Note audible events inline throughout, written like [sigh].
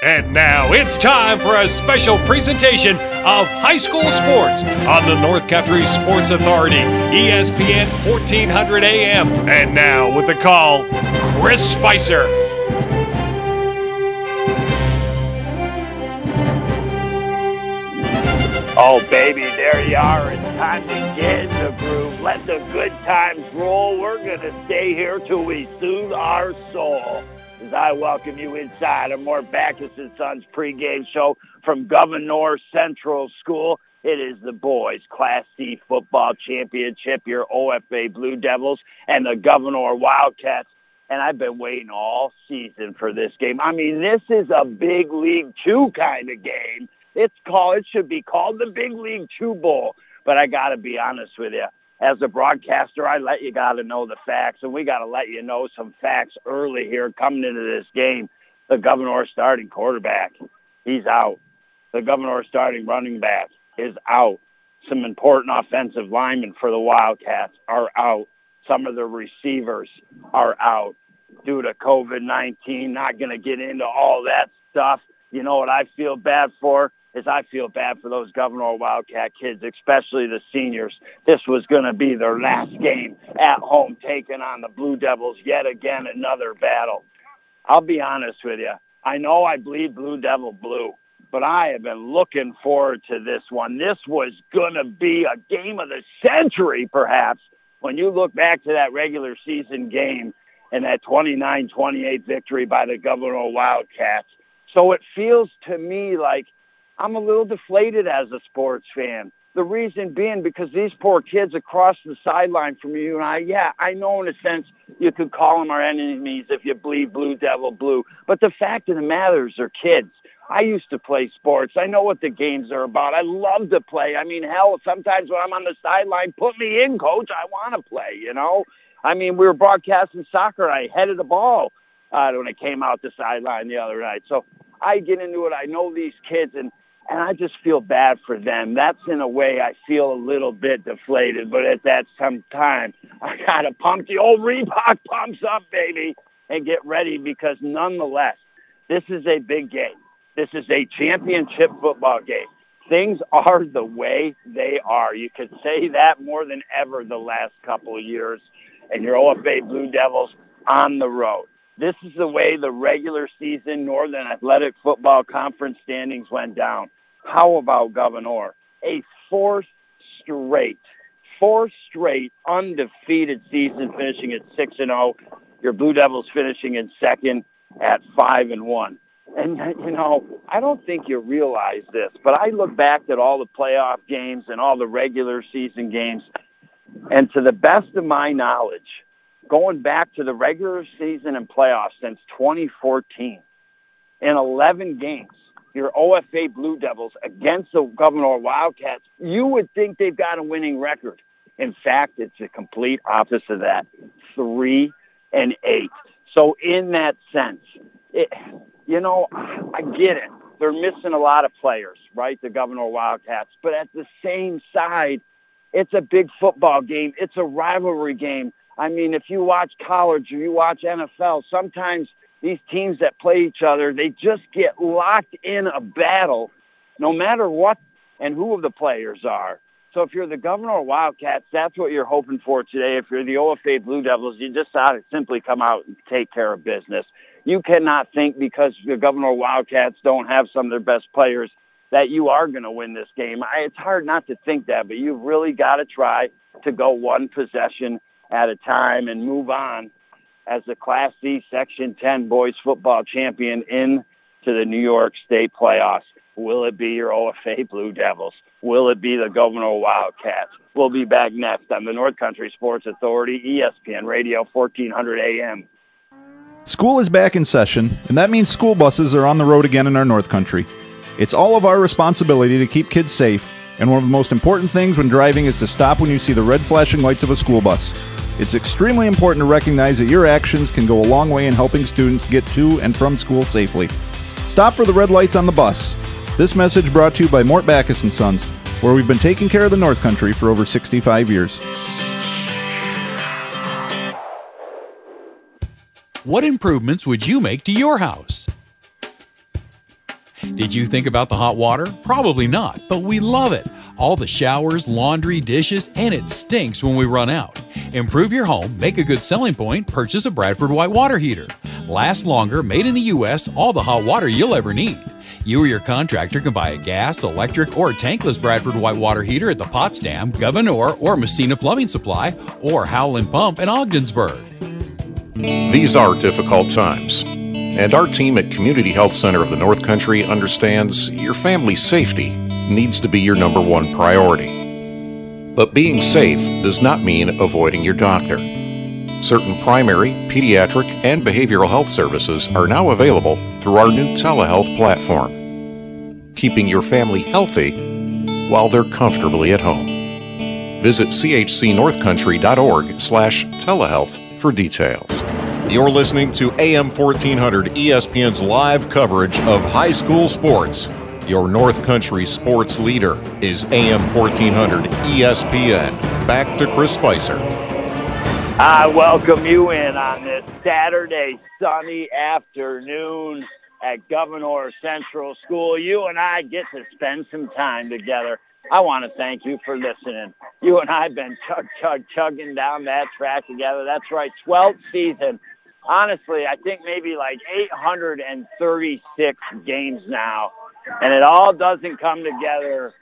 And now it's time for a special presentation of high school sports on the North Country Sports Authority, ESPN 1400 AM. And now with the call, Chris Spicer. Oh, baby, there you are. It's time to get in the groove. Let the good times roll. We're going to stay here till we soothe our soul. As I welcome you inside a Mort Backus and Sons pregame show from Gouverneur Central School. It is the boys' Class C football championship, your OFA Blue Devils and the Gouverneur Wildcats. And I've been waiting all season for this game. I mean, this is a big league two kind of game. It's called, it should be called the Big League Two Bowl. But I got to be honest with you. As a broadcaster, I let you got to know the facts, and we got to let you know some facts early here coming into this game. The Gouverneur starting quarterback, he's out. The Gouverneur starting running back is out. Some important offensive linemen for the Wildcats are out. Some of the receivers are out due to COVID-19. Not going to get into all that stuff. You know what I feel bad for? Is I feel bad for those Gouverneur Wildcat kids, especially the seniors. This was going to be their last game at home taking on the Blue Devils yet again, another battle. I'll be honest with you. I know I bleed Blue Devil blue, but I have been looking forward to this one. This was going to be a game of the century, perhaps, when you look back to that regular season game and that 29-28 victory by the Gouverneur Wildcats. So it feels to me like I'm a little deflated as a sports fan. The reason being because these poor kids across the sideline from you and I, yeah, I know in a sense you could call them our enemies if you bleed blue devil blue. But the fact of the matter is they're kids. I used to play sports. I know what the games are about. I love to play. I mean, hell, sometimes when I'm on the sideline, put me in, coach. I want to play, you know? I mean, we were broadcasting soccer. I headed the ball uh, when it came out the sideline the other night. So I get into it. I know these kids, and and I just feel bad for them. That's in a way I feel a little bit deflated, but at that some time [laughs] I gotta pump the old Reebok pumps up, baby, and get ready because nonetheless, this is a big game. This is a championship football game. Things are the way they are. You could say that more than ever the last couple of years, and your OFA Blue Devils on the road. This is the way the regular season Northern Athletic Football Conference standings went down. How about Gouverneur? A fourth straight, fourth straight undefeated season finishing at 6 and 0. Your Blue Devils finishing in second at 5 and 1. And you know, I don't think you realize this, but I look back at all the playoff games and all the regular season games and to the best of my knowledge, going back to the regular season and playoffs since 2014 in 11 games, your OFA Blue Devils against the Gouverneur Wildcats, you would think they've got a winning record. In fact, it's the complete opposite of that. Three and eight. So in that sense, it, you know, I get it. They're missing a lot of players, right? The Gouverneur Wildcats. But at the same side, it's a big football game. It's a rivalry game. I mean, if you watch college or you watch NFL, sometimes these teams that play each other, they just get locked in a battle no matter what and who of the players are. So if you're the Gouverneur Wildcats, that's what you're hoping for today. If you're the OFA Blue Devils, you just ought to simply come out and take care of business. You cannot think because the Gouverneur Wildcats don't have some of their best players that you are going to win this game. I, it's hard not to think that, but you've really got to try to go one possession at a time and move on as the Class C Section 10 boys football champion in to the New York State playoffs. Will it be your OFA Blue Devils? Will it be the Gouverneur Wildcats? We'll be back next on the North Country Sports Authority, ESPN Radio, 1400 AM. School is back in session, and that means school buses are on the road again in our North Country. It's all of our responsibility to keep kids safe, and one of the most important things when driving is to stop when you see the red flashing lights of a school bus. It's extremely important to recognize that your actions can go a long way in helping students get to and from school safely. Stop for the red lights on the bus. This message brought to you by Mort Backus & Sons, where we've been taking care of the North Country for over 65 years. What improvements would you make to your house? Did you think about the hot water? Probably not, but we love it. All the showers, laundry, dishes, and it stinks when we run out. Improve your home, make a good selling point, purchase a Bradford White water heater. Last longer, made in the U.S., all the hot water you'll ever need. You or your contractor can buy a gas, electric, or tankless Bradford White water heater at the Potsdam, Gouverneur, or Massena Plumbing Supply, or Howland Pump in Ogdensburg. These are difficult times, and our team at Community Health Center of the North Country understands your family's safety needs to be your number one priority. But being safe does not mean avoiding your doctor. Certain primary, pediatric, and behavioral health services are now available through our new telehealth platform, keeping your family healthy while they're comfortably at home. Visit chcnorthcountry.org slash telehealth for details. You're listening to AM 1400 ESPN's live coverage of high school sports. Your North Country sports leader is AM 1400 ESPN. Back to Chris Spicer. I welcome you in on this Saturday sunny afternoon at Gouverneur Central School. You and I get to spend some time together. I want to thank you for listening. You and I have been chug, chug, chugging down that track together. That's right, 12th season. Honestly, I think maybe like 836 games now. And it all doesn't come together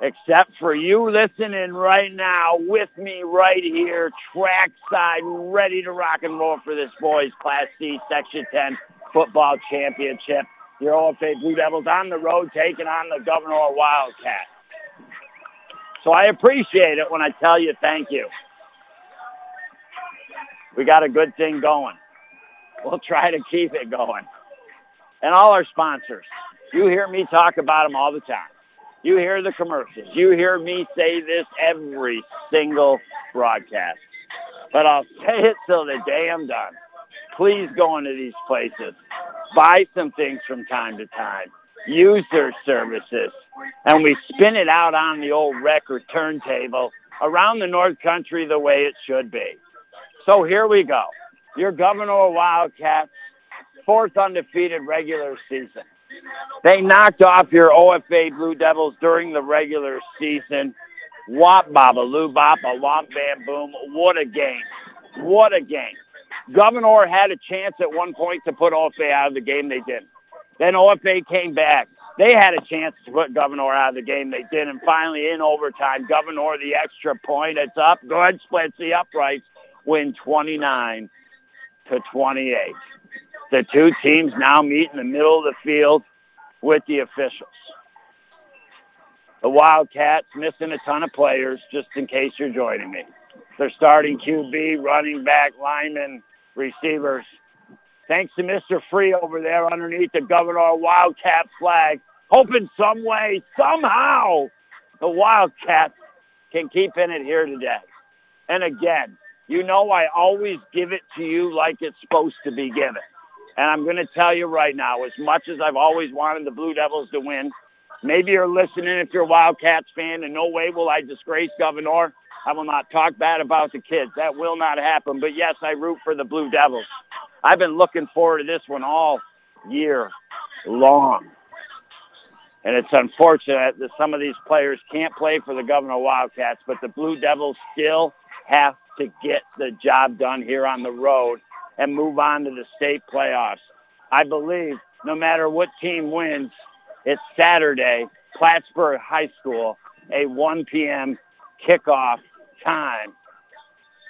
except for you listening right now with me right here, trackside, ready to rock and roll for this boys Class C Section 10 football championship. Your OFA Blue Devils on the road taking on the Gouverneur Wildcats. So I appreciate it when I tell you thank you. We got a good thing going. We'll try to keep it going. And all our sponsors. You hear me talk about them all the time. You hear the commercials. You hear me say this every single broadcast. But I'll [laughs] say it till the day I'm done. Please go into these places. Buy some things from time to time. Use their services. And we spin it out on the old record turntable around the North Country the way it should be. So here we go. Your Gouverneur Wildcats, fourth undefeated regular season. They knocked off your OFA Blue Devils during the regular season. Wop baba loo bop, a womp bam boom. What a game. What a game. Gouverneur had a chance at one point to put OFA out of the game. They didn't. Then OFA came back. They had a chance to put Gouverneur out of the game. They did. And finally, in overtime, Gouverneur, the extra point. It's up. Good. Splits the uprights. Win 29 to 28. The two teams now meet in the middle of the field with the officials. The Wildcats missing a ton of players, just in case you're joining me. They're starting QB, running back, linemen, receivers. Thanks to Mr. Free over there underneath the Gouverneur Wildcat flag, hoping some way, somehow, the Wildcats can keep in it here today. And again, you know I always give it to you like it's supposed to be given. And I'm going to tell you right now, as much as I've always wanted the Blue Devils to win, maybe you're listening if you're a Wildcats fan, and no way will I disgrace Gouverneur. I will not talk bad about the kids. That will not happen. But yes, I root for the Blue Devils. I've been looking forward to this one all year long. And it's unfortunate that some of these players can't play for the Gouverneur Wildcats, but the Blue Devils still have to get the job done here on the road and move on to the state playoffs. I believe no matter what team wins, it's Saturday, Plattsburgh High School, a 1 p.m. kickoff time.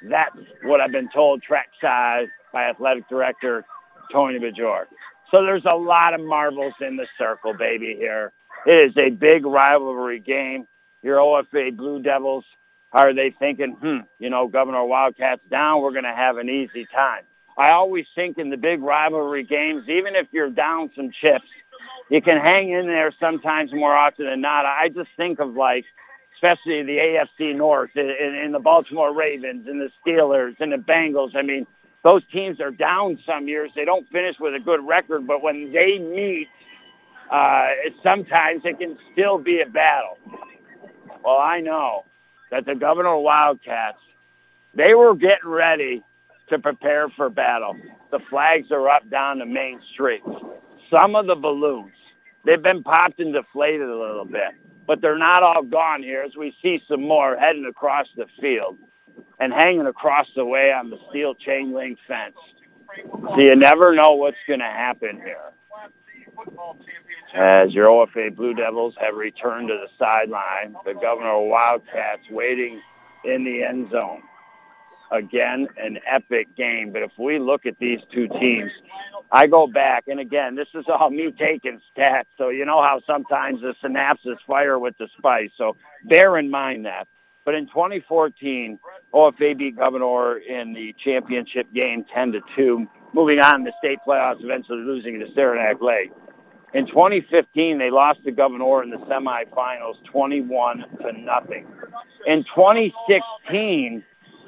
That's what I've been told track size by athletic director Tony Bajor. So there's a lot of marbles in the circle, baby, here. It is a big rivalry game. Your OFA Blue Devils, are they thinking, hmm, you know, Gouverneur Wildcats down, we're going to have an easy time. I always think in the big rivalry games, even if you're down some chips, you can hang in there sometimes more often than not. I just think of like, especially the AFC North and, and the Baltimore Ravens and the Steelers and the Bengals. I mean, those teams are down some years. They don't finish with a good record, but when they meet, uh, sometimes it can still be a battle. Well, I know that the Gouverneur Wildcats, they were getting ready to prepare for battle. The flags are up down the main street. Some of the balloons they've been popped and deflated a little bit, but they're not all gone here as we see some more heading across the field and hanging across the way on the steel chain link fence. So you never know what's going to happen here. As your OFA Blue Devils have returned to the sideline, the Gouverneur Wildcats waiting in the end zone. Again, an epic game. But if we look at these two teams, I go back, and again, this is all me taking stats. So you know how sometimes the synapses fire with the spice. So bear in mind that. But in 2014, OFA beat Gouverneur in the championship game 10 to 2, moving on to state playoffs, eventually losing to Saranac Lake. In 2015, they lost to Gouverneur in the semifinals, 21 to nothing. In 2016,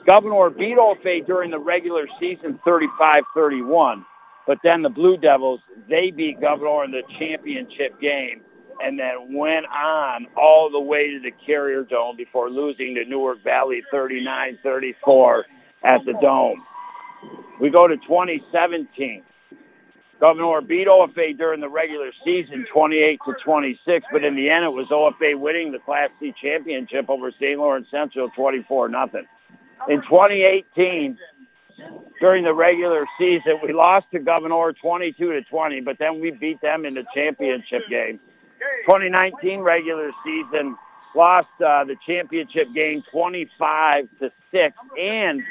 Gouverneur beat OFA during the regular season, 35-31. But then the Blue Devils, they beat Gouverneur in the championship game and then went on all the way to the Carrier Dome before losing to Newark Valley 39-34 at the Dome. We go to 2017. Gouverneur beat OFA during the regular season 28 to 26, but in the end it was OFA winning the Class C championship over St. Lawrence Central 24 nothing. In 2018, during the regular season, we lost to Gouverneur 22 to 20, but then we beat them in the championship game. 2019 regular season lost uh, the championship game 25 to 6 and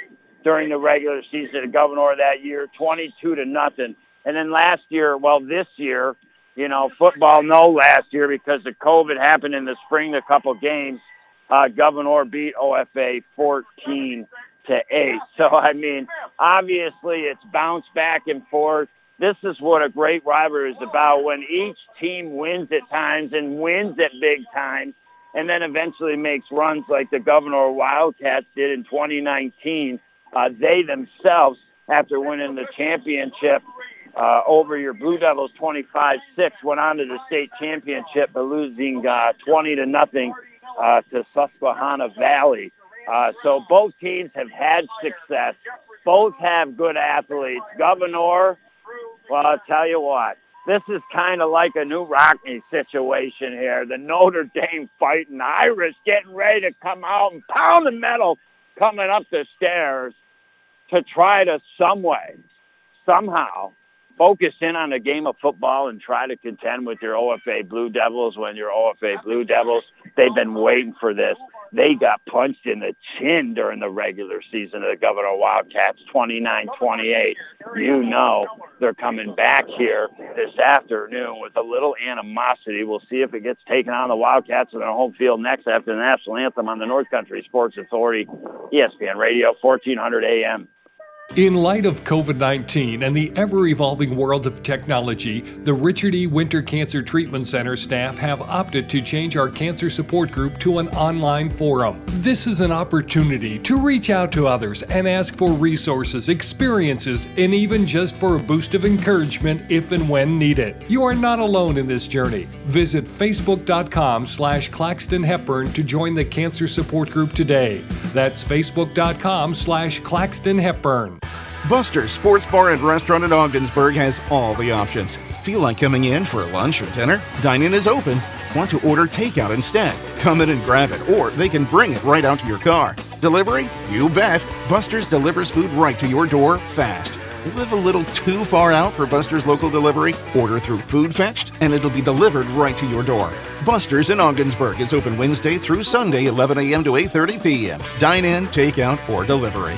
during the regular season of Gouverneur that year 22 to nothing. And then last year well this year you know football no last year because the covid happened in the spring a couple games uh, Gouverneur beat OFA 14 to 8 so I mean obviously it's bounced back and forth this is what a great rivalry is about when each team wins at times and wins at big times and then eventually makes runs like the Gouverneur Wildcats did in 2019. Uh, they themselves, after winning the championship uh, over your Blue Devils 25-6, went on to the state championship by losing uh, 20 to nothing uh, to Susquehanna Valley. Uh, so both teams have had success. Both have good athletes. Gouverneur, well, I'll tell you what. This is kind of like a Knute Rockne situation here. The Notre Dame fighting Irish getting ready to come out and pound the metal coming up the stairs to try to some way, somehow, focus in on a game of football and try to contend with your OFA Blue Devils when your OFA Blue Devils, they've been waiting for this. They got punched in the chin during the regular season of the Gouverneur Wildcats, 29-28. You know they're coming back here this afternoon with a little animosity. We'll see if it gets taken on the Wildcats in their home field next after the national anthem on the North Country Sports Authority, ESPN Radio, 1400 AM. In light of COVID 19 and the ever evolving world of technology, the Richard E. Winter Cancer Treatment Center staff have opted to change our cancer support group to an online forum. This is an opportunity to reach out to others and ask for resources, experiences, and even just for a boost of encouragement if and when needed. You are not alone in this journey. Visit facebook.com slash Claxton Hepburn to join the cancer support group today. That's facebook.com slash Claxton Hepburn. Buster's Sports Bar and Restaurant in Ogdensburg has all the options. Feel like coming in for lunch or dinner? Dine in is open. Want to order takeout instead? Come in and grab it, or they can bring it right out to your car. Delivery? You bet. Buster's delivers food right to your door fast. Live a little too far out for Buster's local delivery? Order through Food Fetched, and it'll be delivered right to your door. Buster's in Ogdensburg is open Wednesday through Sunday, 11 a.m. to 8:30 p.m. Dine in, takeout, or delivery.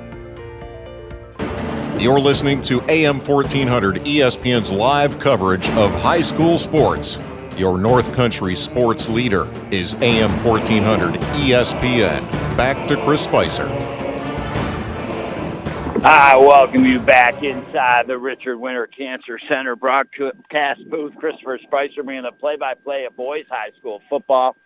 You're listening to AM 1400 ESPN's live coverage of high school sports. Your North Country sports leader is AM 1400 ESPN. Back to Chris Spicer. I welcome you back inside the Richard Winter Cancer Center broadcast booth. Christopher Spicer being the play-by-play of boys high school football,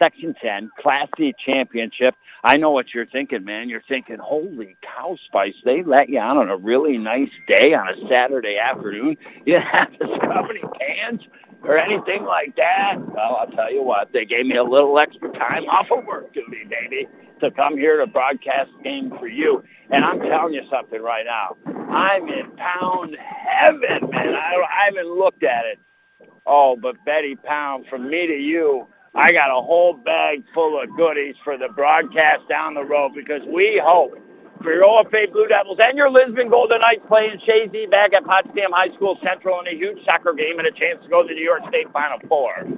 Section 10, Class D championship. I know what you're thinking, man. You're thinking, holy cow, Spice, they let you out on a really nice day on a Saturday afternoon. You didn't have to scrub any pants or anything like that. Well, I'll tell you what, they gave me a little extra time off of work duty, baby, to come here to broadcast game for you. And I'm telling you something right now. I'm in pound heaven, man. I, I haven't looked at it. Oh, but Betty Pound, from me to you, I got a whole bag full of goodies for the broadcast down the road because we hope for your OFA Blue Devils and your Lisbon Golden Knights playing Chazy back at Potsdam High School Central in a huge soccer game and a chance to go to the New York State Final Four.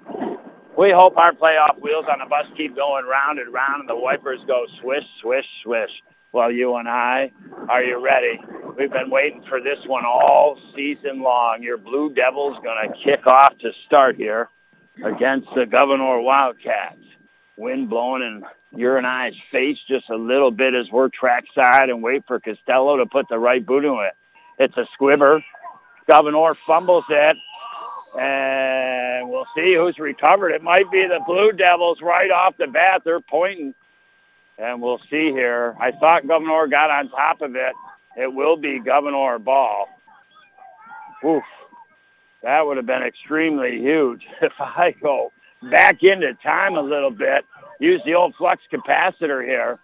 We hope our playoff wheels on the bus keep going round and round and the wipers go swish, swish, swish. Well, you and I, are you ready? We've been waiting for this one all season long. Your Blue Devils going to kick off to start here against the Gouverneur Wildcats. Wind blowing in your and I's face just a little bit as we're trackside and wait for Costello to put the right boot in it. It's a squibber. Gouverneur fumbles it. And we'll see who's recovered. It might be the Blue Devils right off the bat. They're pointing. And we'll see here. I thought Gouverneur got on top of it. It will be Gouverneur ball. Oof. That would have been extremely huge. [laughs] If I go back into time a little bit, use the old flux capacitor here,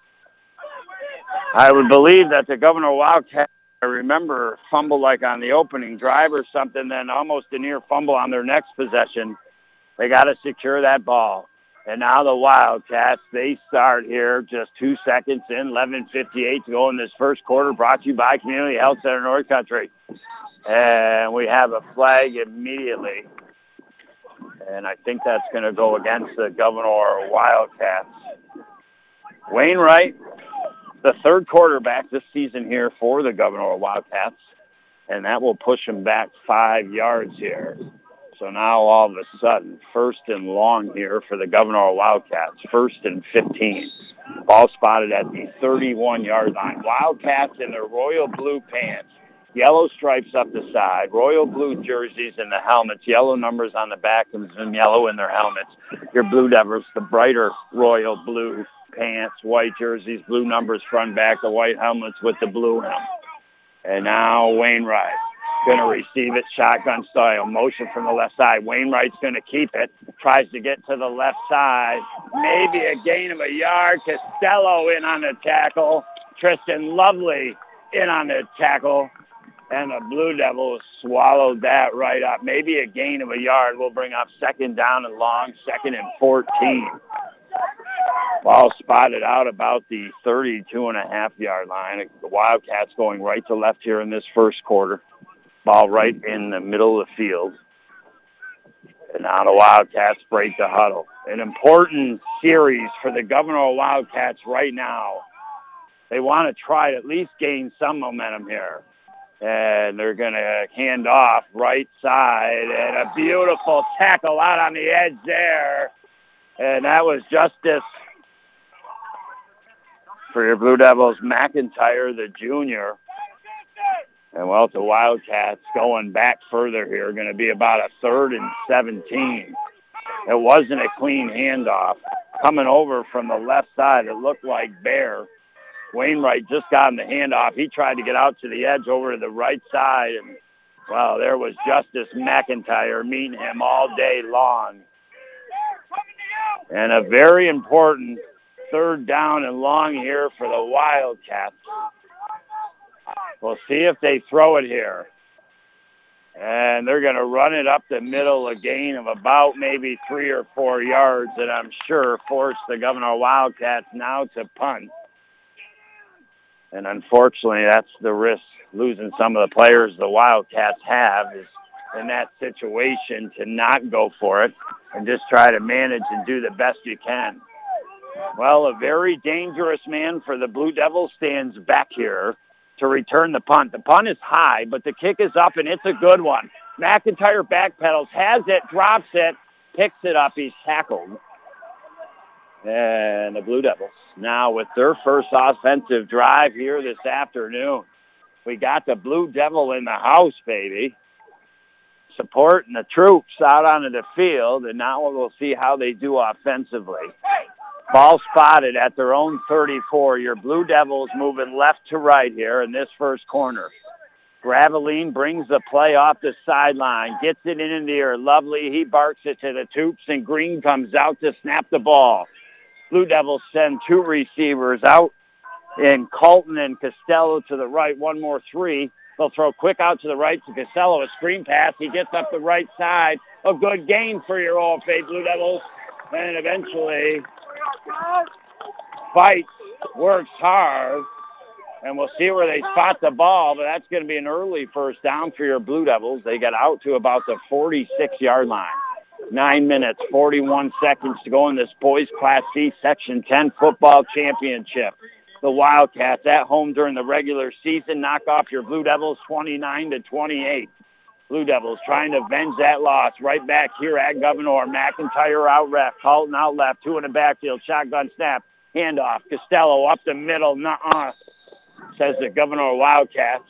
I would believe that the Gouverneur Wildcat, I remember, fumble like on the opening drive or something, then almost a near fumble on their next possession. They got to secure that ball. And now the Wildcats, they start here just two seconds in, 11.58 to go in this first quarter, brought to you by Community Health Center North Country. And we have a flag immediately. And I think that's going to go against the Gouverneur Wildcats. Wainwright, the third quarterback this season here for the Gouverneur Wildcats. And that will push them back five yards here. So now all of a sudden, first and long here for the Gouverneur Wildcats, first and 15. Ball spotted at the 31-yard line. Wildcats in their royal blue pants yellow stripes up the side, royal blue jerseys and the helmets, yellow numbers on the back and some yellow in their helmets. Your Blue Devils, the brighter royal blue pants, white jerseys, blue numbers front back, the white helmets with the blue helmet. And now Wainwright going to receive it shotgun style. Motion from the left side. Wainwright's going to keep it. Tries to get to the left side. Maybe a gain of a yard. Costello in on the tackle. Tristan Lovely in on the tackle and the Blue Devils swallowed that right up. Maybe a gain of a yard We'll bring up second down and long, second and 14. Ball spotted out about the 32 and a half yard line. The Wildcats going right to left here in this first quarter. Ball right in the middle of the field. And the Wildcats break the huddle. An important series for the Gouverneur Wildcats right now. They want to try to at least gain some momentum here and they're going to hand off right side and a beautiful tackle out on the edge there. And that was justice for your Blue Devils, McIntyre, the junior. And well, the Wildcats going back further here, going to be about a third and 17. It wasn't a clean handoff. Coming over from the left side, it looked like Bear Wainwright just got him the handoff. He tried to get out to the edge over to the right side, and well, there was Justice McIntyre meeting him all day long. And a very important third down and long here for the Wildcats. We'll see if they throw it here. And they're going to run it up the middle, a gain of about maybe three or four yards, and I'm sure force the Gouverneur Wildcats now to punt. And unfortunately, that's the risk losing some of the players the Wildcats have is in that situation to not go for it and just try to manage and do the best you can. Well, a very dangerous man for the Blue Devils stands back here to return the punt. The punt is high, but the kick is up, and it's a good one. McIntyre backpedals, has it, drops it, picks it up. He's tackled. And the Blue Devils now with their first offensive drive here this afternoon. We got the Blue Devil in the house, baby. Supporting the troops out onto the field, and now we'll see how they do offensively. Ball spotted at their own 34. Your Blue Devils moving left to right here in this first corner. Graveline brings the play off the sideline, gets it in the air. Lovely. He barks it to the Toops, and Green comes out to snap the ball. Blue Devils send two receivers out, and Colton and Costello to the right. One more three. They'll throw quick out to the right to Costello. A screen pass. He gets up the right side. A good gain for your OFA Blue Devils. And eventually fights, works hard, and we'll see where they spot the ball, but that's going to be an early first down for your Blue Devils. They get out to about the 46-yard line. Nine minutes, 41 seconds to go in this boys Class C Section 10 football championship. The Wildcats at home during the regular season knock off your Blue Devils 29 to 28. Blue Devils trying to avenge that loss right back here at Gouverneur. McIntyre out left, Colton out left, two in the backfield, shotgun snap, handoff. Costello up the middle, nuh-uh, says the Gouverneur Wildcats.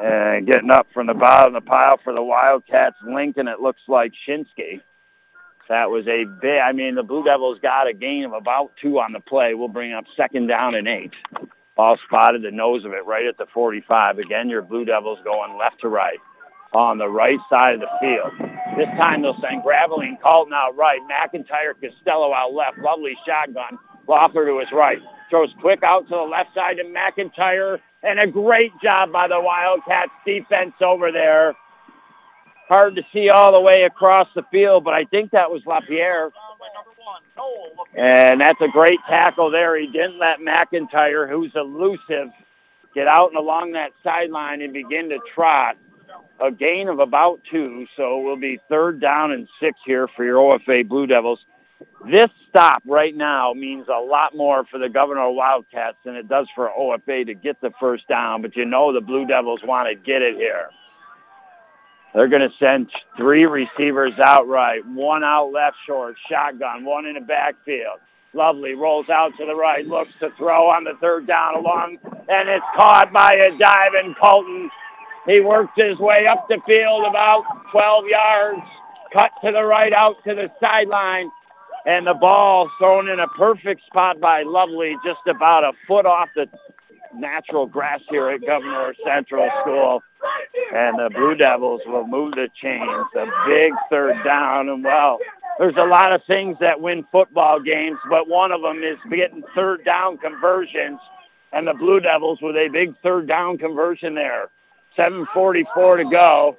And getting up from the bottom of the pile for the Wildcats, Lincoln, it looks like Shinsky. That was a big, I mean, the Blue Devils got a gain of about two on the play. We'll bring up second down and eight. Ball spotted the nose of it right at the 45. Again, your Blue Devils going left to right on the right side of the field. This time they'll send Graveline, Colton out right, McIntyre, Costello out left. Lovely shotgun. Loeffler to his right. Throws quick out to the left side to McIntyre. And a great job by the Wildcats defense over there. Hard to see all the way across the field, but I think that was LaPierre. And that's a great tackle there. He didn't let McIntyre, who's elusive, get out and along that sideline and begin to trot. A gain of about two, so it will be third down and six here for your OFA Blue Devils. This stop right now means a lot more for the Gouverneur Wildcats than it does for OFA to get the first down, but you know the Blue Devils want to get it here. They're going to send three receivers out right, one out left short, shotgun, one in the backfield. Lovely rolls out to the right, looks to throw on the third down along, and it's caught by a diving Colton. He works his way up the field about 12 yards, cut to the right out to the sideline, and the ball thrown in a perfect spot by Lovely, just about a foot off the natural grass here at Gouverneur Central School. And the Blue Devils will move the chains. A big third down. And, well, there's a lot of things that win football games, but one of them is getting third down conversions. And the Blue Devils with a big third down conversion there. 7.44 to go.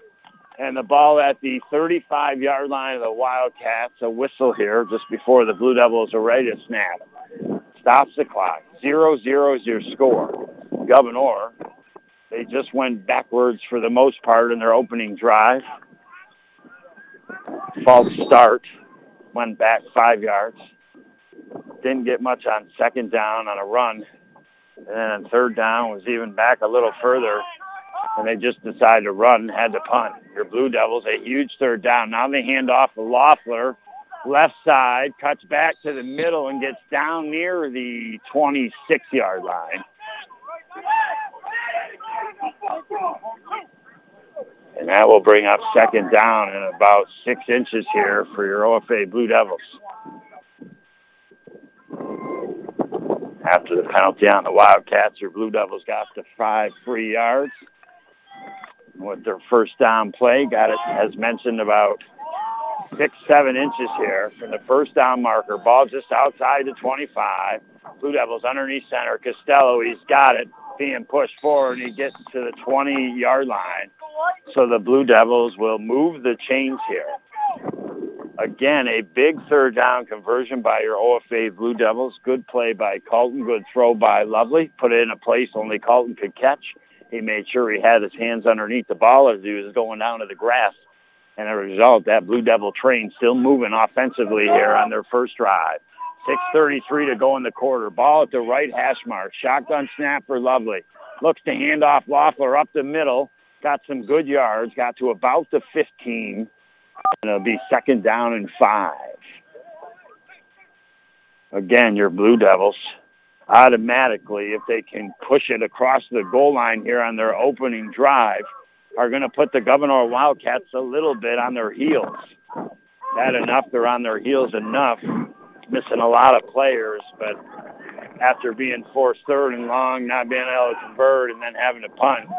And the ball at the 35-yard line of the Wildcats. A whistle here just before the Blue Devils are ready to snap. Stops the clock. 0-0 is your score. Gouverneur, they just went backwards for the most part in their opening drive. False start. Went back five yards. Didn't get much on second down on a run. And then on third down was even back a little further and they just decided to run, had to punt. Your Blue Devils, a huge third down. Now they hand off to Loeffler, left side, cuts back to the middle and gets down near the 26-yard line. And that will bring up second down and about six inches here for your OFA Blue Devils. After the penalty on the Wildcats, your Blue Devils got to five free yards with their first down play. Got it, as mentioned, about six, seven inches here from the first down marker. Ball just outside the 25. Blue Devils underneath center. Costello, he's got it. Being pushed forward. He gets to the 20-yard line. So the Blue Devils will move the chains here. Again, a big third down conversion by your OFA Blue Devils. Good play by Colton. Good throw by Lovely. Put it in a place only Colton could catch. He made sure he had his hands underneath the ball as he was going down to the grass. And a result, that Blue Devil train still moving offensively here on their first drive. 6.33 to go in the quarter. Ball at the right hash mark. Shotgun snap for Lovely. Looks to hand off Loeffler up the middle. Got some good yards. Got to about the 15. And it'll be second down and five. Again, your Blue Devils automatically, if they can push it across the goal line here on their opening drive, are going to put the Gouverneur Wildcats a little bit on their heels. That enough, they're on their heels enough, missing a lot of players, but after being forced third and long, not being able to convert, and then having to punt.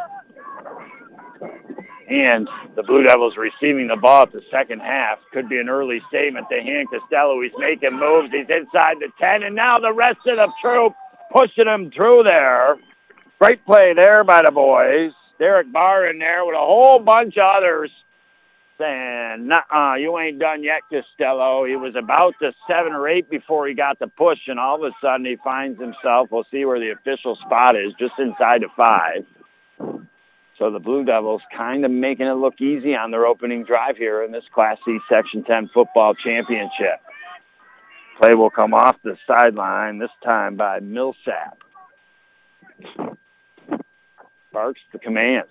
And the Blue Devils receiving the ball at the second half could be an early statement to hand Costello. He's making moves. He's inside the 10, and now the rest of the troop pushing him through there. Great play there by the boys. Derek Barr in there with a whole bunch of others saying, "Nah, you ain't done yet, Costello." He was about to seven or eight before he got the push, and all of a sudden he finds himself. We'll see where the official spot is, just inside the five. So the Blue Devils kind of making it look easy on their opening drive here in this Class C Section 10 football championship. Play will come off the sideline, this time by Millsap. Barks the commands.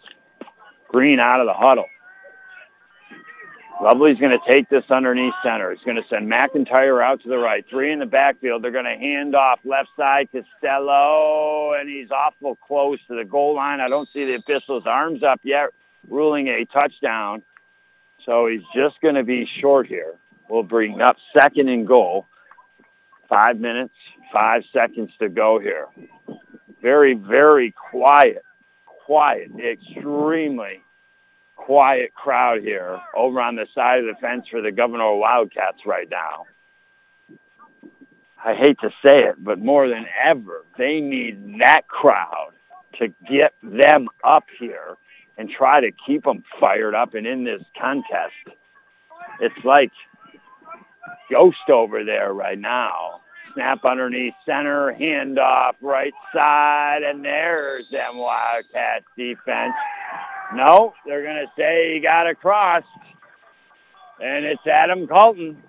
Green out of the huddle. Lovely's going to take this underneath center. He's going to send McIntyre out to the right. Three in the backfield. They're going to hand off left side to Costello, and he's awful close to the goal line. I don't see the official's arms up yet, ruling a touchdown. So he's just going to be short here. We'll bring up second and goal. Five minutes, five seconds to go here. Very, very quiet, quiet, extremely quiet crowd here over on the side of the fence for the Gouverneur Wildcats right now. I hate to say it, but more than ever, they need that crowd to get them up here and try to keep them fired up and in this contest. It's like ghost over there right now. Snap underneath center, handoff right side, and there's them Wildcats defense no, they're going to say he got across. And it's Adam Colton.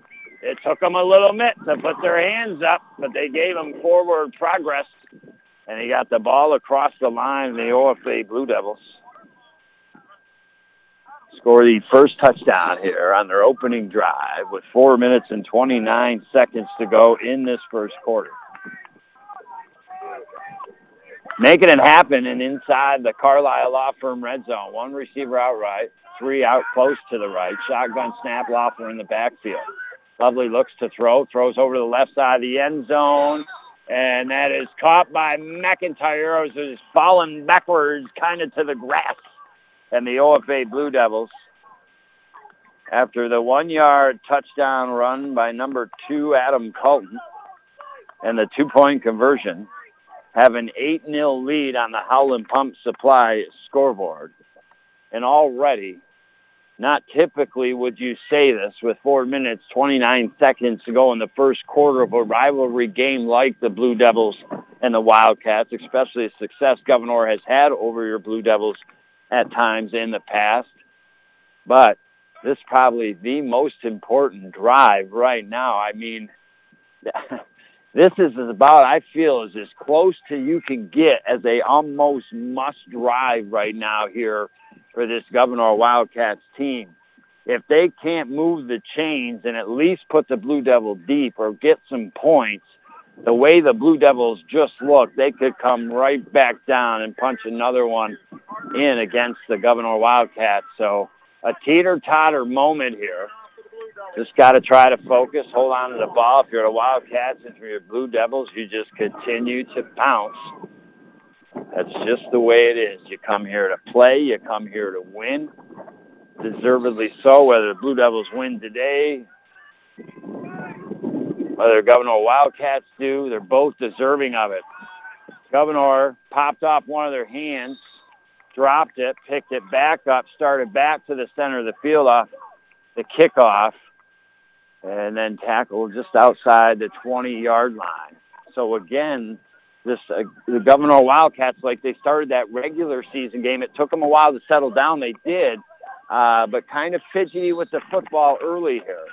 It took them a little bit to put their hands up, but they gave him forward progress. And he got the ball across the line, the OFA Blue Devils score the first touchdown here on their opening drive with four minutes and 29 seconds to go in this first quarter making it happen and inside the Carlisle Law Firm red zone. One receiver out right, three out close to the right. Shotgun snap, Loeffler in the backfield. Lovely looks to throw, throws over to the left side of the end zone, and that is caught by McIntyre, who's falling backwards kind of to the grass. And the OFA Blue Devils, after the one-yard touchdown run by number two, Adam Colton, and the two-point conversion, have an 8-0 lead on the Howland Pump Supply scoreboard. And already, not typically would you say this with 4 minutes, 29 seconds to go in the first quarter of a rivalry game like the Blue Devils and the Wildcats, especially the success Gouverneur has had over your Blue Devils at times in the past. But this is probably the most important drive right now. I mean, [laughs] this is about, I feel, is as close to you can get as a almost must drive right now here for this Gouverneur Wildcats team. If they can't move the chains and at least put the Blue Devil deep or get some points, the way the Blue Devils just look, they could come right back down and punch another one in against the Gouverneur Wildcats. So a teeter-totter moment here just got to try to focus, hold on to the ball. If you're the Wildcats and you're the Blue Devils, you just continue to bounce. That's just the way it is. You come here to play. You come here to win. Deservedly so, whether the Blue Devils win today, whether Gouverneur Wildcats do, they're both deserving of it. Gouverneur popped off one of their hands, dropped it, picked it back up, started back to the center of the field off the kickoff, and then tackled just outside the 20-yard line. So again, this uh, the Gouverneur Wildcats, like they started that regular season game. It took them a while to settle down. They did, uh, but kind of fidgety with the football early here.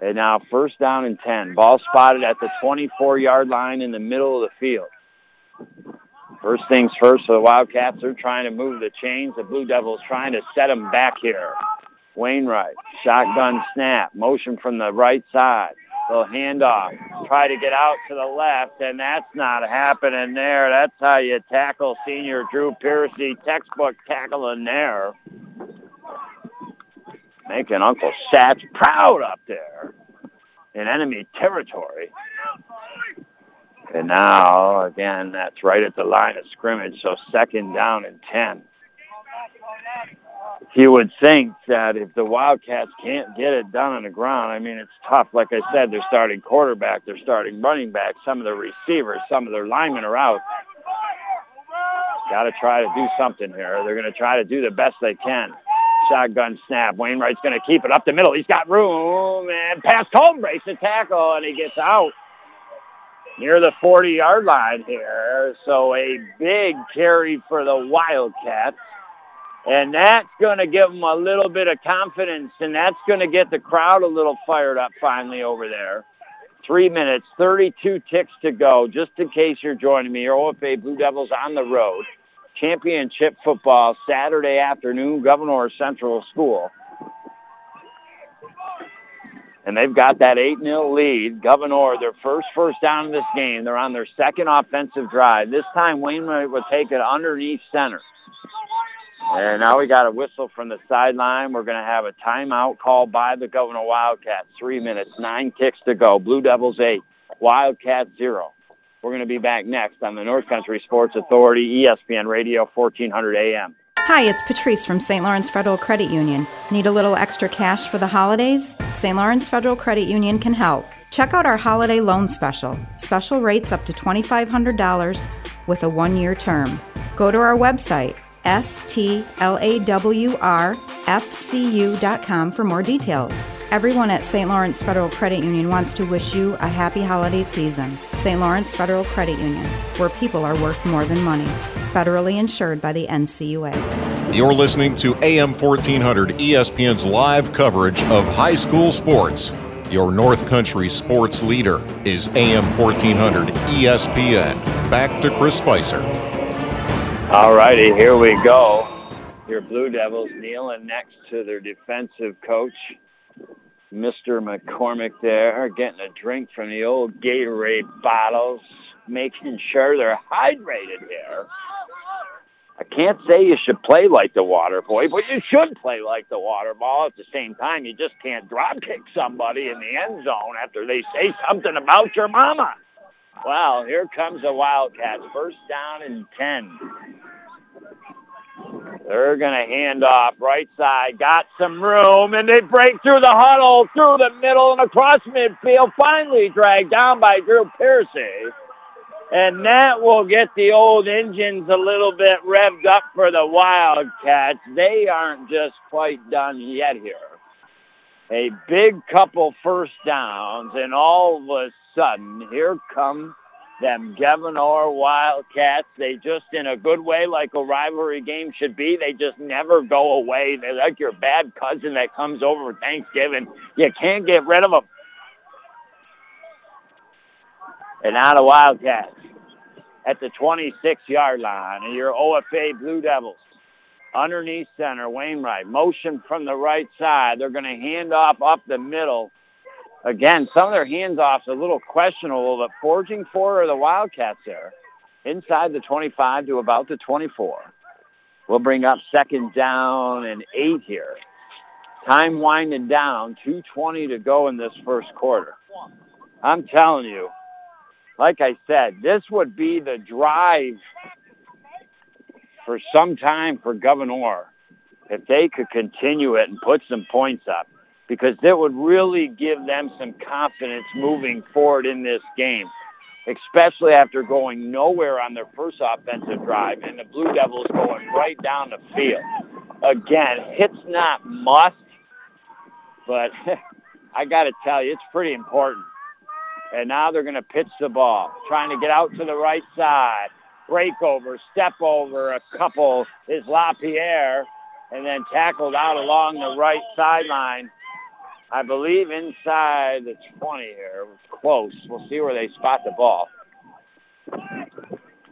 And now first down and 10. Ball spotted at the 24-yard line in the middle of the field. First things first for the Wildcats. They're trying to move the chains. The Blue Devils trying to set them back here. Wainwright, shotgun snap, motion from the right side. They'll hand off. Try to get out to the left, and that's not happening there. That's how you tackle senior Drew Piercy. Textbook tackling there. Making Uncle Sats proud up there in enemy territory. And now, again, that's right at the line of scrimmage, so second down and 10 you would think that if the Wildcats can't get it done on the ground, I mean, it's tough. Like I said, they're starting quarterback, they're starting running back, some of the receivers, some of their linemen are out. Got to try to do something here. They're going to try to do the best they can. Shotgun snap. Wainwright's going to keep it up the middle. He's got room and pass home, brace the tackle, and he gets out near the 40-yard line here. So a big carry for the Wildcats. And that's going to give them a little bit of confidence, and that's going to get the crowd a little fired up finally over there. Three minutes, 32 ticks to go. Just in case you're joining me, your OFA Blue Devils on the road. Championship football Saturday afternoon, Gouverneur Central School. And they've got that 8-0 lead. Gouverneur, their first first down in this game. They're on their second offensive drive. This time, Wainwright will take it underneath center. And now we got a whistle from the sideline. We're going to have a timeout called by the Gouverneur Wildcats. Three minutes, nine kicks to go. Blue Devils eight, Wildcats zero. We're going to be back next on the North Country Sports Authority, ESPN Radio, 1400 AM. Hi, it's Patrice from St. Lawrence Federal Credit Union. Need a little extra cash for the holidays? St. Lawrence Federal Credit Union can help. Check out our holiday loan special. Special rates up to $2,500 with a one year term. Go to our website, STLAWRFCU.com for more details. Everyone at St. Lawrence Federal Credit Union wants to wish you a happy holiday season. St. Lawrence Federal Credit Union, where people are worth more than money. Federally insured by the NCUA. You're listening to AM 1400 ESPN's live coverage of high school sports. Your North Country sports leader is AM 1400 ESPN. Back to Chris Spicer. All righty, here we go. Your Blue Devils kneeling next to their defensive coach, Mr. McCormick there, getting a drink from the old Gatorade bottles, making sure they're hydrated here. I can't say you should play like the water boy, but you should play like the water ball. At the same time, you just can't drop kick somebody in the end zone after they say something about your mama. Well, here comes the Wildcats. First down and 10. They're going to hand off right side. Got some room, and they break through the huddle, through the middle, and across midfield. Finally dragged down by Drew Piercy. And that will get the old engines a little bit revved up for the Wildcats. They aren't just quite done yet here. A big couple first downs, and all of a sudden, here come them Gouverneur Wildcats. They just, in a good way, like a rivalry game should be, they just never go away. They're like your bad cousin that comes over for Thanksgiving. You can't get rid of them. And now the Wildcats at the 26-yard line, and your OFA Blue Devils underneath center, Wainwright. Motion from the right side. They're going to hand off up the middle again, some of their handoffs are a little questionable, but forging for the Wildcats there inside the 25 to about the 24. We'll bring up second down and eight here. Time winding down, 2.20 to go in this first quarter. I'm telling you, like I said, this would be the drive for some time for Gouverneur if they could continue it and put some points up because that would really give them some confidence moving forward in this game, especially after going nowhere on their first offensive drive and the Blue Devils going right down the field. Again, it's not must, but [laughs] I got to tell you, it's pretty important. And now they're going to pitch the ball, trying to get out to the right side. Break over, step over, a couple is LaPierre, and then tackled out along the right sideline I believe inside the 20 here. It was close. We'll see where they spot the ball.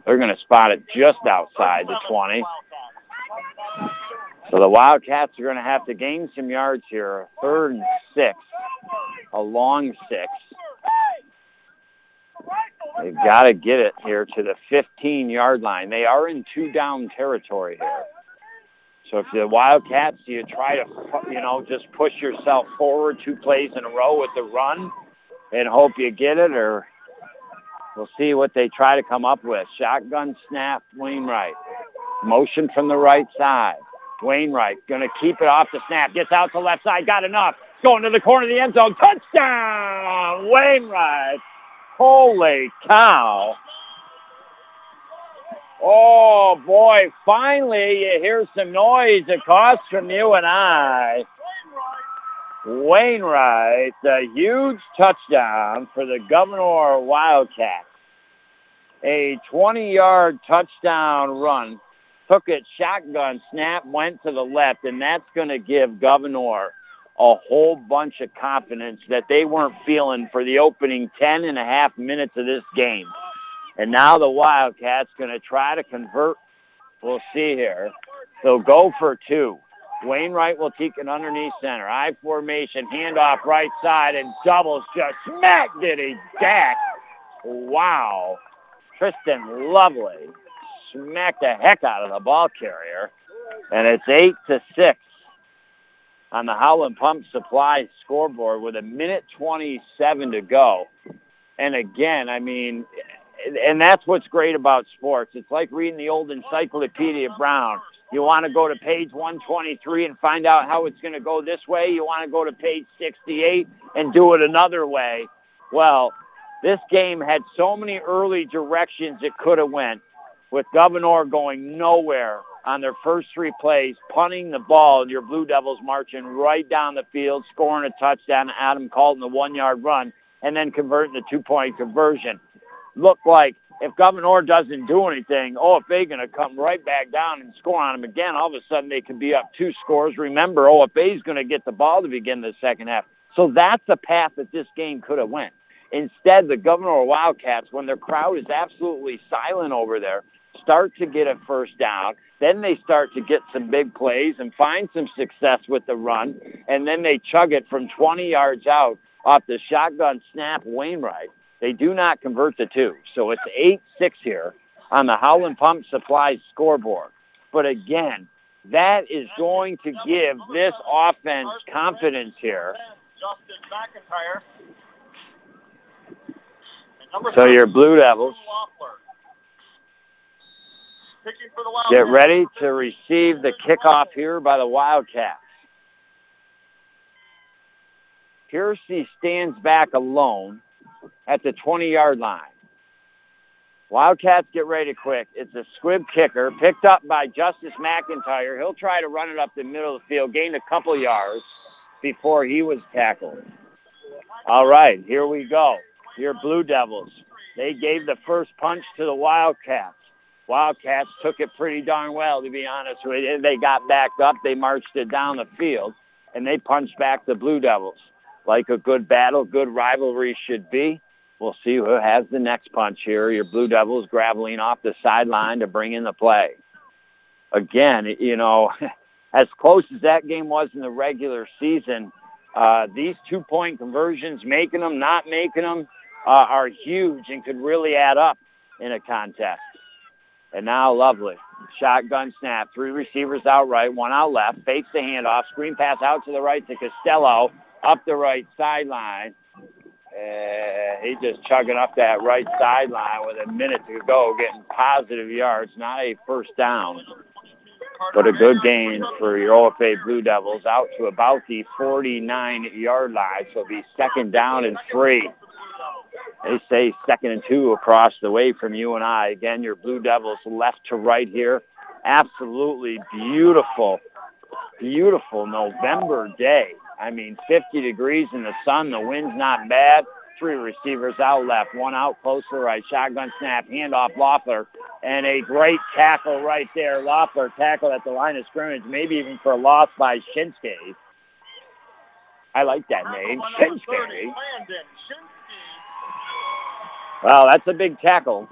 They're going to spot it just outside the 20. So the Wildcats are going to have to gain some yards here. Third and six. A long six. They've got to get it here to the 15-yard line. They are in two-down territory here. So if you're the Wildcats, you try to, you know, just push yourself forward two plays in a row with the run and hope you get it, or we'll see what they try to come up with. Shotgun snap, Wainwright. Motion from the right side. Wainwright going to keep it off the snap. Gets out to left side. Got enough. Going to the corner of the end zone. Touchdown! Wainwright. Holy cow. Oh, boy. Finally, you hear some noise across from you and I. Wainwright, a huge touchdown for the Gouverneur Wildcats. A 20-yard touchdown run. Took it shotgun, snap, went to the left, and that's going to give Gouverneur a whole bunch of confidence that they weren't feeling for the opening 10 and a half minutes of this game. And now the Wildcats going to try to convert. We'll see here. They'll go for two. Wainwright will take it underneath center. I formation, handoff right side, and doubles just smack did he jack. Wow. Tristan Lovely smacked the heck out of the ball carrier. And it's eight to six on the Howland Pump Supply scoreboard with a minute 27 to go. And again, I mean, and that's what's great about sports. It's like reading the old Encyclopedia Brown. You want to go to page 123 and find out how it's going to go this way. You want to go to page 68 and do it another way. Well, this game had so many early directions it could have went with Gouverneur going nowhere on their first three plays, punting the ball, and your Blue Devils marching right down the field, scoring a touchdown. Adam Colton the one-yard run, and then converting the two-point conversion. Looked like if Gouverneur doesn't do anything, oh, if they're going to come right back down and score on them again. All of a sudden, they could be up two scores. Remember, oh, OFA is going to get the ball to begin the second half. So that's the path that this game could have went. Instead, the Gouverneur Wildcats, when their crowd is absolutely silent over there, start to get a first down. Then they start to get some big plays and find some success with the run. And then they chug it from 20 yards out off the shotgun snap Wainwright. They do not convert the two. So it's 8-6 here on the Howland Pump Supply scoreboard. But again, that is going to give this offense confidence here. Justin McIntyre. So your Blue Devils Get ready to receive the kickoff here by the Wildcats. Piercy stands back alone at the 20-yard line. Wildcats get ready quick. It's a squib kicker picked up by Justice McIntyre. He'll try to run it up the middle of the field, gain a couple yards before he was tackled. All right, here we go. Your Blue Devils. They gave the first punch to the Wildcats. Wildcats took it pretty darn well, to be honest with you. They got backed up. They marched it down the field, and they punched back the Blue Devils. Like a good battle, good rivalry should be. We'll see who has the next punch here. Your Blue Devils graveling off the sideline to bring in the play. Again, you know, [laughs] as close as that game was in the regular season, uh, these two-point conversions, making them, not making them, uh, are huge and could really add up in a contest. And now Lovely. Shotgun snap. Three receivers out right, one out left. Fakes the handoff. Screen pass out to the right to Costello. Up the right sideline. Uh, and he's just chugging up that right sideline with a minute to go, getting positive yards. Not a first down, but a good gain for your OFA Blue Devils out to about the 49-yard line. So it'll be second down and three. They say second and two across the way from you and I. Again, your Blue Devils left to right here. Absolutely beautiful, beautiful November day. I mean, 50 degrees in the sun. The wind's not bad. Three receivers out left, one out close to the right. Shotgun snap, handoff Loeffler, and a great tackle right there. Loeffler tackled at the line of scrimmage, maybe even for a loss by Shinsuke. I like that name, Shinsuke. Well, that's a big tackle.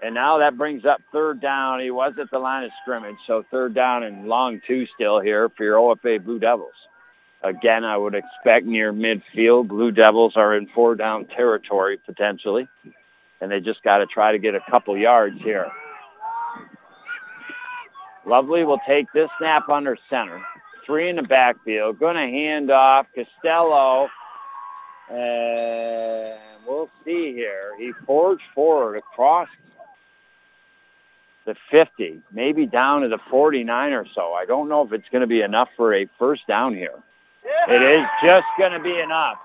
And now that brings up third down. He was at the line of scrimmage, so third down and long two still here for your OFA Blue Devils. Again, I would expect near midfield, Blue Devils are in four down territory potentially. and they just got to try to get a couple yards here. Lovely will take this snap under center. Three in the backfield. Going to hand off Costello. And we'll see here. He forged forward across the 50, maybe down to the 49 or so. I don't know if it's going to be enough for a first down here. It is just going to be enough.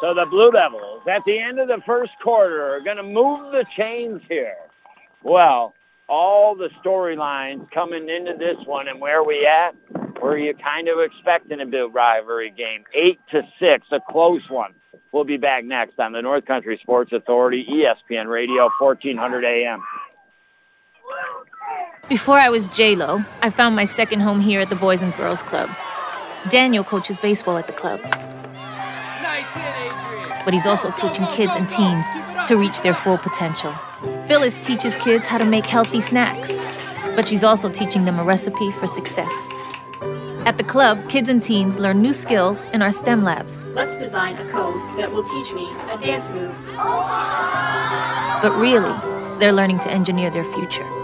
So the Blue Devils at the end of the first quarter are going to move the chains here. Well, all the storylines coming into this one and where we at, where you kind of expecting a big rivalry game. Eight to six, a close one. We'll be back next on the North Country Sports Authority, ESPN Radio, 1400 AM. Before I was J-Lo, I found my second home here at the Boys and Girls Club. Daniel coaches baseball at the club. But he's also coaching kids and teens to reach their full potential. Phyllis teaches kids how to make healthy snacks, but she's also teaching them a recipe for success. At the club, kids and teens learn new skills in our STEM labs. Let's design a code that will teach me a dance move. But really, they're learning to engineer their future.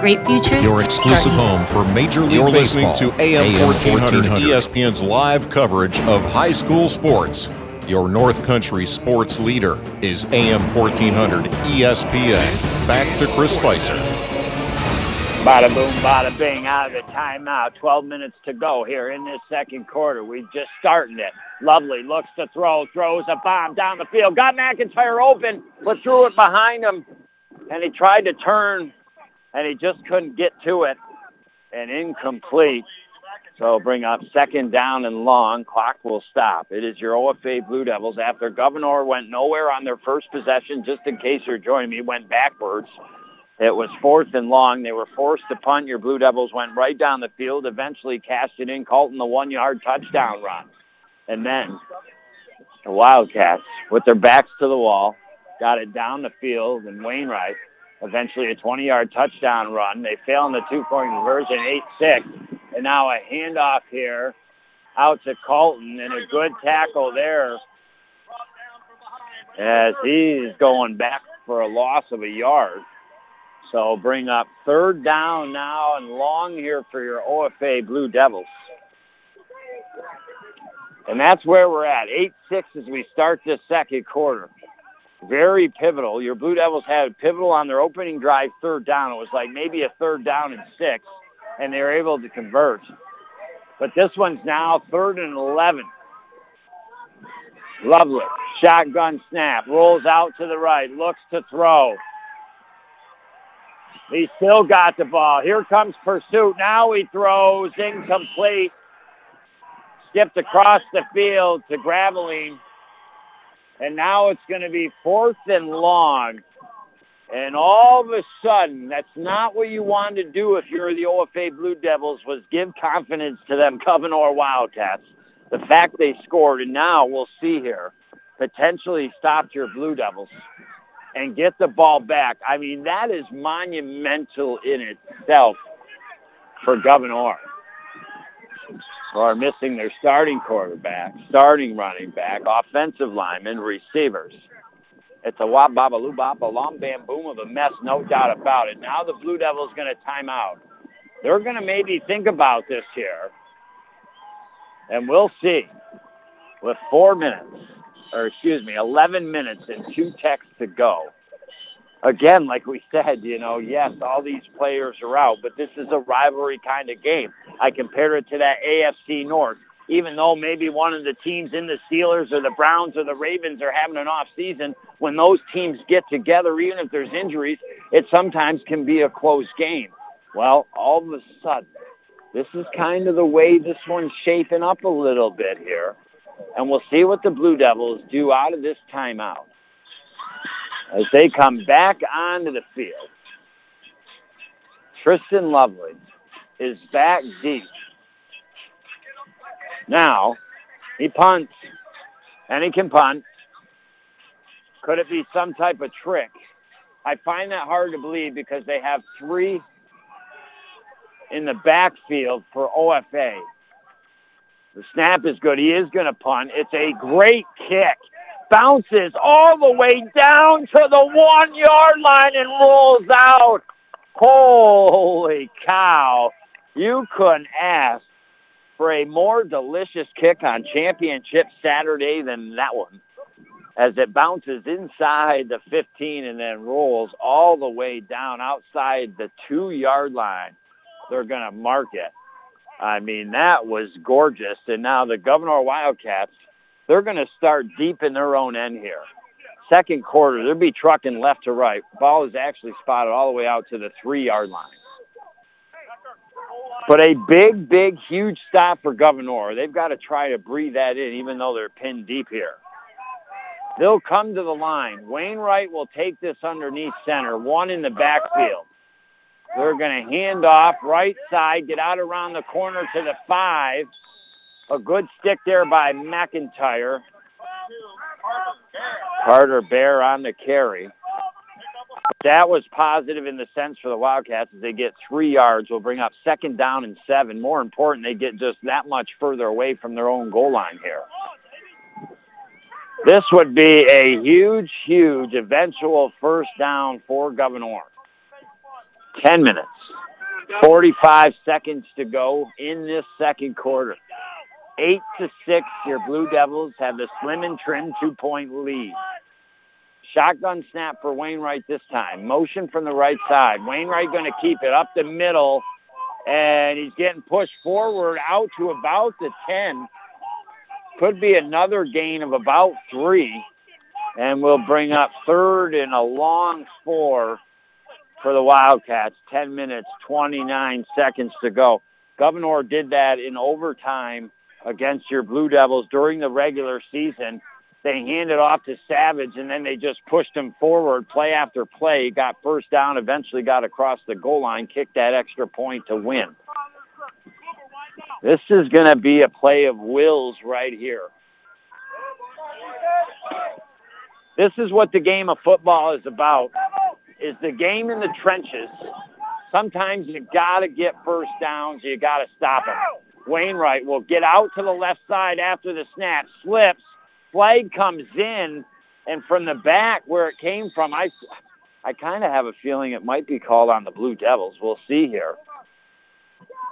Great futures. Your exclusive home for Major League You're Baseball. listening to AM, AM 1400, 1400. ESPN's live coverage of high school sports. Your North Country sports leader is AM 1400 ESPN. Back to Chris Spicer. Bada boom, bada bing, out of the timeout. 12 minutes to go here in this second quarter. We just starting it. Lovely looks to throw, throws a bomb down the field. Got McIntyre open, but threw it behind him. And he tried to turn, and he just couldn't get to it. And incomplete. So bring up second down and long. Clock will stop. It is your OFA Blue Devils after Gouverneur went nowhere on their first possession, just in case you're joining me, went backwards. It was fourth and long. They were forced to punt. Your Blue Devils went right down the field, eventually cashed it in, Colton the one-yard touchdown run. And then the Wildcats, with their backs to the wall, got it down the field, and Wainwright, eventually a 20-yard touchdown run. They fail in the two-point conversion, 8-6. And now a handoff here out to Colton, and a good tackle there as he's going back for a loss of a yard. So bring up third down now and long here for your OFA Blue Devils. And that's where we're at. 8-6 as we start this second quarter. Very pivotal. Your Blue Devils had pivotal on their opening drive third down. It was like maybe a third down and six, and they were able to convert. But this one's now third and 11. Lovely. Shotgun snap. Rolls out to the right. Looks to throw. He still got the ball. Here comes pursuit. Now he throws incomplete. Skipped across the field to Graveline. And now it's going to be fourth and long. And all of a sudden, that's not what you wanted to do if you're the OFA Blue Devils was give confidence to them Gouverneur Wildcats. The fact they scored, and now we'll see here, potentially stopped your Blue Devils and get the ball back. I mean, that is monumental in itself for Gouverneur. Are missing their starting quarterback, starting running back, offensive lineman, receivers. It's a wop baba loo bop, a long bam boom of a mess, no doubt about it. Now the Blue Devils going to time out. They're going to maybe think about this here. And we'll see. With four minutes, or excuse me, 11 minutes and two texts to go. Again, like we said, you know, yes, all these players are out, but this is a rivalry kind of game. I compared it to that AFC North. Even though maybe one of the teams in the Steelers or the Browns or the Ravens are having an off season, when those teams get together, even if there's injuries, it sometimes can be a close game. Well, all of a sudden, this is kind of the way this one's shaping up a little bit here. And we'll see what the Blue Devils do out of this timeout. As they come back onto the field. Tristan Lovely is back deep. Now, he punts, and he can punt. Could it be some type of trick? I find that hard to believe because they have three in the backfield for OFA. The snap is good. He is going to punt. It's a great kick. Bounces all the way down to the one yard line and rolls out. Holy cow. You couldn't ask for a more delicious kick on championship Saturday than that one as it bounces inside the 15 and then rolls all the way down outside the two-yard line. They're going to mark it. I mean, that was gorgeous. And now the Gouverneur Wildcats, they're going to start deep in their own end here. Second quarter, they'll be trucking left to right. Ball is actually spotted all the way out to the three-yard line. But a big, big, huge stop for Gouverneur. They've got to try to breathe that in, even though they're pinned deep here. They'll come to the line. Wainwright will take this underneath center, one in the backfield. They're going to hand off right side, get out around the corner to the five. A good stick there by McIntyre. Carter Bear on the carry. That was positive in the sense for the Wildcats as they get three yards. Will bring up second down and seven. More important, they get just that much further away from their own goal line here. This would be a huge, huge eventual first down for Gouverneur. 10 minutes, 45 seconds to go in this second quarter. 8 to 6, your Blue Devils have the slim and trim two-point lead. Shotgun snap for Wainwright this time. Motion from the right side. Wainwright going to keep it up the middle, and he's getting pushed forward out to about the 10. Could be another gain of about three, and we'll bring up third and a long four for the Wildcats. 10 minutes, 29 seconds to go. Gouverneur did that in overtime against your Blue Devils during the regular season. They handed off to Savage, and then they just pushed him forward play after play. Got first down, eventually got across the goal line, kicked that extra point to win. This is going to be a play of wills right here. This is what the game of football is about, is the game in the trenches. Sometimes you got to get first downs. You got to stop them. Wainwright will get out to the left side after the snap, slips, flag comes in, and from the back where it came from, I, I kind of have a feeling it might be called on the Blue Devils. We'll see here.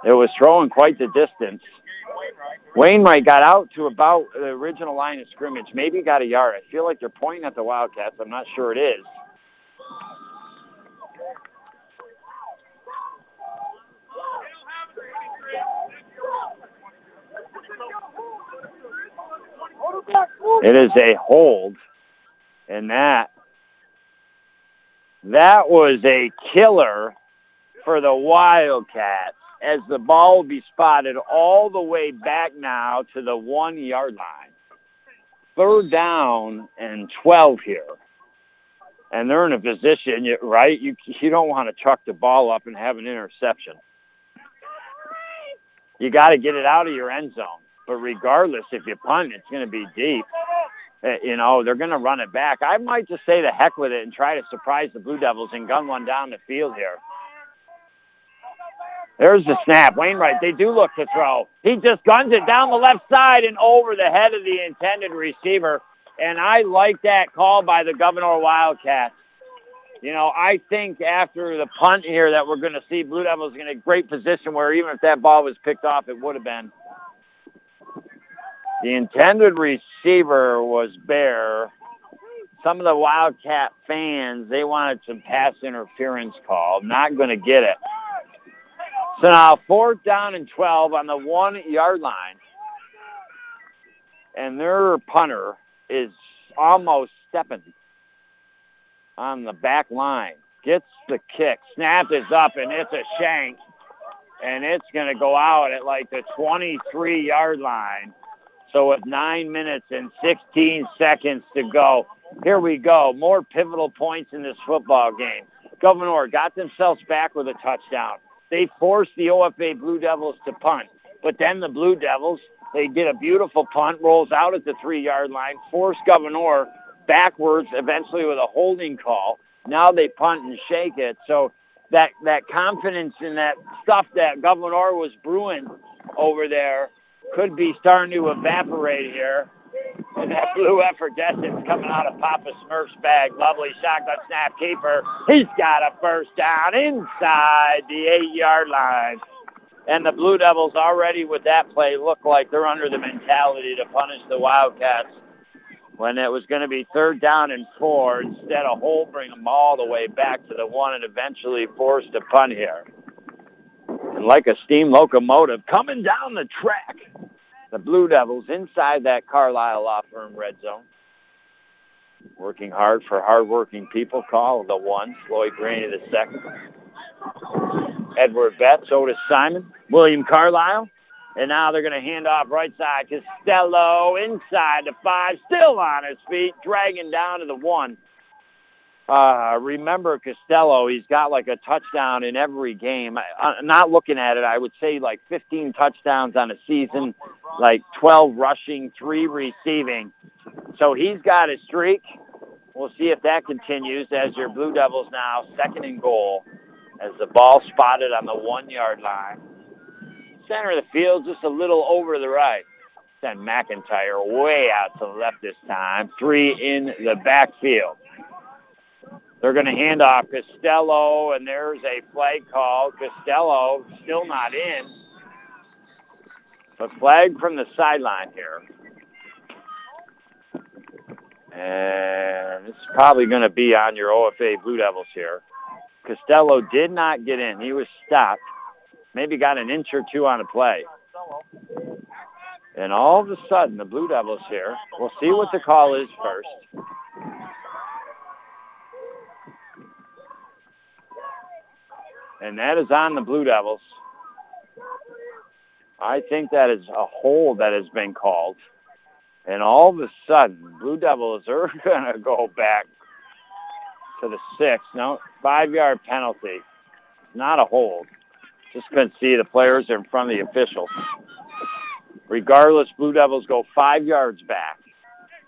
It was throwing quite the distance. Wainwright got out to about the original line of scrimmage, maybe got a yard. I feel like they're pointing at the Wildcats. I'm not sure it is. It is a hold, and that that was a killer for the Wildcats as the ball will be spotted all the way back now to the one-yard line. Third down and 12 here. And they're in a position, right? You, you don't want to chuck the ball up and have an interception. You got to get it out of your end zone. But regardless, if you punt, it's going to be deep. Uh, you know, they're going to run it back. I might just say the heck with it and try to surprise the Blue Devils and gun one down the field here. There's the snap. Wainwright, they do look to throw. He just guns it down the left side and over the head of the intended receiver. And I like that call by the Gouverneur Wildcats. You know, I think after the punt here that we're going to see Blue Devils in a great position where even if that ball was picked off, it would have been. The intended receiver was Bear. Some of the Wildcat fans, they wanted some pass interference call. Not going to get it. So now fourth down and 12 on the one-yard line. And their punter is almost stepping on the back line. Gets the kick. Snap is up, and it's a shank. And it's going to go out at like the 23-yard line. So with nine minutes and 16 seconds to go, here we go. More pivotal points in this football game. Gouverneur got themselves back with a touchdown. They forced the OFA Blue Devils to punt. But then the Blue Devils, they did a beautiful punt, rolls out at the three-yard line, forced Gouverneur backwards, eventually with a holding call. Now they punt and shake it. So that that confidence in that stuff that Gouverneur was brewing over there could be starting to evaporate here. And that blue effervescence coming out of Papa Smurf's bag. Lovely shotgun snap keeper. He's got a first down inside the eight-yard line. And the Blue Devils already with that play look like they're under the mentality to punish the Wildcats when it was going to be third down and four. Instead of hold, bring them all the way back to the one and eventually forced a punt here. And like a steam locomotive coming down the track, the Blue Devils inside that Carlisle Law Firm red zone. Working hard for hardworking people. Call the one. Floyd Graney the second. Edward Betts, Otis Simon, William Carlisle. And now they're going to hand off right side. Costello inside the five, still on his feet, dragging down to the one. Uh, remember Costello, he's got like a touchdown in every game. Uh, not looking at it, I would say like 15 touchdowns on a season, like 12 rushing, three receiving. So he's got a streak. We'll see if that continues as your Blue Devils now second and goal as the ball spotted on the one-yard line. Center of the field, just a little over the right. Send McIntyre way out to the left this time. Three in the backfield. They're going to hand off Costello, and there's a flag call. Costello still not in. But flag from the sideline here. And it's probably going to be on your OFA Blue Devils here. Costello did not get in. He was stopped. Maybe got an inch or two on a play. And all of a sudden, the Blue Devils here, we'll see what the call is first. And that is on the Blue Devils. I think that is a hold that has been called. And all of a sudden, Blue Devils are [laughs] going to go back to the six. No, five-yard penalty. Not a hold. Just couldn't see the players in front of the officials. Regardless, Blue Devils go five yards back.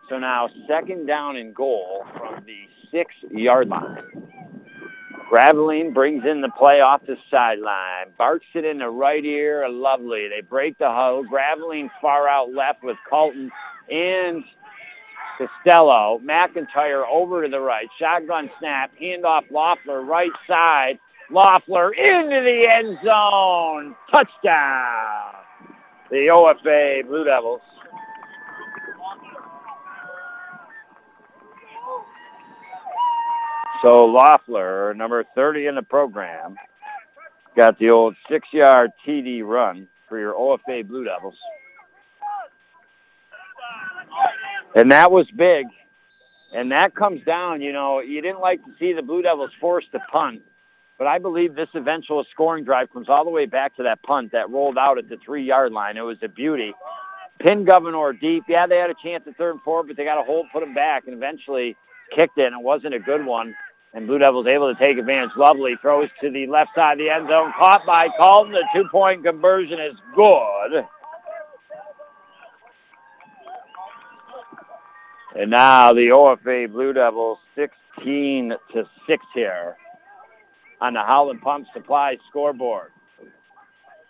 So now second down and goal from the six-yard line. Graveline brings in the play off the sideline. Barks it in the right ear. Lovely. They break the huddle. Graveline far out left with Colton and Costello. McIntyre over to the right. Shotgun snap. Handoff Loeffler right side. Loeffler into the end zone. Touchdown. The OFA Blue Devils. So Loeffler, number 30 in the program, got the old six-yard TD run for your OFA Blue Devils. And that was big. And that comes down, you know, you didn't like to see the Blue Devils forced to punt, but I believe this eventual scoring drive comes all the way back to that punt that rolled out at the three-yard line. It was a beauty. Pin Gouverneur deep. Yeah, they had a chance at third and four, but they got a hold, put them back, and eventually kicked it, and it wasn't a good one. And Blue Devils able to take advantage. Lovely throws to the left side of the end zone. Caught by Colton. The two-point conversion is good. And now the OFA Blue Devils 16 to 6 here on the Howland Pump Supply scoreboard.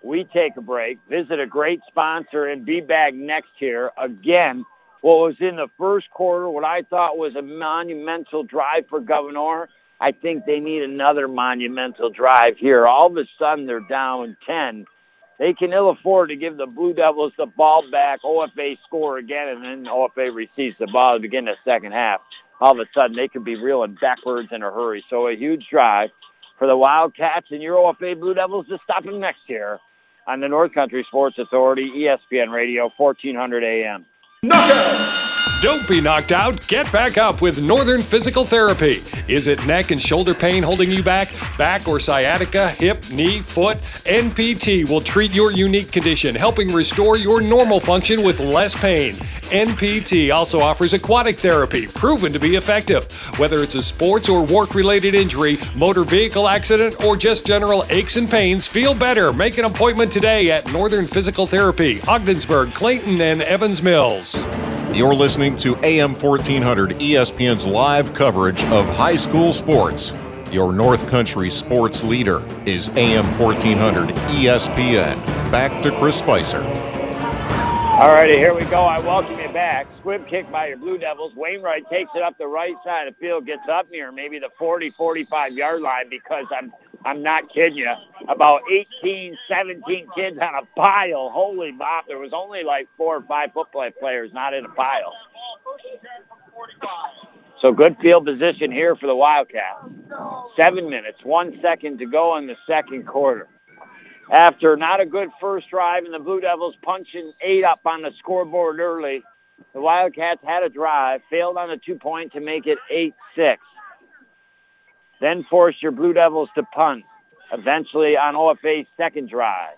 We take a break, visit a great sponsor, and be back next here again. What was in the first quarter, what I thought was a monumental drive for Gouverneur, I think they need another monumental drive here. All of a sudden, they're down 10 they can ill afford to give the Blue Devils the ball back. OFA score again, and then OFA receives the ball to begin the second half. All of a sudden, they could be reeling backwards in a hurry. So a huge drive for the Wildcats and your OFA Blue Devils to stop them next year on the North Country Sports Authority, ESPN Radio, 1400 AM. Knockout! Don't be knocked out. Get back up with Northern Physical Therapy. Is it neck and shoulder pain holding you back? Back or sciatica, hip, knee, foot? NPT will treat your unique condition, helping restore your normal function with less pain. NPT also offers aquatic therapy, proven to be effective. Whether it's a sports or work related injury, motor vehicle accident, or just general aches and pains, feel better. Make an appointment today at Northern Physical Therapy, Ogdensburg, Clayton, and Evans Mills. You're listening to AM 1400 ESPN's live coverage of high school sports. Your North Country sports leader is AM 1400 ESPN. Back to Chris Spicer. All righty, here we go. I welcome you back. Squib kick by your Blue Devils. Wainwright takes it up the right side of the field, gets up near maybe the 40, 45 yard line because I'm I'm not kidding you. About 18, 17 kids on a pile. Holy bop. There was only like four or five football players not in a pile. So good field position here for the Wildcats. Seven minutes, one second to go in the second quarter. After not a good first drive and the Blue Devils punching eight up on the scoreboard early, the Wildcats had a drive, failed on the two point to make it 8-6 then forced your Blue Devils to punt, eventually on OFA's second drive.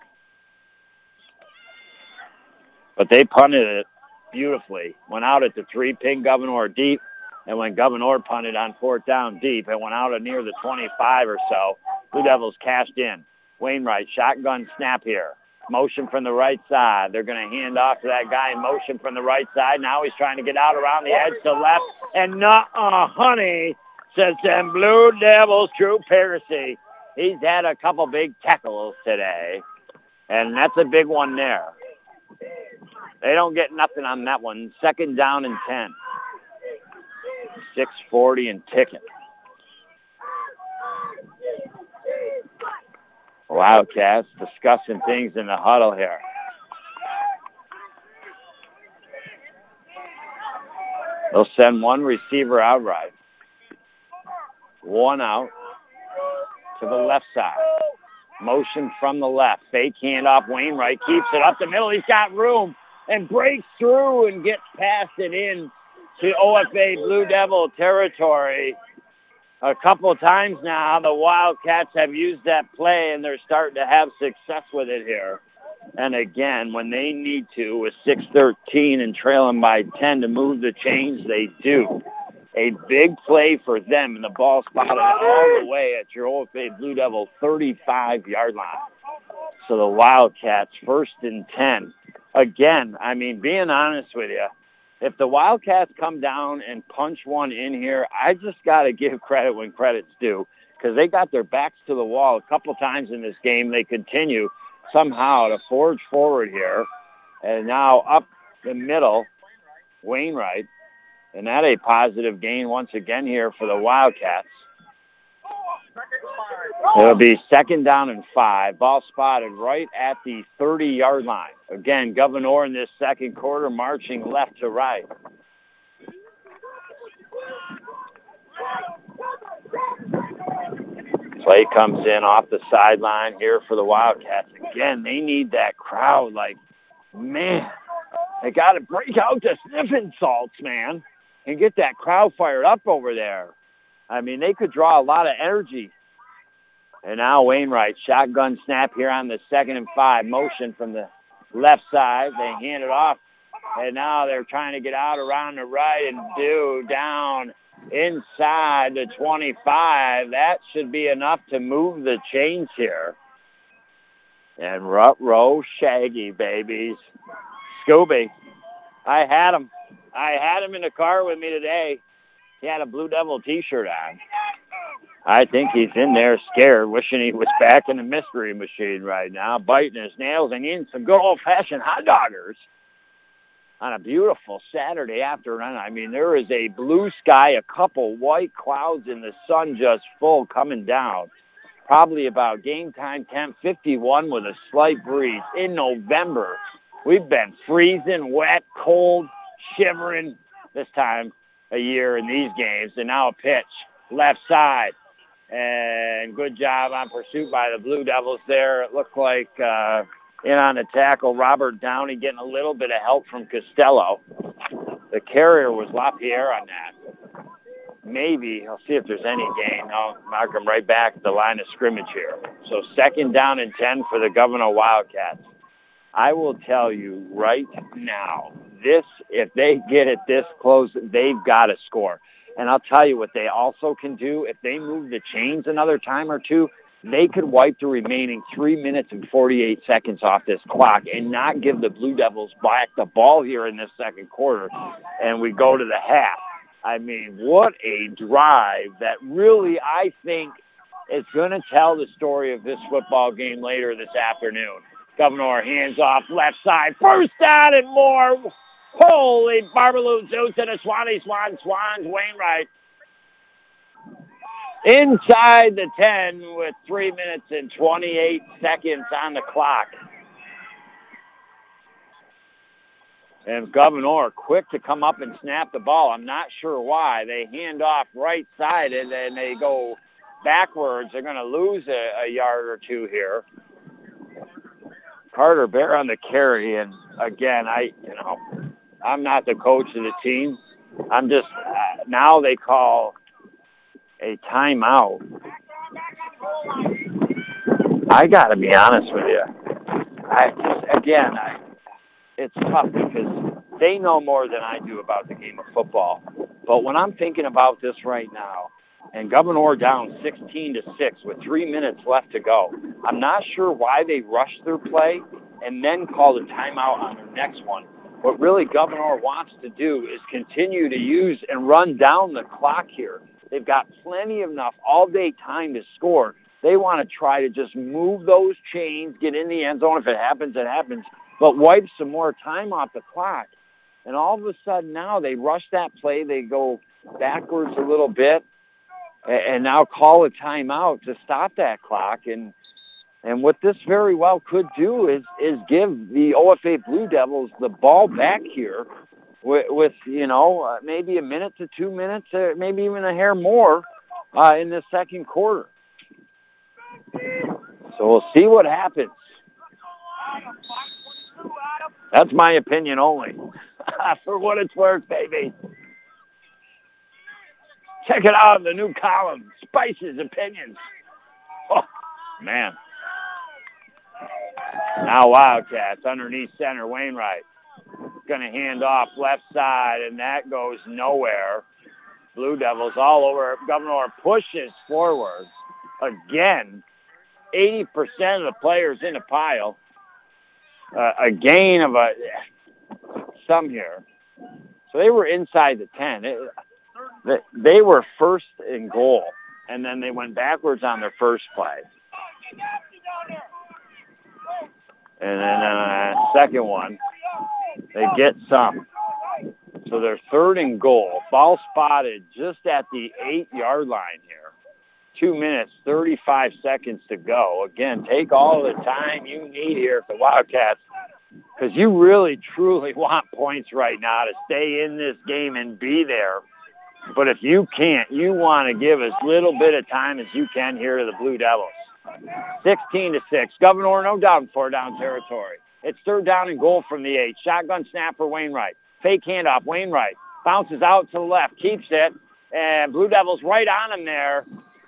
But they punted it beautifully. Went out at the three, ping Gouverneur deep, and when Gouverneur punted on fourth down deep, it went out near the 25 or so. Blue Devils cashed in. Wainwright, shotgun snap here. Motion from the right side. They're going to hand off to that guy motion from the right side. Now he's trying to get out around the edge to left. And not uh, honey, says them Blue Devils, Drew Piercy. He's had a couple big tackles today, and that's a big one there. They don't get nothing on that one. Second down and 10. 640 and ticking. Wildcats discussing things in the huddle here. They'll send one receiver outright. One out to the left side. Motion from the left. Fake handoff. Wainwright keeps it up the middle. He's got room and breaks through and gets past it in to OFA Blue Devil territory. A couple times now, the Wildcats have used that play, and they're starting to have success with it here. And again, when they need to, with 6-13 and trailing by 10 to move the chains, they do a big play for them, and the ball spotted all the way at your OFA Blue Devil 35-yard line. So the Wildcats first and 10. Again, I mean, being honest with you, if the Wildcats come down and punch one in here, I just got to give credit when credit's due because they got their backs to the wall a couple times in this game. They continue somehow to forge forward here. And now up the middle, Wainwright and that a positive gain once again here for the Wildcats. It'll be second down and five. Ball spotted right at the 30-yard line. Again, Gouverneur in this second quarter marching left to right. Play comes in off the sideline here for the Wildcats. Again, they need that crowd. Like, man, they got to break out the sniffing salts, man and get that crowd fired up over there. I mean, they could draw a lot of energy. And now Wainwright, shotgun snap here on the second and five. Motion from the left side. They hand it off. And now they're trying to get out around the right and do down inside the 25. That should be enough to move the chains here. And Rut Row Shaggy, babies. Scooby. I had him. I had him in the car with me today. He had a Blue Devil T-shirt on. I think he's in there scared, wishing he was back in the mystery machine right now, biting his nails and eating some good old-fashioned hot doggers on a beautiful Saturday afternoon. I mean, there is a blue sky, a couple white clouds, and the sun just full coming down. Probably about game time temp 51 with a slight breeze in November. We've been freezing, wet, cold, shivering this time a year in these games. And now a pitch, left side. And good job on pursuit by the Blue Devils there. It looked like uh, in on the tackle, Robert Downey getting a little bit of help from Costello. The carrier was LaPierre on that. Maybe. I'll see if there's any gain. I'll mark him right back at the line of scrimmage here. So second down and 10 for the Gouverneur Wildcats. I will tell you right now, this, if they get it this close, they've got to score. And I'll tell you what they also can do. If they move the chains another time or two, they could wipe the remaining three minutes and 48 seconds off this clock and not give the Blue Devils back the ball here in this second quarter. And we go to the half. I mean, what a drive that really, I think, is going to tell the story of this football game later this afternoon. Gouverneur hands off left side. First down and more. Holy Barbaloo Zeus and a Swanee Swan Swans Wainwright. Inside the 10 with 3 minutes and 28 seconds on the clock. And Gouverneur quick to come up and snap the ball. I'm not sure why. They hand off right-sided and then they go backwards. They're going to lose a, a yard or two here. Carter Bear on the carry. And again, I, you know, I'm not the coach of the team. I'm just, uh, now they call a timeout. I got to be honest with you. I just, again, I, it's tough because they know more than I do about the game of football. But when I'm thinking about this right now, and Gouverneur down 16 to 6 with three minutes left to go. I'm not sure why they rushed their play and then called a timeout on their next one. What really Gouverneur wants to do is continue to use and run down the clock here. They've got plenty of enough all-day time to score. They want to try to just move those chains, get in the end zone. If it happens, it happens. But wipe some more time off the clock. And all of a sudden now they rush that play. They go backwards a little bit and now call a timeout to stop that clock. And and what this very well could do is is give the OFA Blue Devils the ball back here with, with you know uh, maybe a minute to two minutes, or maybe even a hair more uh, in the second quarter. So we'll see what happens. That's my opinion only. [laughs] For what it's worth, baby. Check it out in the new column, Spices Opinions. Oh, man. Now Wildcats underneath center, Wainwright. Going to hand off left side, and that goes nowhere. Blue Devils all over. Gouverneur pushes forward again. 80% of the players in a pile. Uh, a gain of a some here. So they were inside the 10. It, they were first in goal, and then they went backwards on their first play. And then uh, second one, they get some. So they're third and goal. Ball spotted just at the eight-yard line here. Two minutes, 35 seconds to go. Again, take all the time you need here at the Wildcats because you really, truly [laughs] want points right now to stay in this game and be there but if you can't, you want to give as little bit of time as you can here to the Blue Devils. 16 to 6. Gouverneur, no doubt, four down territory. It's third down and goal from the eight. Shotgun snap for Wainwright. Fake handoff. Wainwright bounces out to the left, keeps it, and Blue Devils right on him there,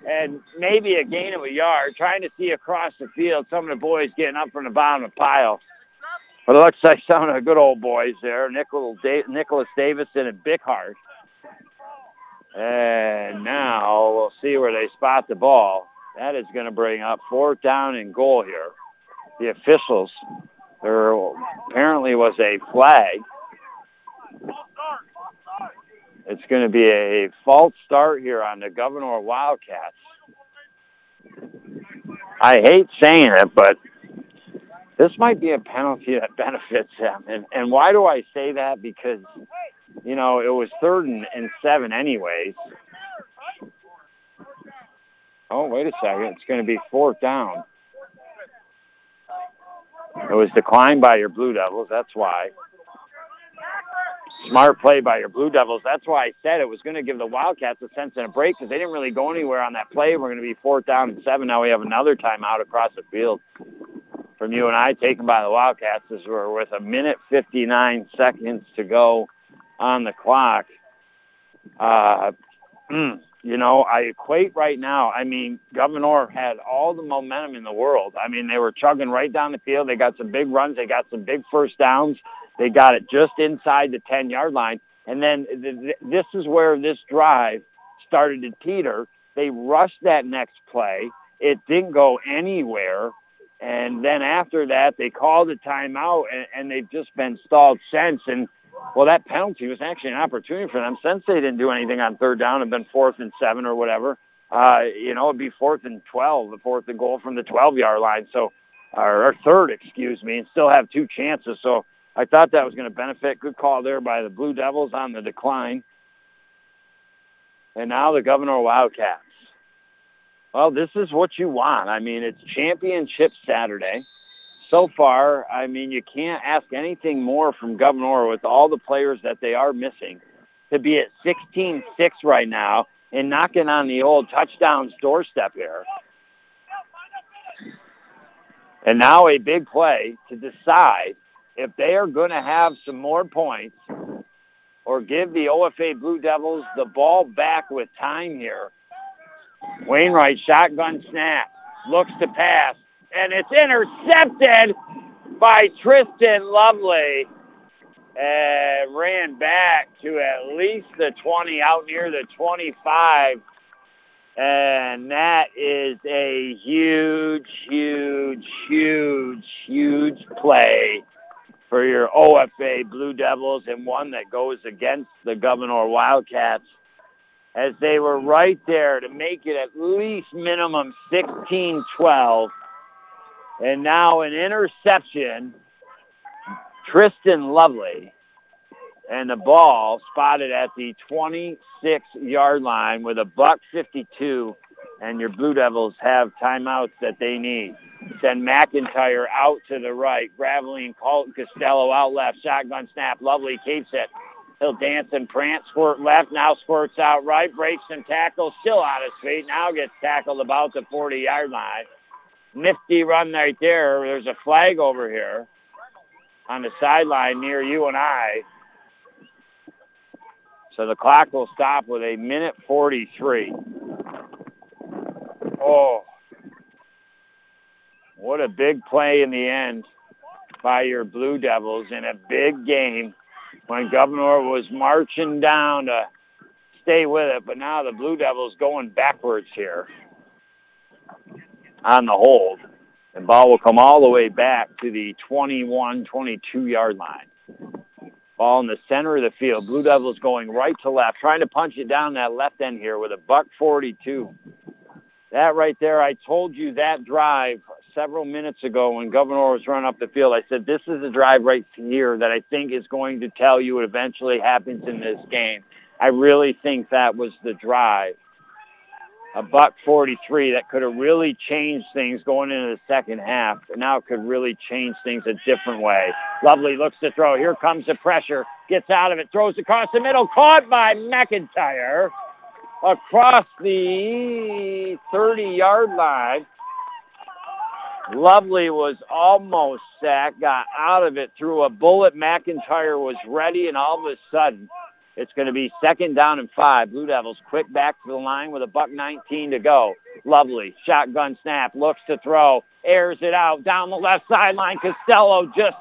and maybe a gain of a yard, trying to see across the field. Some of the boys getting up from the bottom of the pile. But it looks like some of the good old boys there, Nicholas, Nicholas Davison and Bickhart. And now we'll see where they spot the ball. That is going to bring up fourth down and goal here. The officials, there apparently was a flag. It's going to be a false start here on the Gouverneur Wildcats. I hate saying it, but this might be a penalty that [laughs] benefits them. And, and why do I say that? Because you know, it was third and, and seven anyways. Oh, wait a second. It's going to be fourth down. It was declined by your Blue Devils. That's why. Smart play by your Blue Devils. That's why I said it was going to give the Wildcats a sense and a break because they didn't really go anywhere on that play. We're going to be fourth down and seven. Now we have another timeout across the field from you and I taken by the Wildcats as we're with a minute 59 seconds to go on the clock. Uh, [clears throat] you know, I equate right now. I mean, Gouverneur had all the momentum in the world. I mean, they were chugging right down the field. They got some big runs. They got some big first downs. They got it just inside the 10-yard line. And then th- th- this is where this drive started to teeter. They rushed that next play. It didn't go anywhere. And then after that, they called a timeout, and, and they've just been stalled since. And well, that penalty was actually an opportunity for them since they didn't do anything on third down and been fourth and seven or whatever. Uh, you know, it'd be fourth and 12, the fourth and goal from the 12-yard line. So, or, or third, excuse me, and still have two chances. So I thought that was going to benefit. Good call there by the Blue Devils on the decline. And now the Gouverneur Wildcats. Well, this is what you want. I mean, it's championship Saturday. So far, I mean, you can't ask anything more from Gouverneur with all the players that they are missing to be at 16-6 right now and knocking on the old touchdowns doorstep here. And now a big play to decide if they are going to have some more points or give the OFA Blue Devils the ball back with time here. Wainwright shotgun snap, looks to pass, and it's intercepted by Tristan Lovely. Uh, ran back to at least the 20, out near the 25. And that is a huge, huge, huge, huge play for your OFA Blue Devils and one that goes against the Gouverneur Wildcats as they were right there to make it at least minimum 16-12. And now an interception. Tristan Lovely. And the ball spotted at the 26-yard line with a buck 52. And your Blue Devils have timeouts that they need. Send McIntyre out to the right. Graveline, Colton Costello out left. Shotgun snap. Lovely keeps it. He'll dance and prance, squirt left, now squirts out right, breaks and tackles, still on his feet, now gets tackled about the 40-yard line. Nifty run right there. There's a flag over here on the sideline near you and I. So the clock will stop with a minute 43. Oh, what a big play in the end by your Blue Devils in a big game when Gouverneur was marching down to stay with it, but now the Blue Devils going backwards here on the hold. And ball will come all the way back to the 21, 22 yard line. Ball in the center of the field. Blue Devils going right to left, trying to punch it down that left end here with a buck 42. That right there, I told you that drive several minutes ago when Gouverneur was running up the field. I said, this is a drive right here that I think is going to tell you what eventually happens in this game. I really think that was the drive. A buck 43 that could have really changed things going into the second half. Now it could really change things a different way. Lovely looks to throw. Here comes the pressure. Gets out of it. Throws across the middle. Caught by McIntyre across the 30-yard line. Lovely was almost sacked, got out of it, threw a bullet. McIntyre was ready, and all of a sudden, it's going to be second down and five. Blue Devils quick back to the line with a buck 19 to go. Lovely. Shotgun snap. Looks to throw. Airs it out down the left sideline. Costello just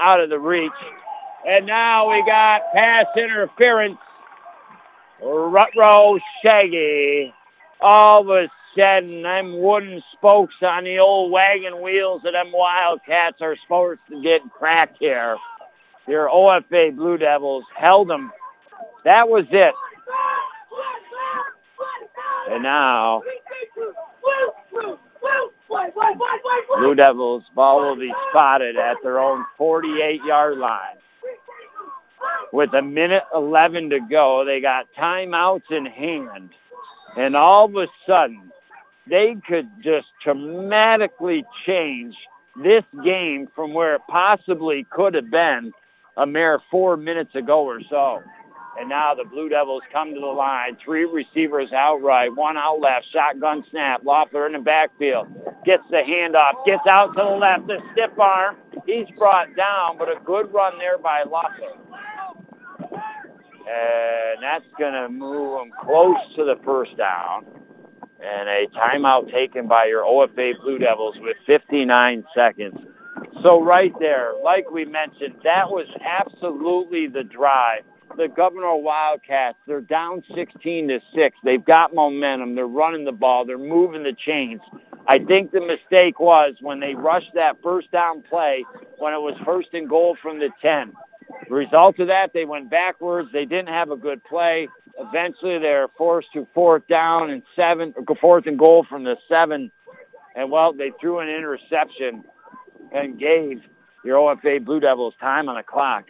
out of the reach. And now we got pass interference. Rutro Shaggy. All of a sudden, them wooden spokes on the old wagon wheels of them Wildcats are supposed to get cracked here. Your OFA Blue Devils held them. That was it. And now, Blue Devils ball will be spotted at their own 48-yard line. With a minute 11 to go, they got timeouts in hand. And all of a sudden, they could just dramatically change this game from where it possibly could have been a mere four minutes ago or so. And now the Blue Devils come to the line. Three receivers outright, one out left, shotgun snap. Loeffler in the backfield. Gets the handoff, gets out to the left, the stiff arm. He's brought down, but a good run there by Loeffler. And that's going to move them close to the first down. And a timeout taken by your OFA Blue Devils with 59 seconds. So right there, like we mentioned, that was absolutely the drive. The Gouverneur Wildcats, they're down 16 to 6. They've got momentum. They're running the ball. They're moving the chains. I think the mistake was when they rushed that first down play when it was first and goal from the 10. The result of that, they went backwards. They didn't have a good play. Eventually, they're forced to fourth down and seven, fourth and goal from the seven. And well, they threw an interception and gave your OFA Blue Devils time on the clock.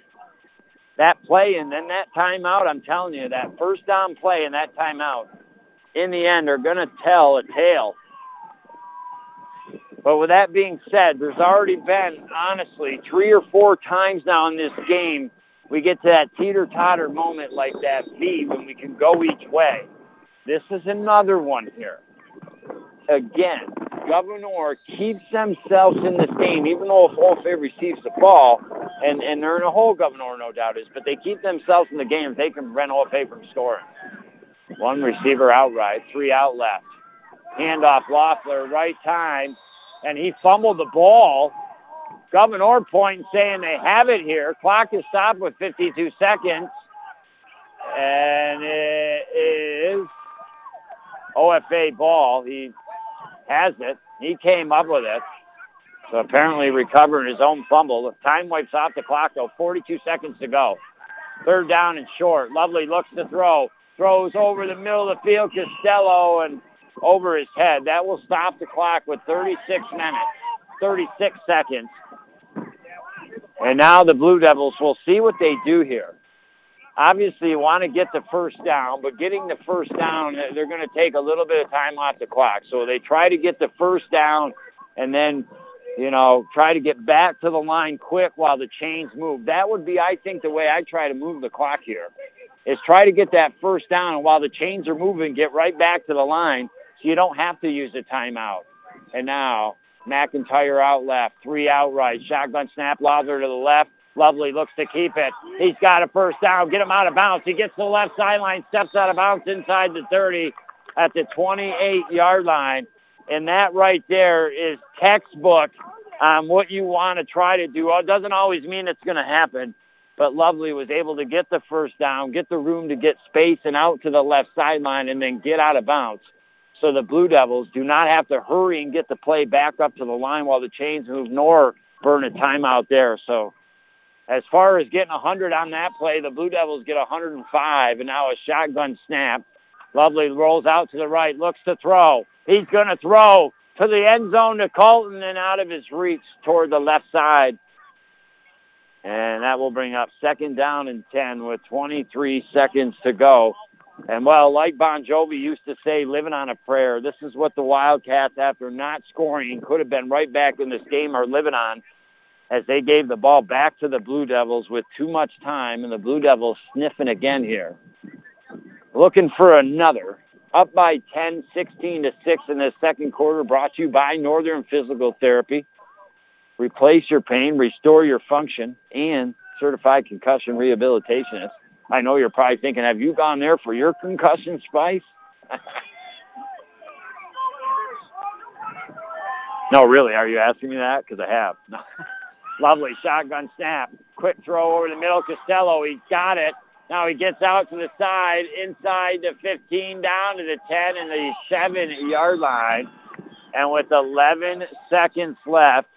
That play and then that timeout, I'm telling you, that first down play and that timeout, in the end, are going to tell a tale. But with that being said, there's already been, honestly, three or four times now in this game we get to that teeter-totter moment like that V when we can go each way. This is another one here. Again, Gouverneur keeps themselves in this game, even though if OFA receives the ball, and, and they're in a hole, Gouverneur, no doubt is, but they keep themselves in the game. They can prevent OFA from scoring. One receiver outright, three out left. Handoff Loeffler, right time, and he fumbled the ball. Gouverneur point saying they have it here. Clock is stopped with 52 seconds. And it is OFA ball. He has it. He came up with it. So apparently recovering his own fumble. Time wipes off the clock, though. 42 seconds to go. Third down and short. Lovely looks to throw. Throws over the middle of the field. Costello and over his head. That will stop the clock with 36 minutes, 36 seconds. And now the Blue Devils will see what they do here. Obviously, you want to get the first down, but getting the first down, they're going to take a little bit of time off the clock. So they try to get the first down and then, you know, try to get back to the line quick while the chains move. That would be, I think, the way I try to move the clock here, is try to get that first down, and while the chains are moving, get right back to the line so you don't have to use a timeout. And now McIntyre out left, three out right, shotgun snap, Loeffler to the left. Lovely looks to keep it. He's got a first down. Get him out of bounds. He gets to the left sideline, steps out of bounds inside the 30 at the 28-yard line. And that right there is textbook what you want to try to do. It doesn't always mean it's going to happen, but Lovely was able to get the first down, get the room to get space and out to the left sideline, and then get out of bounds so the Blue Devils do not have to hurry and get the play back up to the line while the chains move, nor burn a timeout there. So as far as getting 100 on that play, the Blue Devils get 105, and now a shotgun snap. Lovely rolls out to the right, looks to throw. He's going to throw to the end zone to Colton and out of his reach toward the left side. And that will bring up second down and 10 with 23 seconds to go. And well, like Bon Jovi used to say, living on a prayer, this is what the Wildcats, after not scoring, could have been right back in this game are living on as they gave the ball back to the Blue Devils with too much time, and the Blue Devils sniffing again here. Looking for another. Up by 10, 16 to 6 in the second quarter, brought to you by Northern Physical Therapy. Replace your pain, restore your function, and certified concussion rehabilitationist. I know you're probably thinking, have you gone there for your concussion, Spice? [laughs] no, really, are you asking me that? Because I have. [laughs] Lovely shotgun snap. Quick throw over the middle. Costello, he got it. Now he gets out to the side, inside the 15, down to the 10 and the 7-yard line. And with 11 seconds left,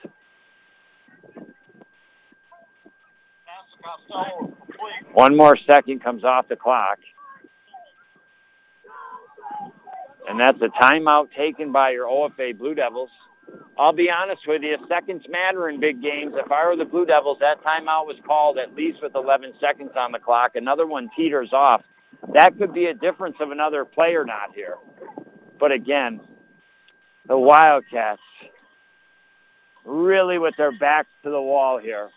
one more second comes off the clock. And that's a timeout taken by your OFA Blue Devils. I'll be honest with you, seconds matter in big games. If I were the Blue Devils, that timeout was called at least with 11 seconds on the clock. Another one teeters off. That could be a difference of another player not here. But again, the Wildcats really with their backs to the wall here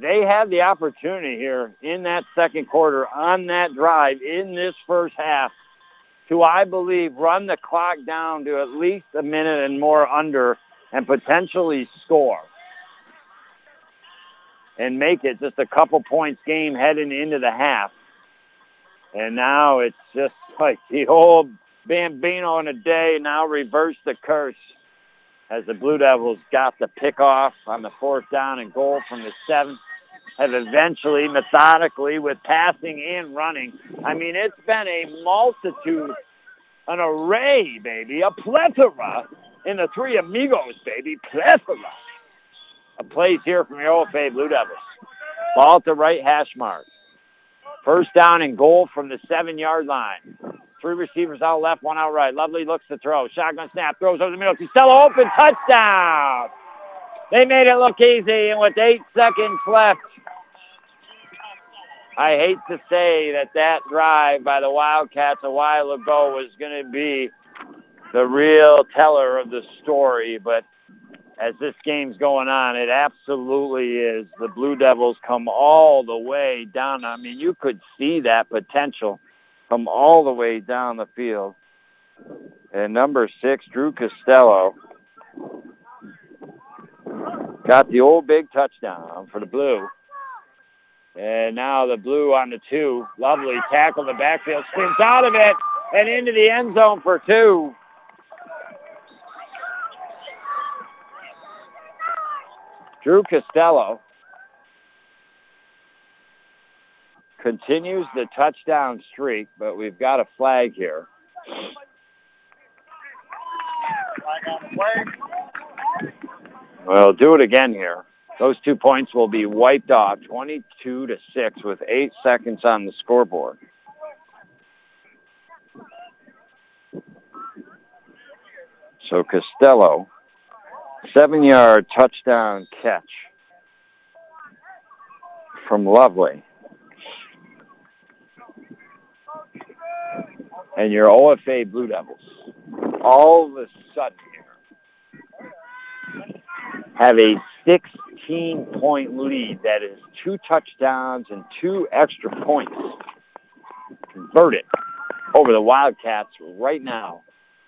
they have the opportunity here in that second quarter on that drive in this first half to, I believe, run the clock down to at least a minute and more under and potentially score. and make it just a couple points game heading into the half. And now it's just [laughs] like the old Bambino in a day now reverse the curse as the Blue Devils got the pick off on the fourth down and goal from the seven have eventually methodically with passing and running. I mean, it's been a multitude, an array, baby, a plethora in the three amigos, baby, plethora. A plays here from your old fave, Blue Devils. Ball at the right hash mark. First down and goal from the seven-yard line. Three receivers out left, one out right. Lovely looks to throw. Shotgun snap, throws over the middle. Costello open, touchdown! They made it look easy, and with eight seconds left, I hate to say that that drive by the Wildcats a while ago was going to be the real teller of the story, but as this game's going on, it absolutely is. The Blue Devils come all the way down. I mean, you could see that potential come all the way down the field. And number six, Drew Costello, got the old big touchdown for the Blue. And now the Blue on the two. Lovely tackle the backfield, spins out of it and into the end zone for two. Drew Costello continues the touchdown streak, but we've got a flag here. Well, do it again here. Those two points will be wiped off, 22 to 6 with 8 seconds on the scoreboard. So Costello, seven-yard touchdown catch from Lovely. And your OFA Blue Devils, all of a sudden have a 16-point lead that is two touchdowns and two extra points converted over the Wildcats right now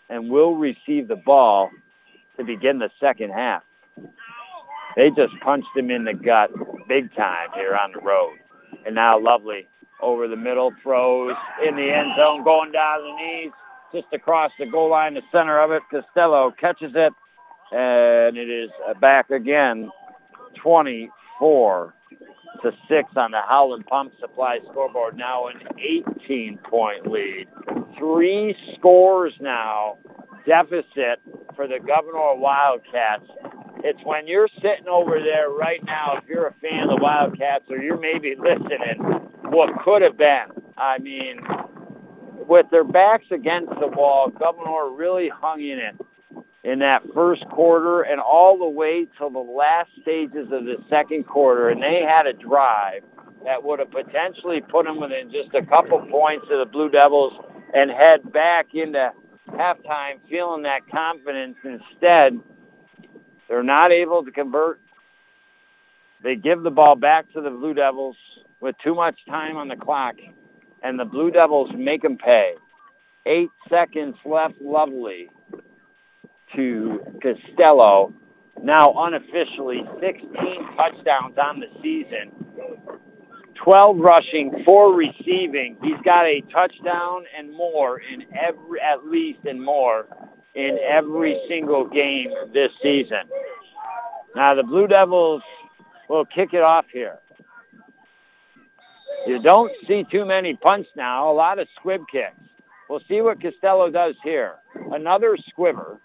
and will receive the ball to begin the second half. They just punched him in the gut big time here on the road. And now Lovely over the middle, throws in the end zone, going down the knees, just across the goal line, the center of it. Costello catches it, and it is back again, 24 to 6 on the Howland Pump Supply scoreboard. Now an 18-point lead. Three scores now deficit for the Gouverneur Wildcats. It's when you're sitting over there right now, if you're a fan of the Wildcats or you're maybe listening, what could have been. I mean, with their backs against the wall, Gouverneur really hung in it in that first quarter and all the way till the last stages of the second quarter, and they had a drive that would have potentially put them within just a couple points of the Blue Devils and head back into halftime feeling that confidence. Instead, they're not able to convert. They give the ball back to the Blue Devils with too much time on the clock, and the Blue Devils make them pay. Eight seconds left, lovely, to Costello. Now unofficially 16 touchdowns on the season. 12 rushing, 4 receiving. He's got a touchdown and more in every, at least and more in every single game this season. Now the Blue Devils will kick it off here. You don't see too many punts now, a lot of squib kicks. We'll see what Costello does here. Another squibber.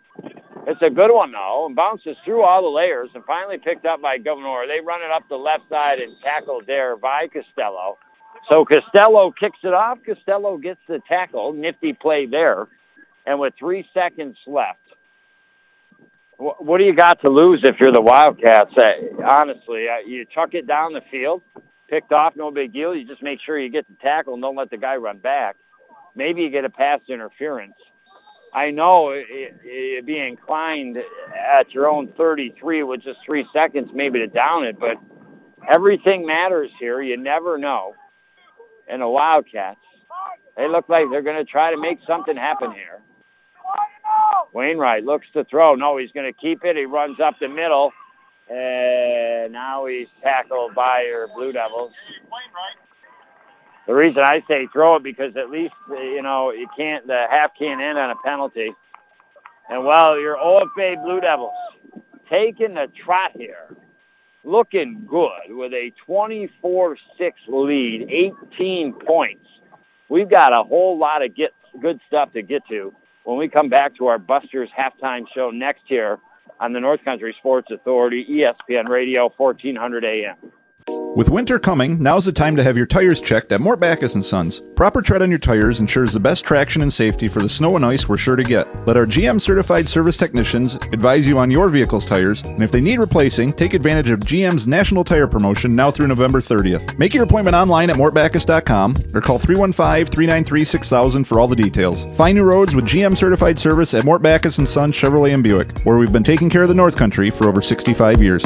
It's a good one, though, and bounces through all the layers and finally picked up by Gouverneur. They run it up the left side and tackled there by Costello. So Costello kicks it off. Costello gets the tackle. Nifty play there. And with three seconds left, what do you got to lose if you're the Wildcats? Uh, honestly, uh, you chuck it down the field, picked off, no big deal. You just make sure you get the tackle and don't let the guy run back. Maybe you get a pass interference. I know you'd be inclined at your own 33 with just three seconds maybe to down it, but everything matters here. You never know. And the Wildcats, they look like they're going to try to make something happen here. Wainwright looks to throw. No, he's going to keep it. He runs up the middle. And now he's tackled by your Blue Devils. The reason I say throw it because at least uh, you know you can't the half can't end on a penalty. And well, your OFA Blue Devils taking the trot here, looking good with a 24-6 lead, 18 points. We've got a whole lot of get good stuff to get to when we come back to our Busters halftime show next year on the North Country Sports Authority, ESPN Radio, 1400 AM. With winter coming, now's the time to have your tires checked at Mort Backus & Sons. Proper tread on your tires ensures the best traction and safety for the snow and ice we're sure to get. Let our GM certified service technicians advise you on your vehicle's tires, and if they need replacing, take advantage of GM's National Tire Promotion now through November 30th. Make your appointment online at mortbackus.com or call 315-393-6000 for all the details. Find new roads with GM certified service at Mort Backus & Sons Chevrolet and Buick, where we've been taking care of the North Country for over 65 years.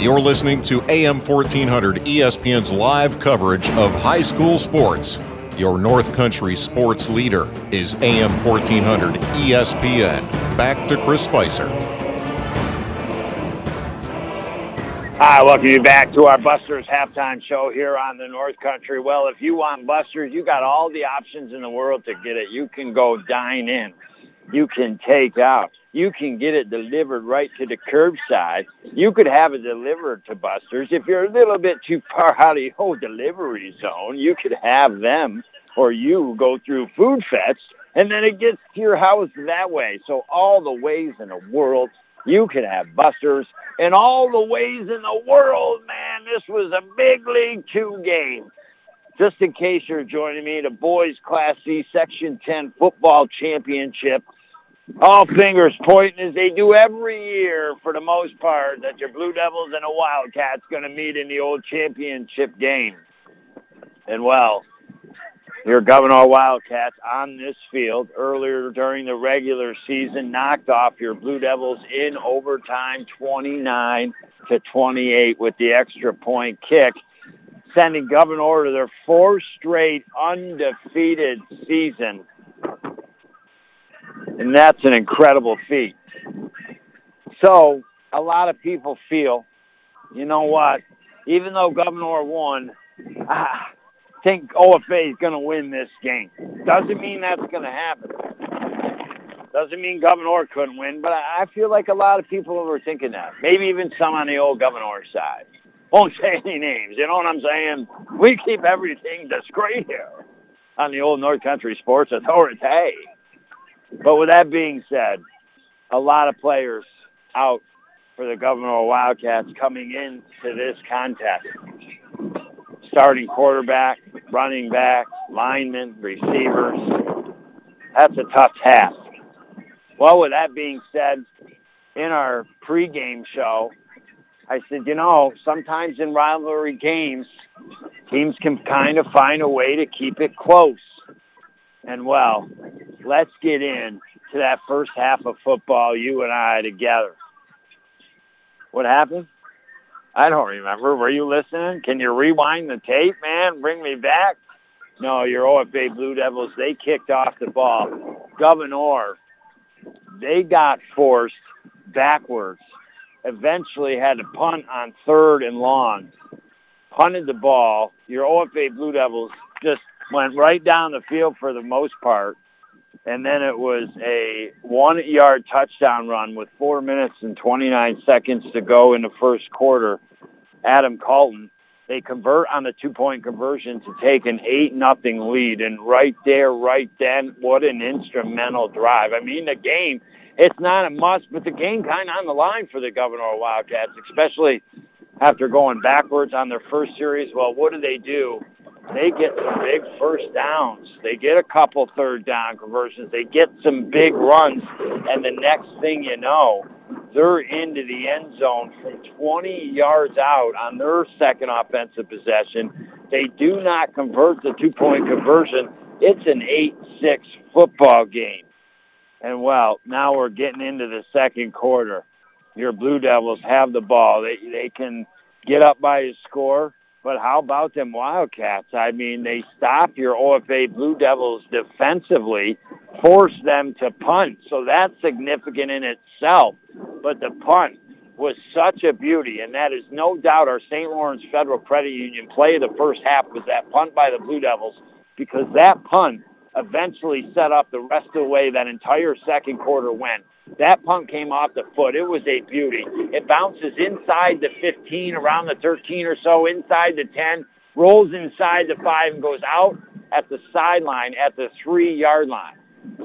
You're listening to AM 1400 ESPN's live coverage of high school sports. Your North Country sports leader is AM 1400 ESPN. Back to Chris Spicer. Hi, welcome you back to our Busters halftime show here on the North Country. Well, if you want Busters, you got all the options in the world to get it. You can go dine in. You can take out. You can get it delivered right to the curbside. You could have it delivered to Busters. If you're a little bit too far out of your delivery zone, you could have them or you go through Food Fest and then it gets to your house that way. So all the ways in the world you can have Busters in all the ways in the world, man. This was a big league two game. Just in case you're joining me, the boys Class C Section 10 football championship. All fingers pointing as they do every year for the most part that your Blue Devils and the Wildcats going to meet in the old championship game. And well, your Gouverneur Wildcats on this field earlier during the regular season knocked off your Blue Devils in overtime 29 to 28 with the extra point kick, sending Gouverneur to their fourth straight undefeated season. And that's an incredible feat. So a lot of people feel, you know what, even though Gouverneur won, ah, think OFA is going to win this game. Doesn't mean that's going to happen. Doesn't mean Gouverneur couldn't win, but I feel like a lot of people were thinking that. Maybe even some on the old Gouverneur side. Won't say any names. You know what I'm saying? We keep everything discreet here on the old North Country Sports Authority. But with that being said, a lot of players out for the Gouverneur Wildcats coming into this contest starting quarterback, running back, linemen, receivers. That's a tough task. Well, with that being said, in our pregame show, I said, you know, sometimes in rivalry games, teams can kind of find a way to keep it close. And well, let's get in to that first half of football, you and I together. What happened? I don't remember. Were you listening? Can you rewind the tape, man? Bring me back? No, your OFA Blue Devils, they kicked off the ball. Gouverneur, they got forced backwards. Eventually had to punt on third and long. Punted the ball. Your OFA Blue Devils just went right down the field for the most part. And then it was a one-yard touchdown run with four minutes and 29 seconds to go in the first quarter. Adam Calton, they convert on the two-point conversion to take an 8 nothing lead. And right there, right then, what an instrumental drive. I mean, the game, it's not a must, but the game kind of on the line for the Gouverneur Wildcats, especially after going backwards on their first series. Well, what do they do? They get some big first downs. They get a couple third down conversions. They get some big runs. And the next thing you know, they're into the end zone from 20 yards out on their second offensive possession. They do not convert the two-point conversion. It's an 8-6 football game. And, well, now we're getting into the second quarter. Your Blue Devils have the ball. They, they can get up by a score. But how about them Wildcats? I mean, they stop your OFA Blue Devils defensively, force them to punt. So that's significant in itself. But the punt was such a beauty, and that is no doubt our St. Lawrence Federal Credit Union play the first half was that punt by the Blue Devils because that punt eventually set up the rest of the way that entire second quarter went. That punt came off the foot. It was a beauty. It bounces inside the 15, around the 13 or so, inside the 10, rolls inside the 5, and goes out at the sideline at the 3-yard line.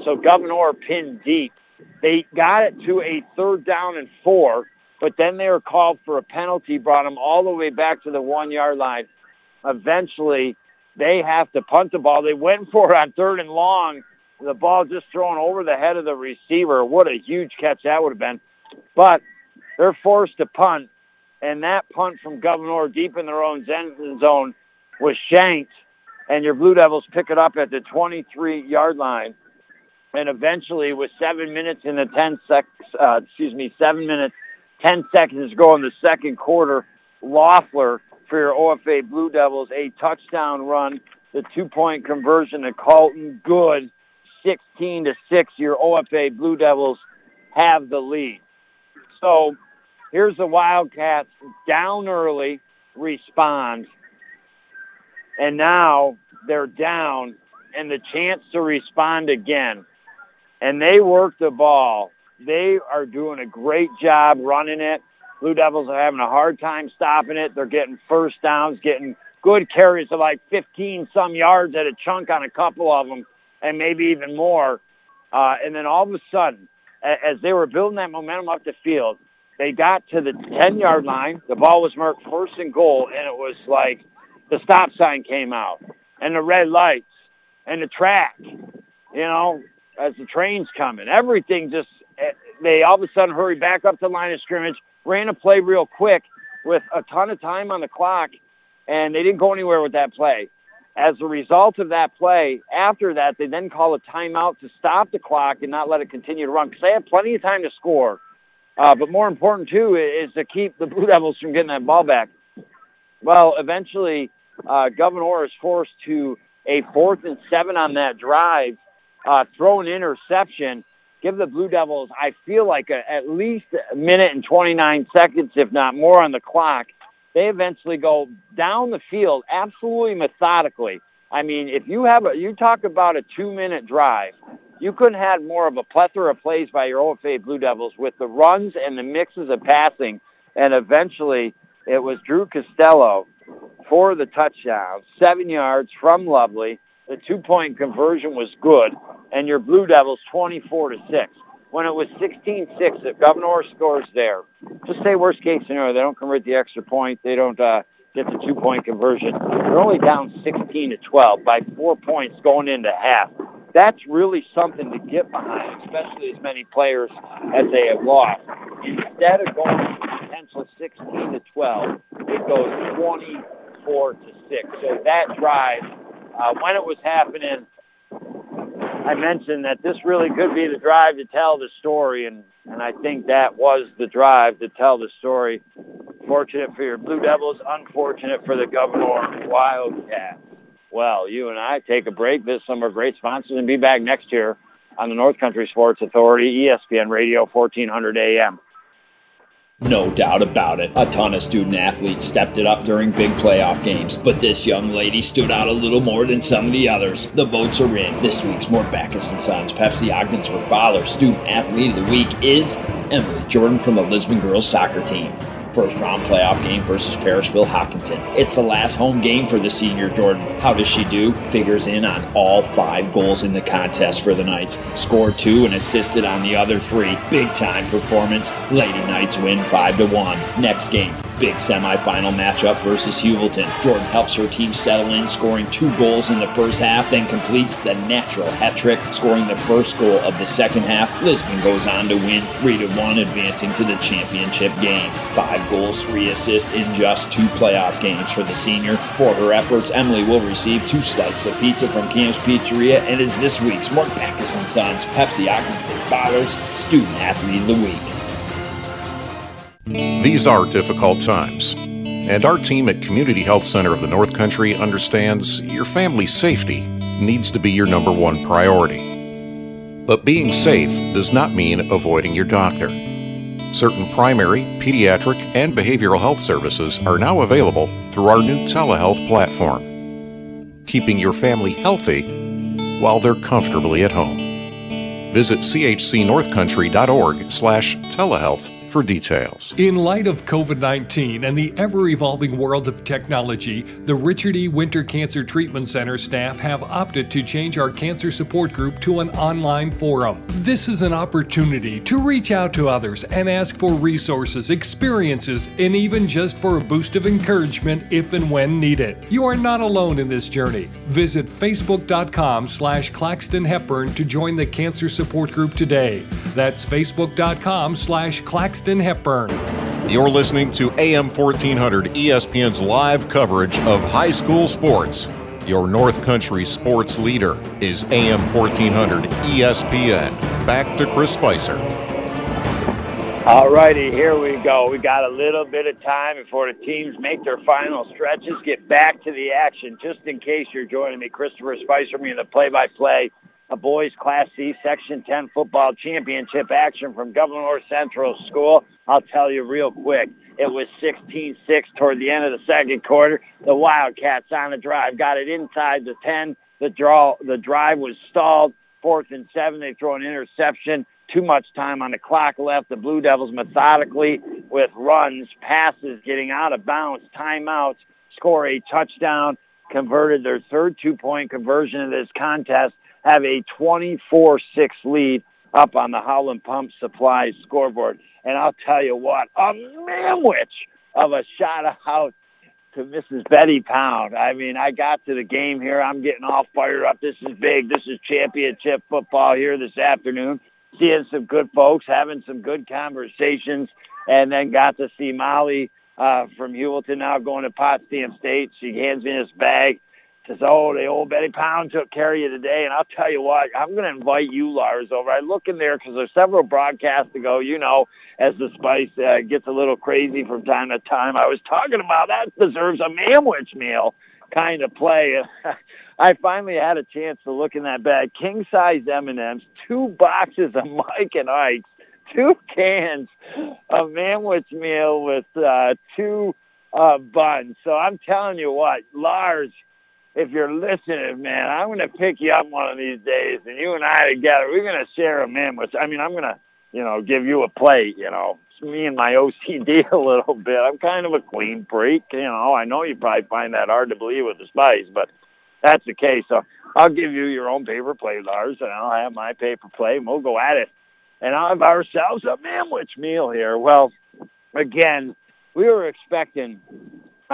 So Gouverneur pinned deep. They got it to a third down and four, but then they were called for a penalty, brought them all the way back to the one-yard line. Eventually, they have to punt the ball. They went for it on third and long, the ball just thrown over the head of the receiver. What a huge catch that would have been. But they're forced to punt, and that punt from Gouverneur deep in their own zone was shanked, and your Blue Devils pick it up at the 23-yard line. And eventually, with seven minutes in the 10 sec, uh, excuse me, seven minutes, 10 seconds to go in the second quarter, Loeffler for your OFA Blue Devils, a touchdown run, the two-point conversion to Colton, good. 16 to 6, your OFA Blue Devils have the lead. So here's the Wildcats down early, respond, and now they're down and the chance to respond again. And they work the ball. They are doing a great job running it. Blue Devils are having a hard time stopping it. They're getting first downs, getting good carries of like 15 some yards at a chunk on a couple of them and maybe even more. Uh, and then all of a sudden, as they were building that momentum up the field, they got to the 10-yard line. The ball was marked first and goal, and it was like the stop sign came out and the red lights and the track, you know, as the train's coming. Everything just, eh, they all of a sudden hurried back up the line of scrimmage, ran a play real quick with a ton of time on the clock, and they didn't go anywhere with that play. As a result of that play, after that, they then call a timeout to stop the clock and not let it continue to run because they have plenty of time to score. Uh, but more important, too, is to keep the [laughs] Blue Devils from getting that ball back. Well, eventually, uh, Gouverneur is forced to a fourth and seven on that drive, uh, throw an interception, give the Blue Devils, I feel like, a, at least a minute and 29 seconds, if not more, on the clock they eventually go down the field absolutely methodically. I mean, if you have a, you talk about a two-minute drive, you couldn't have more of a plethora of plays by your OFA Blue Devils with the runs and the mixes of passing. And eventually, it was Drew Costello for the touchdown, seven yards from Lovely. The two-point conversion was good, and your Blue Devils 24 to six when it was 16-6, if Gouverneur scores there, just say worst case scenario, they don't convert the extra point, they don't uh, get the two-point conversion. They're only down 16 to 12 by four points going into half. That's really something to get behind, especially as many players as they have lost. Instead of going potential 16 to 12, it goes 24 to 6. So that drive, uh, when it was happening, I mentioned that this really could be the drive to tell the story, and, and I think that was the drive to tell the story. Fortunate for your Blue Devils, unfortunate for the Gouverneur Wildcats. Well, you and I take a break, of our great sponsors, and be back next year on the North Country Sports Authority, ESPN Radio, 1400 AM. No doubt about it. A ton of student athletes stepped it up during big playoff games, but this young lady stood out a little more than some of the others. The votes are in. This week's Mort Backus and Sons Pepsi Ogdensburg Baller Student Athlete of the Week is Emily Jordan from the Lisbon Girls Soccer Team first round playoff game versus Parishville Hopkinton. It's the last home game for the senior Jordan. How does she do? Figures in on all five goals in the contest for the Knights. Scored two and assisted on the other three. Big time performance. Lady Knights win 5 to 1. Next game, big semifinal matchup versus Heuvelton. Jordan helps her team settle in, scoring two goals in the first half, then completes the natural hat trick, scoring the first goal of the second half. Lisbon goes on to win 3 to 1, advancing to the championship game. Five goals, three assists in just two playoff games for the senior. For her efforts, Emily will receive two slices of pizza from Cam's Pizzeria and is this week's Mort Backus and Sons Pepsi Ogdensburg Bottlers Student Athlete of the Week. These are difficult times, and our team at Community Health Center of the North Country understands your family's safety needs to be your number one priority. But being safe does not mean avoiding your doctor. Certain primary, pediatric, and behavioral health services are now available through our new telehealth platform, keeping your family healthy while they're comfortably at home. Visit chcnorthcountry.org/telehealth for details. In light of COVID 19 and the ever evolving world of technology, the Richard E. Winter Cancer Treatment Center staff have opted to change our cancer support group to an online forum. This is an opportunity to reach out to others and ask for resources, experiences, and even just for a boost of encouragement if and when needed. You are not alone in this journey. Visit facebook.com slash Claxton Hepburn to join the cancer support group today. That's facebook.com slash Claxton Hepburn. You're listening to AM 1400 ESPN's live coverage of high school sports. Your North Country sports leader is AM 1400 ESPN. Back to Chris Spicer. All righty, here we go. We got a little bit of time before the teams make their final stretches. Get back to the action. Just in case you're joining me, Christopher Spicer, me in the play-by-play a boys Class C Section 10 football championship action from Gouverneur Central School. I'll tell you real quick. It was 16-6 toward the end of the second quarter. The Wildcats on the drive got it inside the 10. The draw, the drive was stalled. Fourth and seven. They throw an interception. Too much time on the clock left. The Blue Devils methodically with runs, passes, getting out of bounds, timeouts, score a touchdown, converted their third two-point conversion of this contest have a 24-6 lead up on the Howland Pump Supply scoreboard. And I'll tell you what, a manwich of a shout out to Mrs. Betty Pound. I mean, I got to the game here. I'm getting all fired up. This is big. This is championship football here this afternoon. Seeing some good folks, having some good conversations, and then got to see Molly uh, from Heuvelton now going to Potsdam State. She hands me this bag says, oh, the old Betty Pound took care of you today. And I'll tell you what, I'm going to invite you, Lars, over. I look in there because there's several broadcasts ago, you know, as the spice uh, gets a little crazy from time to time. I was talking about that deserves a manwich meal kind of play. [laughs] I finally had a chance to look in that bag. King size M&Ms, two boxes of Mike and Ike's, two [laughs] cans of manwich meal with uh, two uh, buns. So I'm telling you what, Lars – if you're listening, man, I'm to pick you up one of these days, and you and I together, we're to share a manwich. I mean, I'm to, you know, give you a plate, you know. It's me and my [laughs] OCD a little bit. I'm kind of a clean freak, you know. I know you probably find that hard to believe with the spice, but that's the case. So I'll give you your own paper plate, Lars, and I'll have my paper plate, and we'll go at it. And I'll have ourselves a manwich meal here. Well, again, we were expecting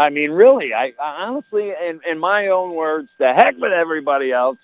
I mean, really, I, I honestly, in, in my own words, the heck with everybody else.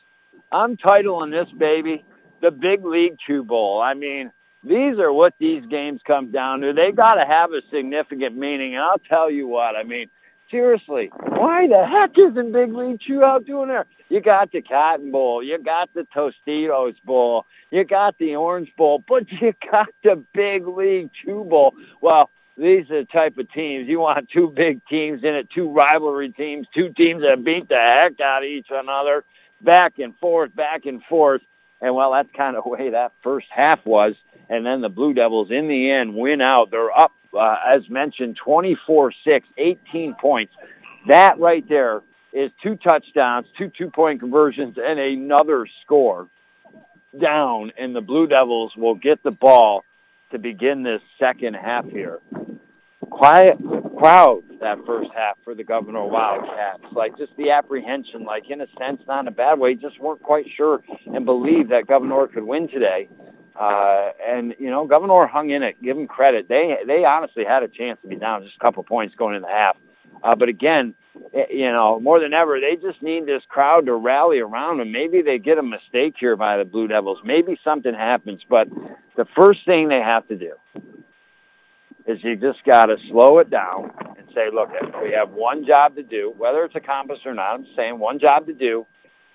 I'm titling this baby the Big League Chew Bowl. I mean, these are what these games come down to. They got to have a significant meaning. And I'll tell you what, I mean, Seriously, why the heck isn't Big League Chew out doing there? You got the Cotton Bowl, you got the Tostitos Bowl, you got the Orange Bowl, but [laughs] you got the Big League Chew Bowl. Well, these are the type of teams you want two big teams in it, two rivalry teams, two teams that beat the heck out of each another, back and forth, back and forth. And well, that's kind of [laughs] the way that first half was. And then the Blue Devils, in the end, win out. They're up, uh, as mentioned, 24-6, 18 points. That right there is two touchdowns, two two-point conversions, and another score down. And the Blue Devils will get the ball to begin this second half here. Quiet crowd that first half for the Gouverneur Wildcats. Like just the apprehension, like in a sense, not in a bad way, just weren't quite sure and believed that Gouverneur could win today. Uh, and you know, Gouverneur hung in it. Give them credit. They they honestly had a chance to be down just a couple points going into the half. Uh, but again, Eh, you know, more than ever, they just need this crowd to rally around them. Maybe they get a mistake here by the Blue Devils. Maybe something happens. But the first thing they have to do is you just got to slow it down and say, look, we have one job to do, whether it's accomplished or not. I'm saying one job to do,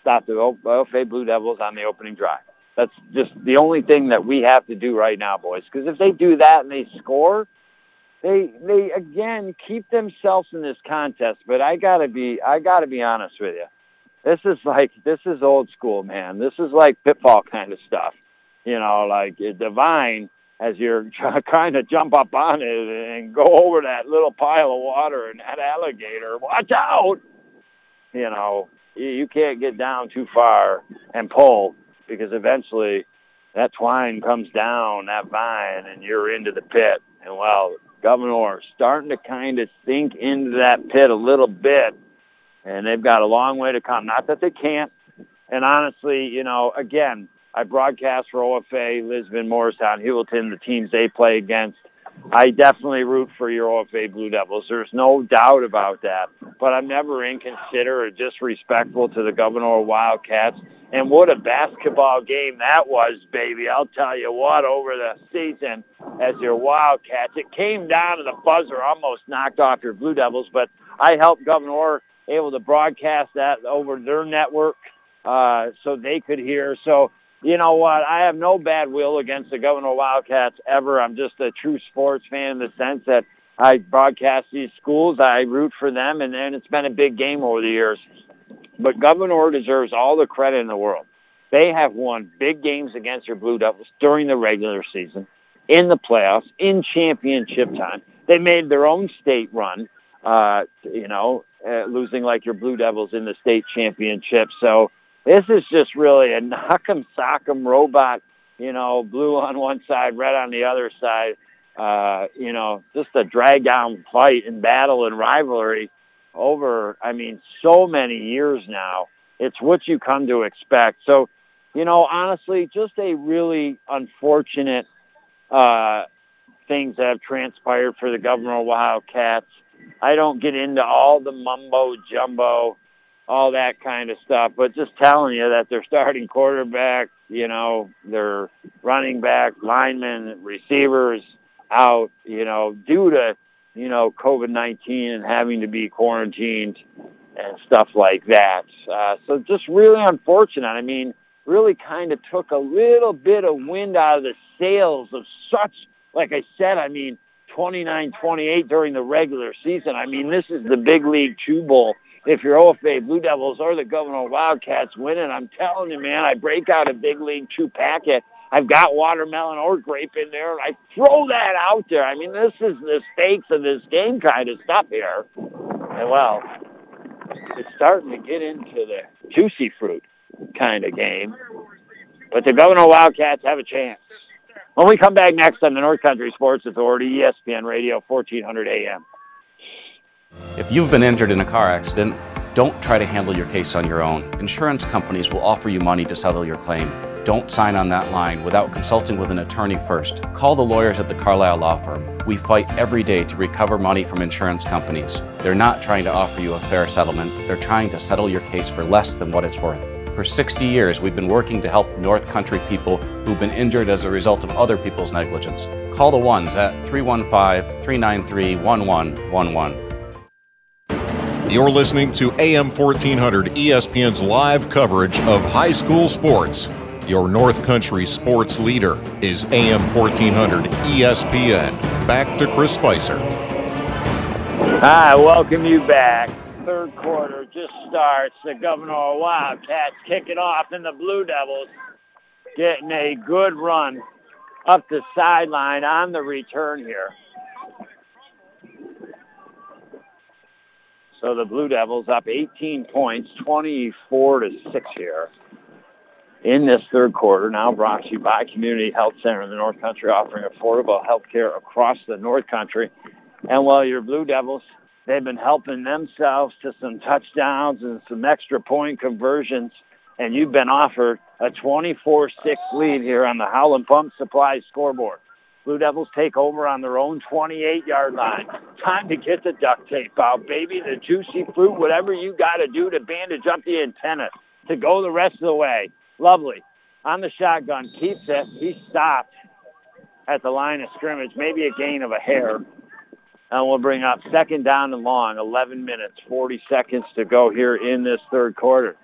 stop the OFA Blue Devils on the opening drive. That's just the only thing that we have to do right now, boys. Because if they do that and they score, they they again keep themselves in this contest. But I gotta be I gotta be honest with you. This is like this is old school, man. This is like pitfall kind of stuff. You know, like eh, divine as you're [laughs] trying to jump up on it and go over that little pile of water and that alligator. Watch out! You know, you can't get down too far and pull because eventually that twine comes down that vine and you're into the pit. And well, Gouverneur starting to kind of sink into that pit a little bit, and they've got a long way to come. Not that they can't. And honestly, you know, again, I broadcast for OFA, Lisbon, Morristown, Heuvelton, the teams they play against. I definitely root for your OFA Blue Devils. There's no doubt about that. But I'm never inconsiderate or disrespectful to the Gouverneur Wildcats. And what a basketball game that was, baby. I'll tell you what, over the season as your Wildcats. It came down to the buzzer, almost knocked off your Blue Devils, but I helped Gouverneur able to broadcast that over their network uh, so they could hear. So you know what? I have no bad will against the Gouverneur Wildcats ever. I'm just a true sports fan in the sense that I broadcast these schools. I root for them, and, and it's been a big game over the years. But Gouverneur deserves all the credit in the world. They have won big games against your Blue Devils during the regular season, in the playoffs, in championship time. They made their own state run, uh, you know, uh, losing like your Blue Devils in the state championship. So this is just really a [laughs] knock'em sock'em robot, you know, blue on one side, red on the other side. Uh, you know, just a drag down fight and battle and rivalry over, I mean, so many years now. It's what you come to expect. So, you know, honestly, just a really unfortunate uh, things that have transpired for the Gouverneur of Wildcats. I don't get into all the mumbo jumbo all that kind of stuff. But just telling you that their starting quarterback, you know, their running back, linemen, receivers out, you know, due to, you know, COVID-19 and having to be quarantined and stuff like that. Uh, so just really unfortunate. I mean, really kind of took a little bit of wind out of the sails of such, like I said, I mean, 29-28 during the regular season. I mean, this is the Big League Chew bowl if your OFA Blue Devils or the Gouverneur Wildcats win it, I'm telling you, man, I break out a big league chew packet. I've got watermelon or grape in there, and I throw that out there. I mean, this is the stakes of this game kind of stuff here. And well, it's starting to get into the juicy fruit kind of game. But the Governor Wildcats have a chance. When we come back next on the North Country Sports Authority, ESPN Radio, 1400 AM. If you've been injured in a car accident, don't try to handle your case on your own. Insurance companies will offer you money to settle your claim. Don't sign on that line without consulting with an attorney first. Call the lawyers at the Carlisle Law Firm. We fight every day to recover money from insurance companies. They're not trying to offer you a fair settlement, they're trying to settle your case for less than what it's worth. For 60 years, we've been working to help North Country people who've been injured as a result of other people's negligence. Call the ones at 315 393 1111. You're listening to AM 1400 ESPN's live coverage of high school sports. Your North Country sports leader is AM 1400 ESPN. Back to Chris Spicer. Hi, welcome you back. Third quarter just starts. The Gouverneur Wildcats kicking off, and the Blue Devils getting a good run up the sideline on the return here. So the Blue Devils up 18 points, 24 to 6 here in this third quarter. Now brought to you by Community Health Center in the North Country, offering affordable health care across the North Country. And while your Blue Devils, they've been helping themselves to some touchdowns and some extra point conversions, and you've been offered a 24-6 lead here on the Howland Pump Supply scoreboard. Blue Devils take over on their own 28-yard line. Time to get the duct tape out, baby, the juicy fruit, whatever you got to do to bandage up the antenna to go the rest of the way. Lovely. On the shotgun, keeps it. He stopped at the line of scrimmage, maybe a gain of a hair. And we'll bring up second down and long, 11 minutes, 40 seconds to go here in this third quarter.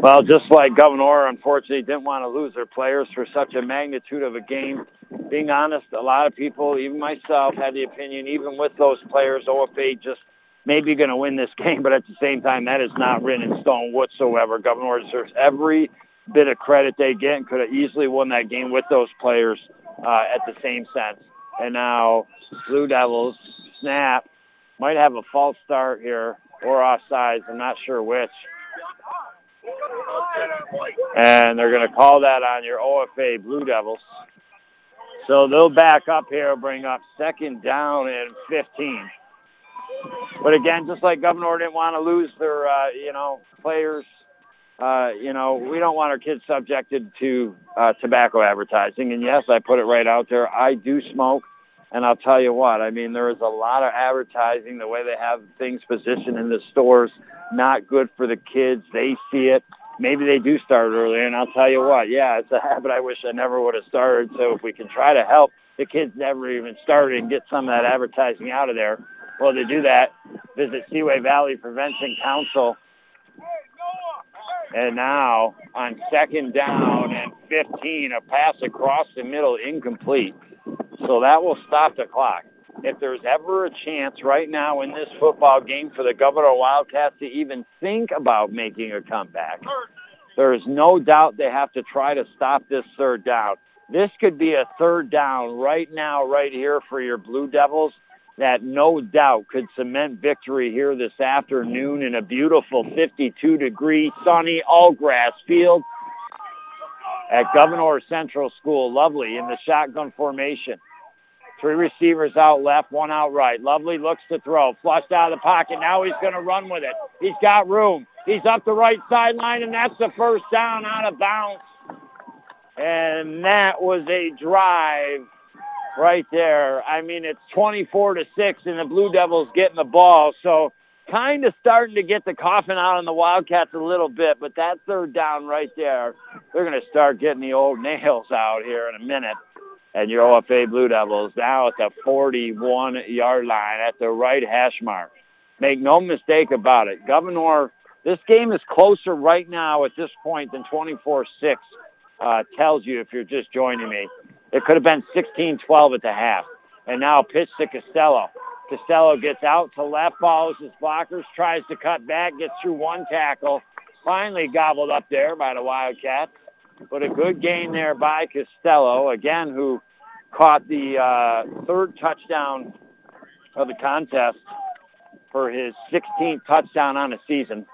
Well, just like Gouverneur, unfortunately, didn't want to lose their players for such a magnitude of a game. Being honest, a lot of people, even myself, had the opinion, even with those players, OFA just maybe going to win this [laughs] game, but at the same time, that is not written in stone whatsoever. Gouverneur deserves every bit of credit they get and could have easily won that game with those players uh, at the same sense. And now Blue Devils snap might have a false start here or offsides. I'm not sure which. And they're going to call that on your OFA Blue Devils. So they'll back up here, bring up second down and 15. But again, just like Gouverneur didn't want to lose their, uh, you know, players, uh, you know, we don't want our kids subjected to uh, tobacco advertising. And yes, I put it right out there. I do smoke. And I'll tell you what, I mean, there is a lot of advertising, the way they have things positioned in the stores, not good for the kids. They see it. Maybe they do start early. And I'll tell you what, yeah, it's a habit I wish I never would have started. So if we can try to help the kids never even started and get some of that advertising out of there, well, to do that, visit Seaway Valley Prevention Council. And now on second down and 15, a pass across the middle, incomplete. So that will stop the clock. If there's ever a chance right now in this football game for the Gouverneur Wildcats to even think about making a comeback, there is no doubt they have to try to stop this third down. This could be a third down right now, right here for your Blue Devils that no doubt could cement victory here this afternoon in a beautiful 52 degree sunny all grass field at Gouverneur Central School. Lovely in the shotgun formation. Three receivers out left, one out right. Lovely looks to throw. Flushed out of the pocket. Now he's going to run with it. He's got room. He's up the right sideline, and that's the first down out of bounds. And that was a drive right there. I mean, it's 24 to 6, and the Blue Devils getting the ball. So kind of starting to get the coffin out on the Wildcats a little bit, but that third down right there, they're going to start getting the old [laughs] nails out here in a minute. And your OFA Blue Devils now at the 41-yard line at the right hash mark. Make no mistake about it. Gouverneur, this game is closer right now at this point than 24-6 uh, tells you if you're just joining me. It could have been 16-12 at the half. And now pitch to Costello. Costello gets out to left, follows his blockers, tries to cut back, gets through one tackle. Finally gobbled up there by the Wildcats. But a good gain there by Costello, again, who caught the uh, third touchdown of the contest for his 16th touchdown on the season.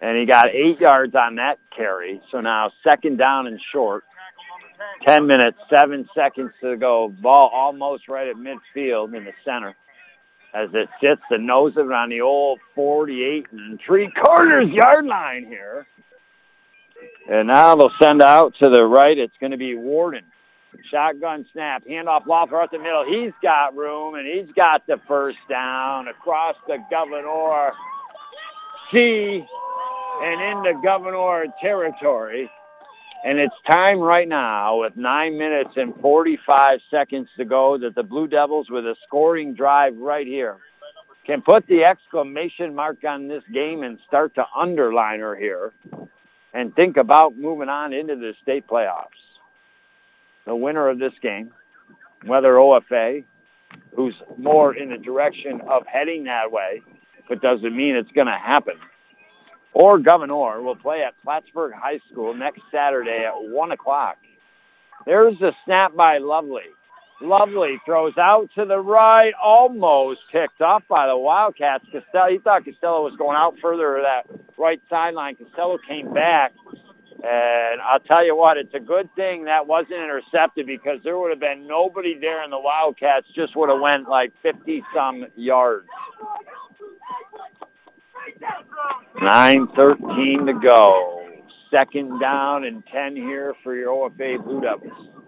And he got eight yards on that carry. So now second down and short. 10 minutes, seven seconds to go. Ball almost right at midfield in the center as it sits the nose of it on the old 48 and three quarters yard line here. And now they'll send out to the right. It's going to be Warden. Shotgun snap. Handoff Loeffler at the middle. He's got room, and he's got the first down across the Gouverneur C and into Gouverneur territory. And it's time right now with 9 minutes and 45 seconds to go that the Blue Devils with a scoring drive right here can put the exclamation mark on this game and start to underline her here and think about moving on into the state playoffs. The winner of this game, whether OFA, who's more in the direction of heading that way, but doesn't mean it's going to happen, or Gouverneur will play at Plattsburgh High School next Saturday at 1 o'clock. There's the snap by Lovely. Lovely throws out to the right, almost picked up by the Wildcats. Costello, he thought Costello was going out further to that right sideline. Costello came back, and I'll tell you what, it's a good thing that wasn't intercepted because there would have been nobody there, and the Wildcats just would have went like 50-some yards. 9.13 to go. Second down and 10 here for your OFA Blue Devils.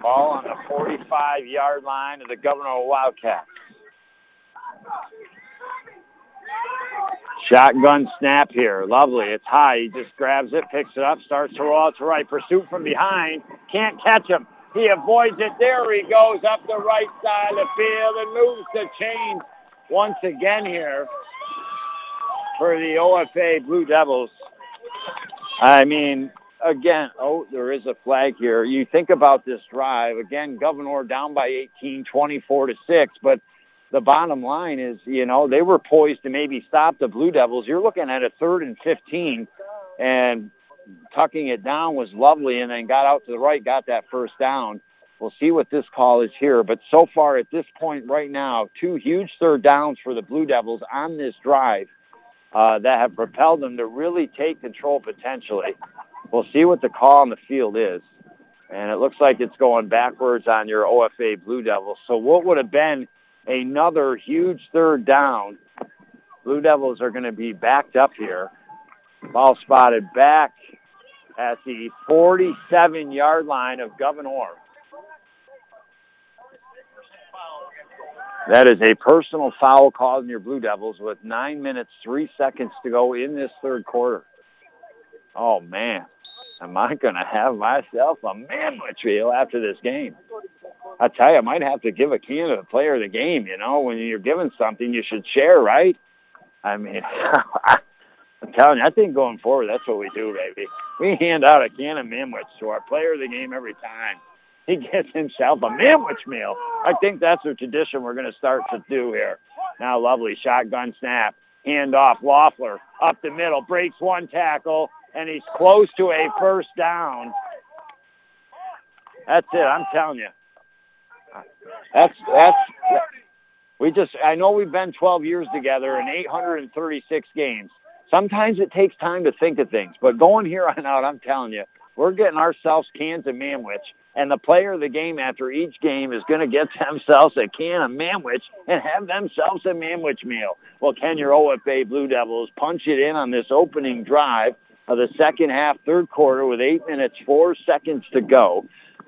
Ball on the 45-yard line of the Gouverneur Wildcats. Shotgun snap here. Lovely. It's high. He just grabs it, picks it up, starts to roll out to right. Pursuit from behind. Can't catch him. He avoids it. There he goes up the right side of the field and moves the chain once again here for the OFA Blue Devils. I mean, again, oh, there is a flag here. You think about this drive. Again, Gouverneur down by 18, 24 to 6, but the bottom line is, you know, they were poised to maybe stop the Blue Devils. You're looking at a third and 15, and tucking it down was lovely, and then got out to the right, got that first down. We'll see what this call is here. But so far at this point right now, two huge third downs for the Blue Devils on this drive uh, that have propelled them to really take control potentially. We'll see what the call on the field is. And it looks like it's going backwards on your OFA Blue Devils. So what would have been another huge third down, Blue Devils are going to be backed up here. Ball spotted back at the 47-yard line of Gouverneur. That is a personal foul called in your Blue Devils with nine minutes, three seconds to go in this third quarter. Oh, man. Am I going to have myself a manwich reel after this game? I tell you, I might have to give a can to the player of the game. You know, when you're giving something, you should share, right? I mean, [laughs] I'm telling you, I think going forward, that's what we do, baby. We hand out a can of manwich to our player of the game every time he [laughs] gets himself a manwich meal. I think that's a tradition we're going to start to do here. Now, lovely shotgun snap, hand off, Loeffler up the middle, breaks one tackle, and he's close to a first down. That's it. I'm telling you. That's that's. We just. I know we've been 12 years together in 836 games. Sometimes it takes time to think of things, but going here on out, I'm telling you, we're getting ourselves cans of manwich, and the player of the game after each game is going to get [laughs] themselves a can of manwich and have themselves a manwich meal. Well, can your OFA Blue Devils punch it in on this opening drive of the second half, third quarter with eight minutes, four seconds to go?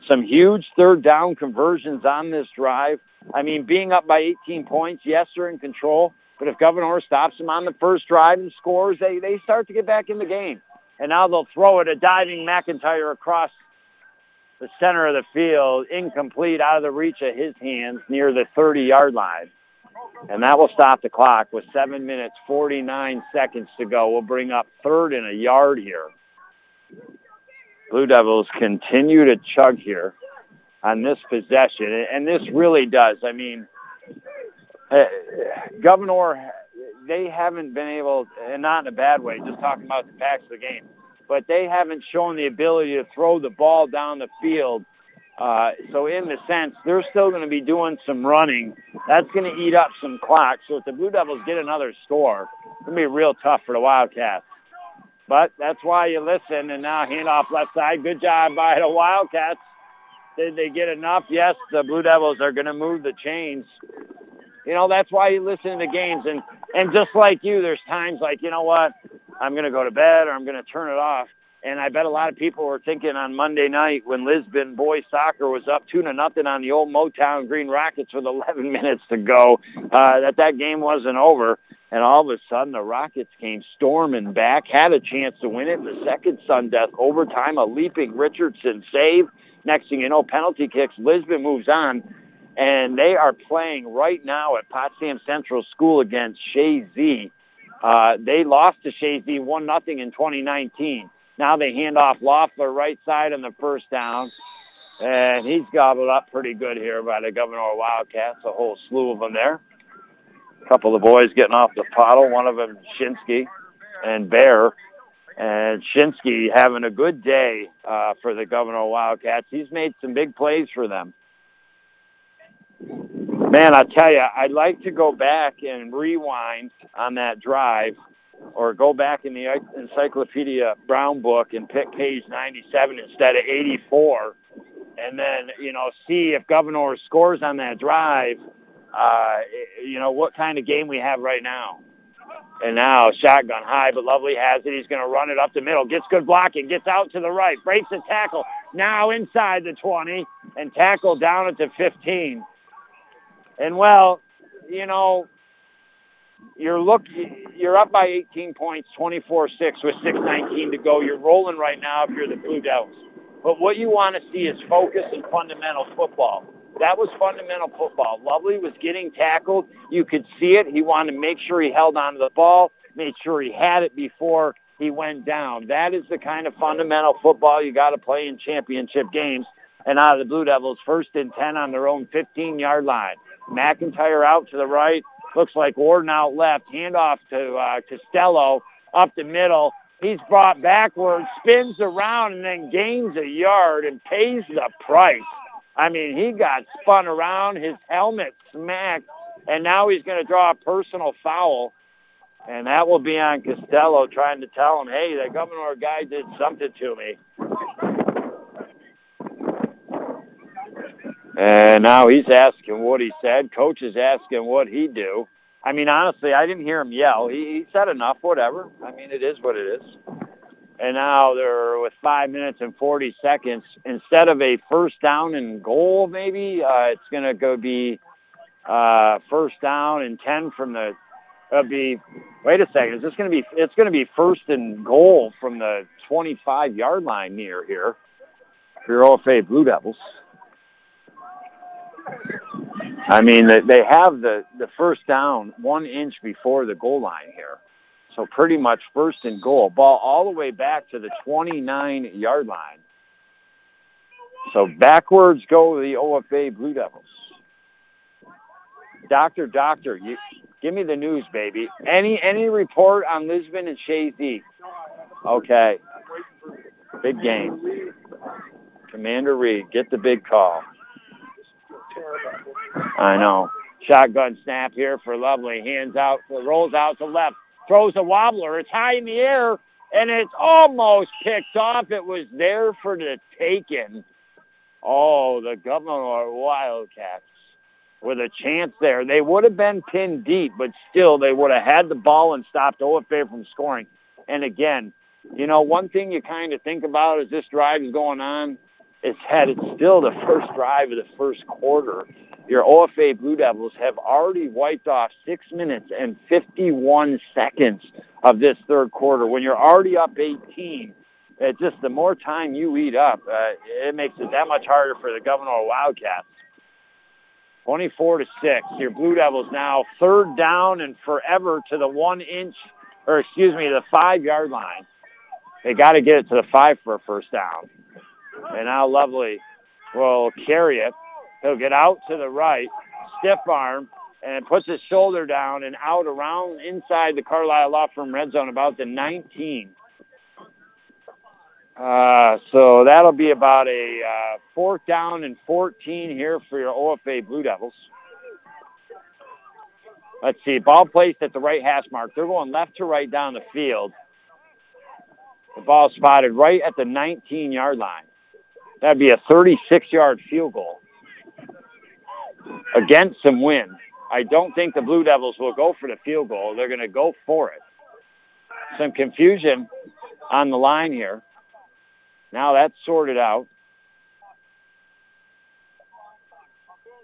Some huge third down conversions on this drive. I mean, being up by 18 points, yes, they're in control, but if Gouverneur stops them on the first drive and scores, they, they start to get back in the game. And now they'll throw it a diving McIntyre across the center of the field, incomplete, out of the reach of his hands near the 30-yard line. And that will stop the clock with 7 minutes, 49 seconds to go. We'll bring up third and a yard here. Blue Devils continue to chug here on this possession. And this really does. I mean, uh, Gouverneur, they haven't been able, and not in a bad way, just talking about the facts of the game, but they haven't shown the ability to throw the ball down the field. Uh, so in the sense, they're still going to be doing some running. That's going to eat up some clock. So if the Blue Devils get another score, it's going to be real tough for the Wildcats. But that's why you listen. And now handoff left side. Good job by the Wildcats. Did they get enough? Yes, the Blue Devils are going to move the chains. You know, that's why you listen to games. And, and just like you, there's times like, you know what, I'm going to go to bed or I'm going to turn it off. And I bet a lot of people were thinking on Monday night when Lisbon boys soccer was up two to nothing on the old Motown Green Rockets with [laughs] 11 minutes to go, uh, that that game wasn't over. And all of a sudden, the Rockets came storming back, had a chance to win it. in The second sudden death overtime, a leaping Richardson save. Next thing you know, penalty kicks. Lisbon moves on. and they are playing right now at Potsdam Central School against Chazy. Uh, they lost to Chazy one nothing in 2019. Now they hand off Loeffler right side on the first down, and he's gobbled up pretty good here by the Gouverneur Wildcats. A whole slew of them there. A couple of the boys getting off the puddle. One of them Shinsky and Bear. And Shinsky having a good day uh, for the Governor Wildcats. He's made some big plays for them. Man, I tell you, I'd like to go back and rewind on that drive or go back in the Encyclopedia Brown book and pick page 97 instead of 84 and then, you know, see if Gouverneur scores on that drive, uh, you know, what kind of game we have right now. And now shotgun high, but Lovely has it. He's going to run it up the middle. Gets good blocking. Gets out to the right. Breaks the tackle. Now inside the 20 and tackle down at the 15. And well, you know, you're look you're up by 18 points, 24-6 with 6:19 to go. You're rolling right now if you're the Blue Devils. But what you want to see is focus and fundamental football. That was fundamental football. Lovely was getting tackled. You could see it. He wanted to make sure he held onto the ball, made sure he had it before he went down. That is the kind of fundamental football you got to play in championship games. And out of the Blue Devils, first and 10 on their own 15-yard line. McIntyre out to the right. Looks like Warden out left. Handoff to uh, Costello up the middle. He's brought backwards, spins around, and then gains a yard and pays the price. I mean, he got spun around, his helmet smacked, and now he's going to draw a personal foul. And that will be on Costello trying to tell him, hey, the Gouverneur guy did something to me. And now he's asking what he said. Coach is asking what he do. I mean, honestly, I didn't hear him yell. He, he said enough, whatever. I mean, it is what it is. And now they're with five minutes and 40 seconds. Instead of a first down and goal, maybe, uh, it's going to go be uh, first down and 10 from the, it'll be, wait a second, is this going to be, it's going to be first and goal from the 25-yard line near here for your OFA Blue Devils. I mean, they have the, the first down one inch before the goal line here. So pretty much first and goal. Ball all the way back to the 29-yard line. So backwards go the OFA Blue Devils. Doctor, doctor, you, give me the news, baby. Any any report on Lisbon and Chazy? Okay. Big game. Commander Reed, get the big call. I know. Shotgun snap here for Lovely. Hands out, rolls out to left, throws a wobbler. It's high in the air, and it's almost kicked off. It was there for the taking. Oh, the Gouverneur Wildcats with a chance there. They would have been pinned deep, but still they would have had the ball and stopped OFA from scoring. And again, you know, one thing you kind of think about as this drive is going on is had it still the first drive of the first quarter your OFA Blue Devils have already wiped off six minutes and 51 seconds of this third quarter. When you're already up 18, it just the more time you eat up, uh, it makes it that much harder for the Gouverneur Wildcats. 24 to six. Your Blue Devils now third down and forever to the one inch, or excuse me, the five yard line. They got to get it to the five for a first down. And now Lovely will carry it He'll get out to the right, stiff arm, and puts his shoulder down and out around inside the Carlisle Law Firm red zone about the 19. Uh, so that'll be about a uh, fourth down and 14 here for your OFA Blue Devils. Let's see, ball placed at the right hash mark. They're going left to right down the field. The ball spotted right at the 19-yard line. That'd be a 36-yard field goal against some wind. I don't think the Blue Devils will go for the field goal. They're going to go for it. Some confusion on the line here. Now that's sorted out.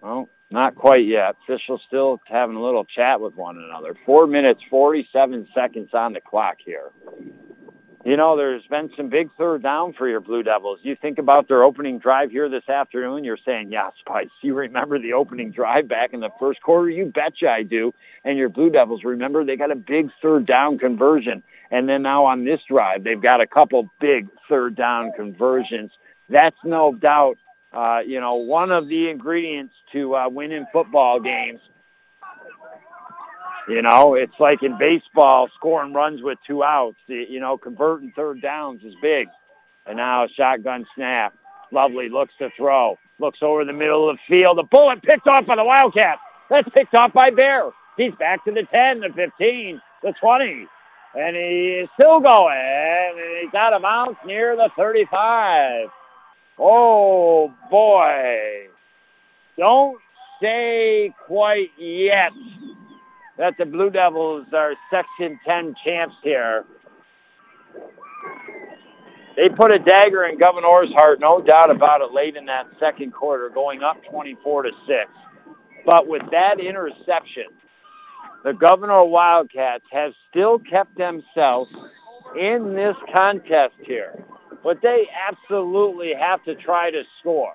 Well, not quite yet. Officials still having a little chat with one another. Four minutes, 47 seconds on the clock here. You know, there's been some big third down for your Blue Devils. You think about their opening drive here this afternoon, you're saying, yeah, Spice, you remember the opening drive back in the first quarter? You betcha I do. And your Blue Devils, remember, they got a big third down conversion. And then now on this drive, they've got a couple big third down conversions. That's no doubt, uh, you know, one of the ingredients to uh, winning football games. You know, it's like in baseball, scoring runs with two outs. You know, converting third downs is big. And now a shotgun snap. Lovely looks to throw. Looks over the middle of the field. The bullet picked off by the Wildcat. That's picked off by Bear. He's back to the 10, the 15, the 20. And he is still going. And he's out of bounds near the 35. Oh, boy. Don't say quite yet that the Blue Devils are Section 10 champs here. They put a dagger in Gouverneur's heart, no doubt about it, late in that second quarter, going up 24 to 6. But with that interception, the Gouverneur Wildcats have still kept themselves in this contest here. But they absolutely have to try to score.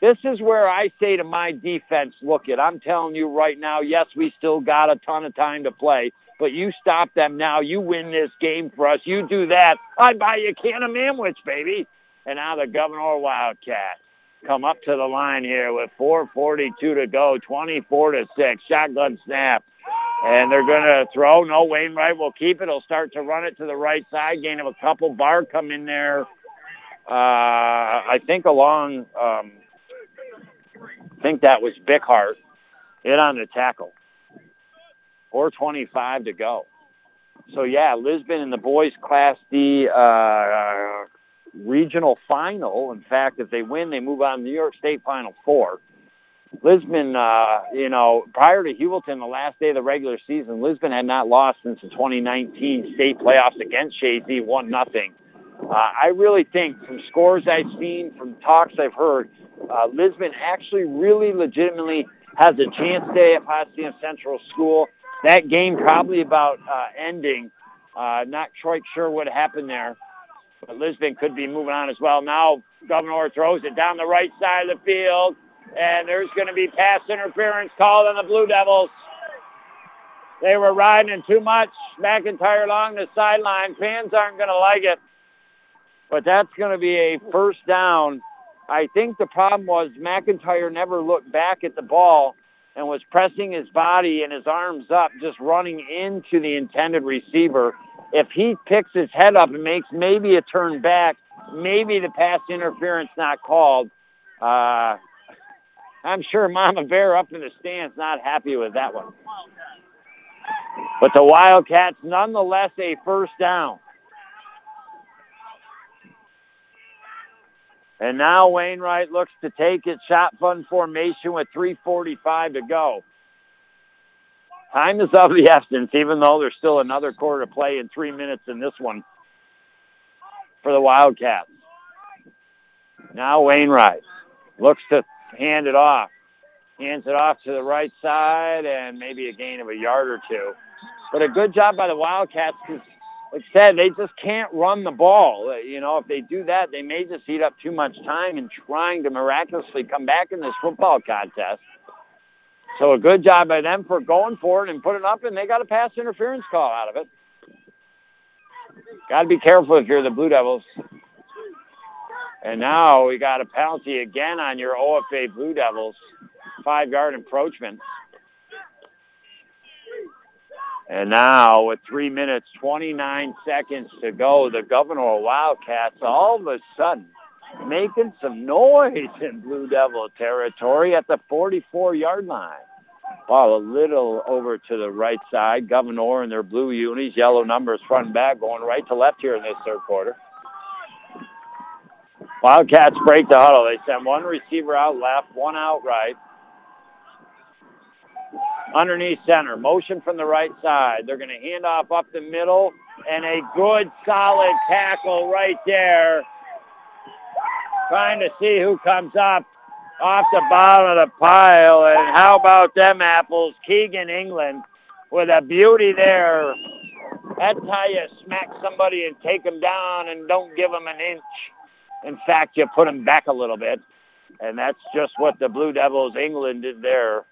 This is where I say to my defense, look it, I'm telling you right now, yes, we still got a ton of time to play, but you stop them now. You win this game for us. You do that. I buy you a can of Manwich, baby. And now the Gouverneur Wildcats come up to the line here with 4.42 to go, 24 to 6. Shotgun snap. And they're going to throw. No, Wainwright will keep it. He'll start to run it to the right side. Gain of a couple. Bar come in there. Uh, I think along, um, I think that was Bickhart. Hit on the tackle. 4.25 to go. So, yeah, Lisbon in the boys Class D uh, regional final. In fact, if they win, they move on to New York State Final Four. Lisbon, uh, you know, prior to Heuvelton, the last day of the regular season, Lisbon had not lost since the 2019 state playoffs against Chazy, one nothing. Uh, I really think from scores I've seen, from talks I've heard, uh, Lisbon actually really legitimately has a chance today at Potsdam Central School. That game probably about uh, ending. Uh, not quite sure what happened there, but Lisbon could be moving on as well. Now Gouverneur throws it down the right side of the field, and there's going to be pass interference called on the Blue Devils. They were riding too much. McIntyre along the sideline. Fans aren't going to like it, but that's going to be a first down I think the problem was McIntyre never looked back at the ball and was pressing his body and his arms up, just running into the intended receiver. If he picks his head up and makes maybe a turn back, maybe the pass interference not called. Uh, I'm sure Mama Bear up in the stands not happy with that one. But the Wildcats nonetheless a first down. And now Wainwright looks to take it shotgun formation with 3.45 to go. Time is of the essence, even though there's still another quarter to play in three minutes in this one for the Wildcats. Now Wainwright looks to hand it off. Hands it off to the right side and maybe a gain of a yard or two. But a good job by the Wildcats because like I said, they just can't run the ball. Uh, you know, if they do that, they may just eat up too much time in trying to miraculously come back in this football contest. So a good job by them for going for it and putting up, and they got a pass interference call out of it. Got to be careful if you're the Blue Devils. And now we got a penalty again on your OFA Blue Devils. Five-yard encroachment. And now with three minutes, 29 seconds to go, the Gouverneur Wildcats all of a sudden making some noise in Blue Devil territory at the 44-yard line. Ball a little over to the right side. Gouverneur and their blue unis, yellow numbers front and back, going right to left here in this third quarter. Wildcats break the huddle. They send one receiver out left, one out right underneath center. Motion from the right side. They're going to hand off up the middle and a good solid tackle right there. Trying to see who comes up off the bottom of the pile. And how about them apples? Keegan England with a beauty there That's how you smack somebody and take them down and don't give them an inch. In fact, you put them back a little bit. And that's just what the Blue Devils England did there.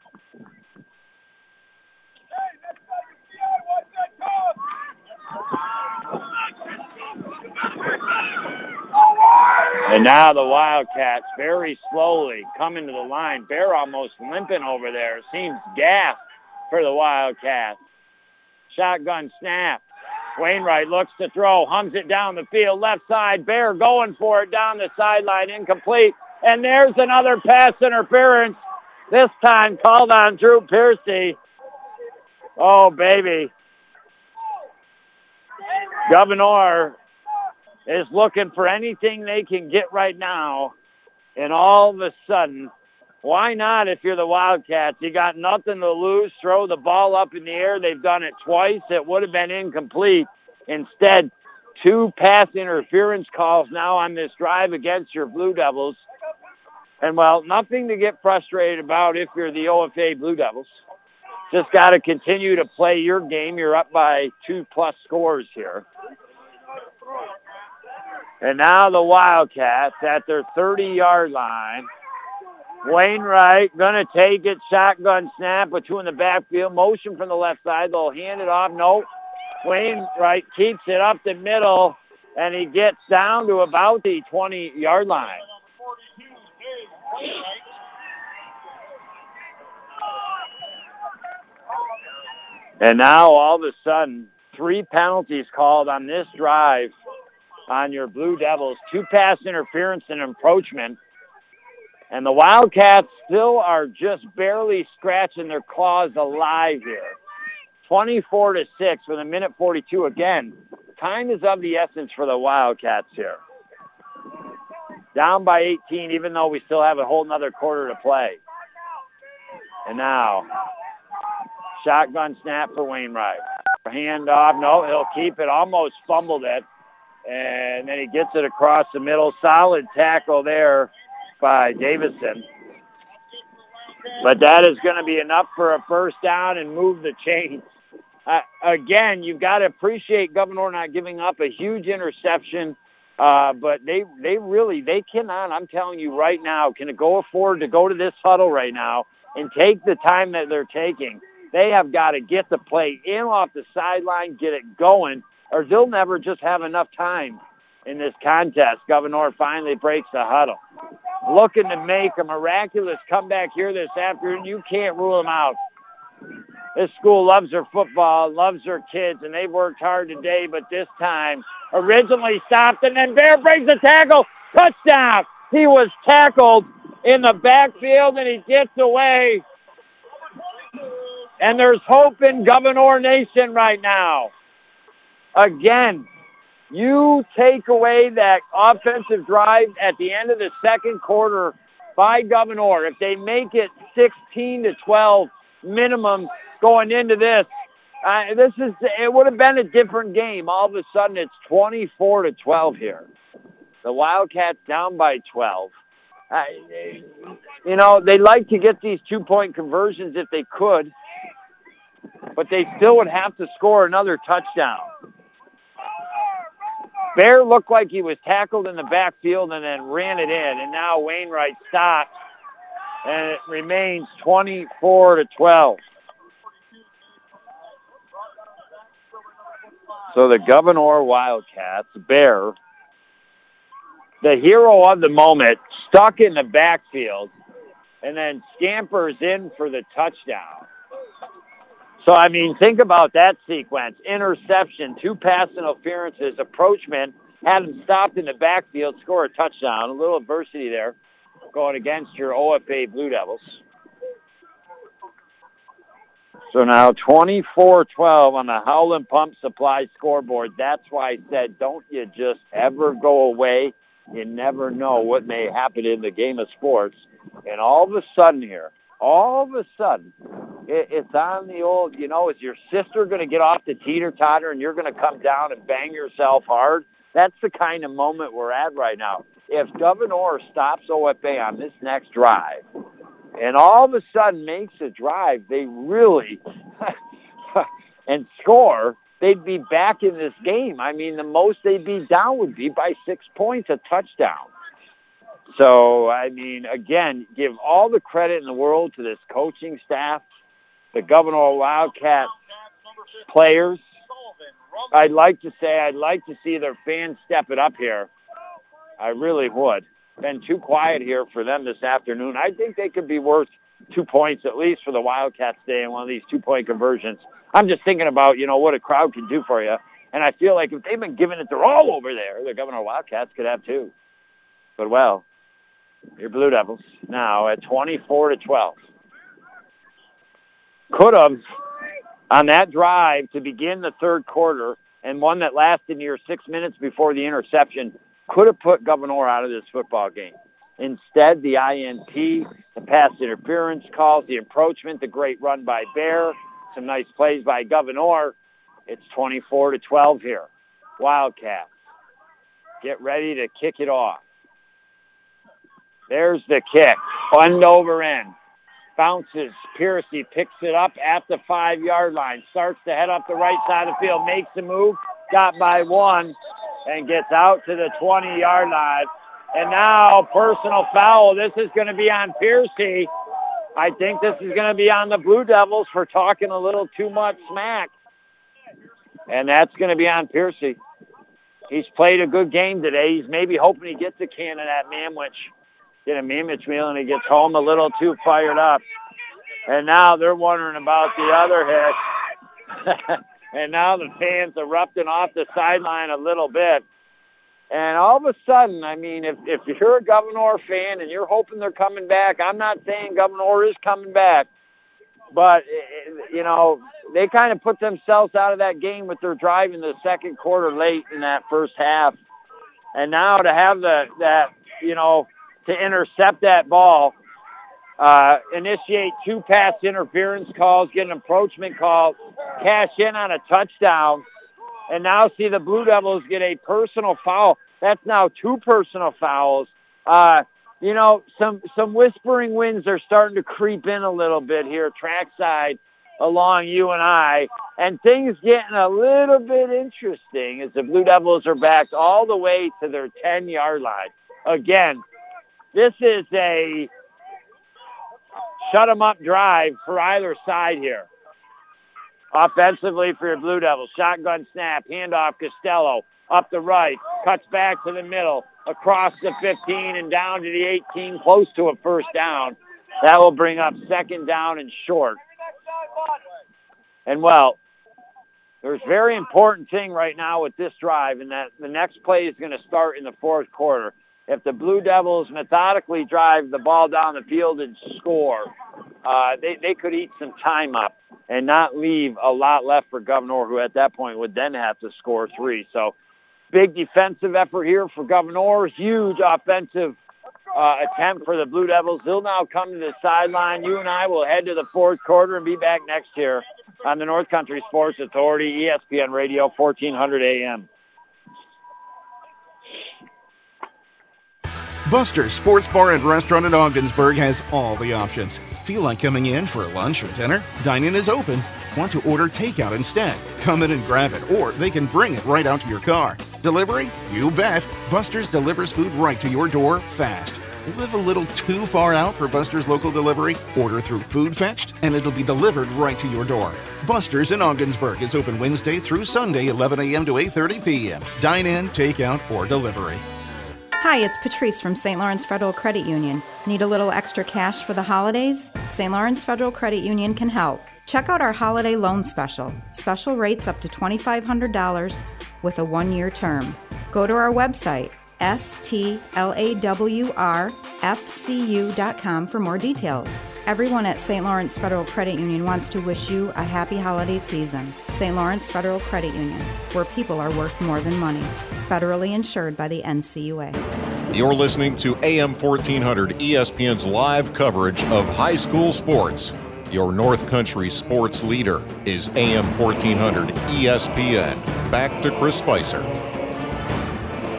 And now the Wildcats very slowly coming to the line. Bear almost limping over there. Seems gas for the Wildcats. Shotgun snap. Wainwright looks to throw, hums it down the field, left side. Bear going for it down the sideline, incomplete. And there's another pass interference. This time called on Drew Piercy. Oh, baby. Gouverneur is looking for anything they can get right now. And all of a sudden, why not if you're the Wildcats? You got nothing to lose. Throw the ball up in the air. They've done it twice. It would have been incomplete. Instead, two pass interference calls now on this drive against your Blue Devils. And, well, nothing to get frustrated about if you're the OFA Blue Devils. Just got to continue to play your game. You're up by two-plus scores here. And now the Wildcats at their 30-yard line. Wainwright going to take it, shotgun snap with two in the backfield. Motion from the left side. They'll hand it off. No. Wainwright keeps it up the middle, and he gets down to about the 20-yard line. And now all of a sudden, three penalties called on this drive on your Blue Devils. Two pass interference and encroachment. And the Wildcats still are just barely scratching their claws alive here. 24 to 6 with a minute 42 again. Time is of the essence for the Wildcats here. Down by 18 even though we still have a whole nother quarter to play. And now, shotgun snap for Wainwright. Hand off. No, he'll keep it. Almost fumbled it. And then he gets it across the middle. Solid tackle there by Davison. But that is going to be enough for a first down and move the chains. Uh, again, you've got to appreciate Gouverneur not giving up a huge interception. Uh, but they they really they cannot. I'm telling you right now, can it go afford to go to this huddle right now and take the time that they're taking? They have got to get the play in off the sideline, get it going, or they'll never just have enough time in this contest. Gouverneur finally breaks the huddle. Looking to make a miraculous comeback here this afternoon. You can't rule them out. This school loves their football, loves their kids, and they've worked hard today, but this time originally stopped, and then Bear breaks the tackle. Touchdown. He was tackled in the backfield, and he gets away. And there's hope in Gouverneur Nation right now. Again, you take away that offensive drive at the end of the second quarter by Gouverneur. If they make it 16 to 12 minimum going into this, uh, this is it would have been a different game. All of a sudden, it's 24 to 12 here. The Wildcats down by 12. Uh, you know, they like to get these two-point conversions if they could, but they still would have to score another touchdown. Bear looked like he was tackled in the backfield and then ran it in, and now Wainwright stops, and it remains 24 to 12. So the Gouverneur Wildcats, Bear, the hero of the moment, stuck in the backfield, and then scampers in for the touchdown. So, I mean, think about that sequence. Interception, two pass interferences, approachment, had him stopped in the backfield, score a touchdown. A little adversity there going against your OFA Blue Devils. So now 24-12 on the Howland Pump Supply scoreboard. That's why I said don't you just ever go away. You never know what may happen in the game of sports. And all of a sudden here, all of a sudden, it, it's on the old, you know, is your sister going to get off the teeter-totter and you're going to come down and bang yourself hard? That's the kind of moment we're at right now. If Gouverneur stops OFA on this next drive, and all of a sudden makes a drive, they really [laughs] and score. they'd be back in this game. I mean, the most they'd be down would be by six points, a touchdown. So, I mean, again, give all the credit in the world to this coaching staff, the Gouverneur Wildcat players. I'd like to say I'd like to see their fans step it up here. I really would. Been too quiet here for them this afternoon. I think they could be worth two points at least for the Wildcats today in one of these two-point conversions. I'm just thinking about, you know, what a crowd can do for you. And I feel like if they've been giving it their all over there, the Gouverneur Wildcats could have two. But, well, your Blue Devils now at 24 to 12. Could have, on that drive to begin the third quarter and one that lasted near six minutes before the interception, could have put Gouverneur out of this football game. Instead, the INT, the pass interference calls, the approachment, the great run by Bear, some nice plays by Gouverneur. It's 24 to 12 here. Wildcats. Get ready to kick it off. There's the kick. Fund over end. Bounces. Piercy picks it up at the five-yard line. Starts to head up the right side of the field. Makes the move. Got by one and gets out to the 20-yard line. And now personal foul. This is going to be on Piercy. I think this is going to be on the Blue Devils for talking a little too much smack. And that's going to be on Piercy. He's played a good game today. He's maybe hoping he gets a can of that Manwich get a Mamich meal and he gets home a little too fired up. And now they're wondering about the other hit. [laughs] and now the fans erupting off the sideline a little bit. And all of a sudden, I mean, if, if you're a Gouverneur fan and you're hoping they're coming back, I'm not saying Gouverneur is coming back, but, eh, eh, you know, they kind of put themselves out of that game with their drive in the second quarter late in that first half. And now to have the, that, you know, to intercept that ball, uh, initiate two pass interference calls, get an approachment call, cash in on a touchdown, and now see the Blue Devils get a personal foul. That's now two personal fouls. Uh, you know, some some whispering winds are starting to creep in a little bit here, trackside along you and I, and things getting a little bit interesting as the Blue Devils are backed all the way to their 10-yard line. Again, this is a shut 'em up drive for either side here. Offensively for your Blue Devils, shotgun snap, handoff Costello up the right, cuts back to the middle, across the 15 and down to the 18, close to a first down. That will bring up second down and short. And well, there's very important thing right now with this drive, and that the next play is going to start in the fourth quarter if the Blue Devils methodically drive the ball down the field and score, uh, they, they could eat some time up and not leave a lot left for Gouverneur, who at that point would then have to score three. So big defensive effort here for Gouverneur. Huge offensive uh, attempt for the Blue Devils. They'll now come to the sideline. You and I will head to the fourth quarter and be back next year on the North Country Sports Authority, ESPN Radio, 1400 AM. Buster's Sports Bar and Restaurant in Ogdensburg has all the options. Feel like coming in for lunch or dinner? Dine-in is open. Want to order takeout instead? Come in and grab it, or they can bring it right out to your car. Delivery? You bet. Buster's delivers food right to your door fast. Live a little too far out for Buster's local delivery? Order through Food Fetched, and it'll be delivered right to your door. Buster's in Ogdensburg is open Wednesday through Sunday, 11 a.m. to 8:30 p.m. Dine in, takeout, or delivery. Hi, it's Patrice from St. Lawrence Federal Credit Union. Need a little extra cash for the holidays? St. Lawrence Federal Credit Union can help. Check out our holiday loan special. Special rates up to $2,500 with a one year term. Go to our website, stlawrfcu.com, for more details. Everyone at St. Lawrence Federal Credit Union wants to wish you a happy holiday season. St. Lawrence Federal Credit Union, where people are worth more than money. Federally insured by the NCUA. You're listening to AM 1400 ESPN's live coverage of high school sports. Your North Country sports leader is AM 1400 ESPN. Back to Chris Spicer.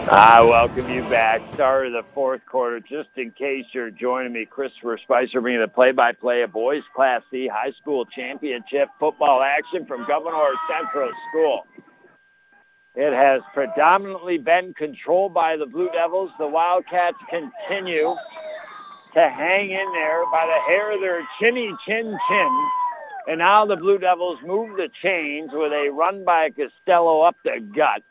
I welcome you back. Start of the fourth quarter. Just in case you're joining me, Christopher Spicer bringing the play-by-play of boys Class C high school championship football action from Gouverneur Central School. It has predominantly been controlled by the Blue Devils. The Wildcats continue to hang in there by the hair of their chinny chin chin. And now the Blue Devils move the chains with a run by Costello up the gut.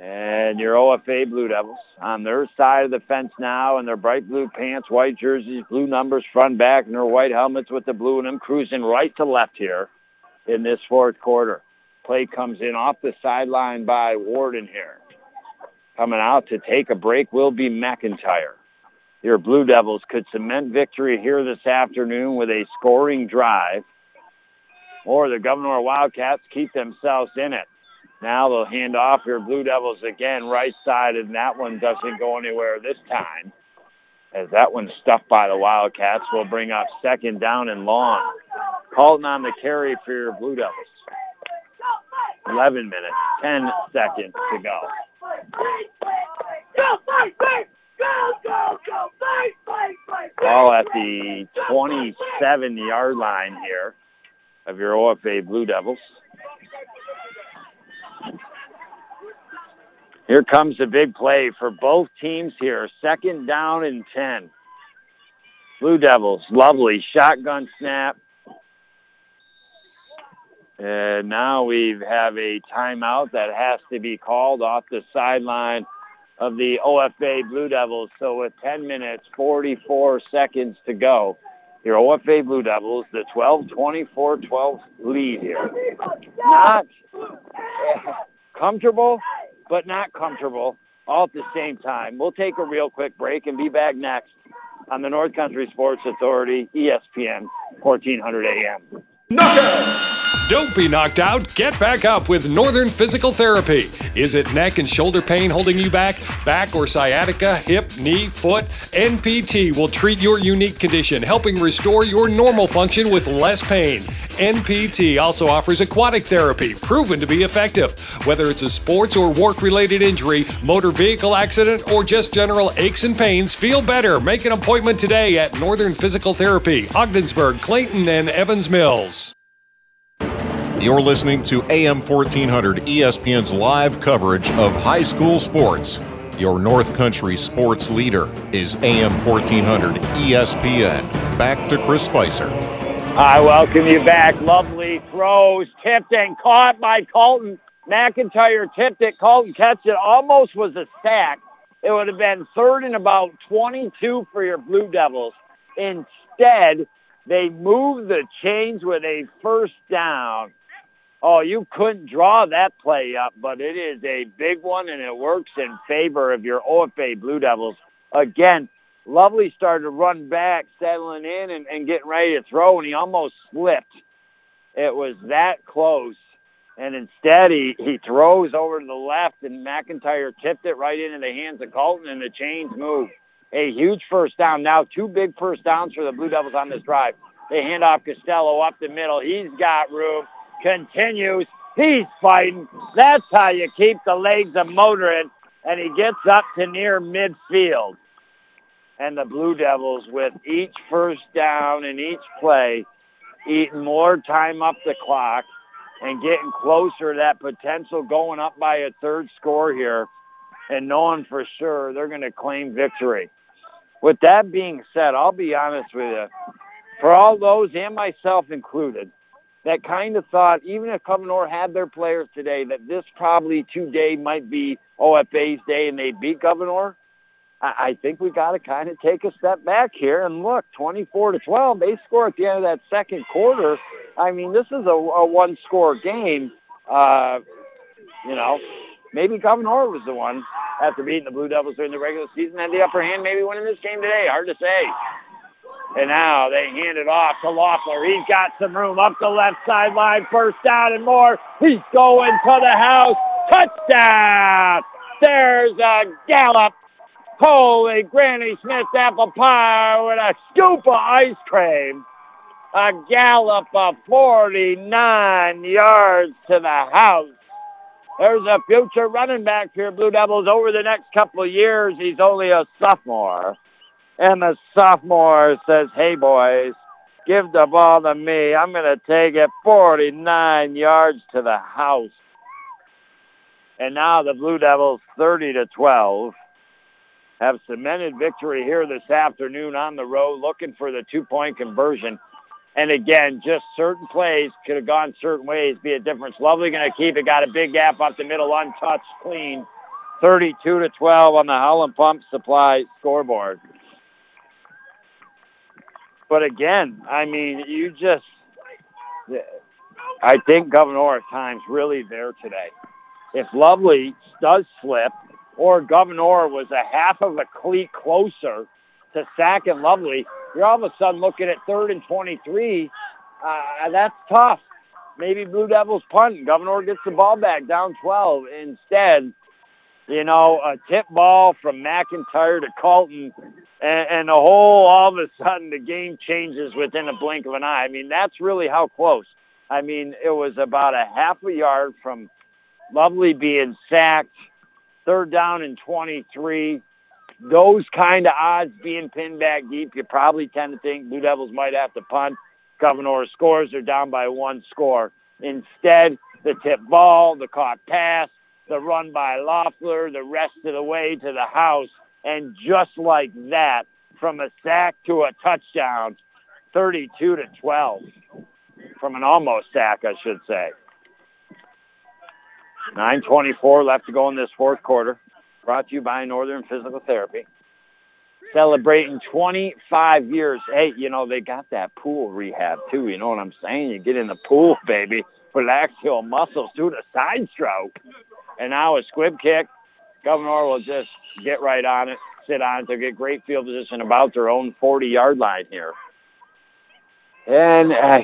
And your OFA Blue Devils on their side of the fence now in their bright blue pants, white jerseys, blue numbers front back, and their white helmets with the blue in them, cruising right to left here in this fourth quarter. Play comes in off the sideline by Warden here. Coming out to take a break will be McIntyre. Your Blue Devils could cement victory here this afternoon with a scoring drive, or the Gouverneur Wildcats keep themselves in it. Now they'll hand off your Blue Devils again, right side, and that one doesn't go anywhere this time. As that one's stuffed by the Wildcats, will bring up second down and long. Calling on the carry for your Blue Devils. 11 minutes, 10 seconds to go. All at the 27-yard line here of your OFA Blue Devils. Here comes a big play for both teams here. Second down and 10. Blue Devils, lovely shotgun snap. And now we have a timeout that has to be called off the sideline of the OFA Blue Devils. So with 10 minutes, 44 seconds to go, your OFA Blue Devils, the 12-24-12 lead here. Not comfortable, but not comfortable all at the same time. We'll take a real quick break and be back next on the North Country Sports Authority, ESPN, 1400 AM. Knockout! Don't be knocked out. Get back up with Northern Physical Therapy. Is it neck and shoulder pain holding you back? Back or sciatica, hip, knee, foot? NPT will treat your unique condition, helping restore your normal function with less pain. NPT also offers aquatic therapy, proven to be effective. Whether it's a sports or work related injury, motor vehicle accident, or just general aches and pains, feel better. Make an appointment today at Northern Physical Therapy, Ogdensburg, Clayton, and Evans Mills. You're listening to AM 1400 ESPN's live coverage of high school sports. Your North Country sports leader is AM 1400 ESPN. Back to Chris Spicer. I welcome you back. Lovely throws, tipped and caught by Colton. McIntyre tipped it. Colton catch it. Almost was a sack. It would have been third and about 22 for your Blue Devils. Instead, they moved the chains with a first down. Oh, you couldn't draw that play up, but it is a big one, and it works in favor of your OFA Blue Devils. Again, Lovely started to run back, settling in and, and getting ready to throw, and he almost slipped. It was that close. And instead, he, he throws over to the left, and McIntyre tipped it right into the hands of Colton, and the chains move. A huge first down. Now two big first downs for the Blue Devils on this drive. They hand off Costello up the middle. He's got room. Continues. He's fighting. That's how you keep the legs of motoring. And he gets up to near midfield and the Blue Devils with each first down and each play eating more time up the clock and getting closer to that potential going up by a third score here and knowing for sure they're going to claim victory. With that being said, I'll be honest with you, for all those and myself included, that kind of thought, even if Gouverneur had their players today, that this probably today might be OFA's day and they beat Gouverneur, I think we got to kind of take a step back here and look. 24 to 12, they score at the end of that second quarter. I mean, this is a, a one-score game. Uh, you know, maybe Gouverneur was the one after beating the Blue Devils during the regular season had the upper hand, maybe winning this game today. Hard to say. And now they hand it off to Loeffler. He's got some room up the left sideline, first down and more. He's going to the house. Touchdown! There's a gallop Holy Granny Smith's apple pie with a scoop of ice cream. A gallop of 49 yards to the house. There's a future running back here, Blue Devils, over the next couple of years. He's only a sophomore. And the sophomore says, hey, boys, give the ball to me. I'm going to take it 49 yards to the house. And now the Blue Devils, 30 to 12, have cemented victory here this afternoon on the road, looking for the two-point conversion. And again, just certain plays could have gone certain ways, be a difference. Lovely going to keep it. Got a big gap up the middle, untouched, clean. 32 to 12 on the Howland Pump Supply scoreboard. But again, I mean, you just, I think Gouverneur at times really there today. If Lovely does slip, or Gouverneur was a half of a cleat closer to sack and Lovely, you're all of a sudden looking at third and 23. Uh, that's tough. Maybe Blue Devils punt. Gouverneur gets the ball back down 12. Instead, you know, a tip ball from McIntyre to Colton, and, and the whole, all of a sudden, the game changes within a blink of an eye. I mean, that's really how close. I mean, it was about a half a yard from Lovely being sacked, third down and 23. Those kind of odds being pinned back deep, you probably tend to think Blue Devils might have to punt. Gouverneur scores are down by one score. Instead, the tip ball, the caught pass, the run by Loeffler, the rest of the way to the house, and just like that, from a sack to a touchdown, 32 to 12, from an almost sack, I should say. 9.24 left to go in this fourth quarter. Brought to you by Northern Physical Therapy. Celebrating 25 years. Hey, you know, they got that pool rehab too. You know what I'm saying? You get in the pool, [laughs] baby. Relax your muscles. Do the side stroke. And now a squib kick. Gouverneur will just get right on it, sit on it. They'll get great field position about their own 40-yard line here. And, uh,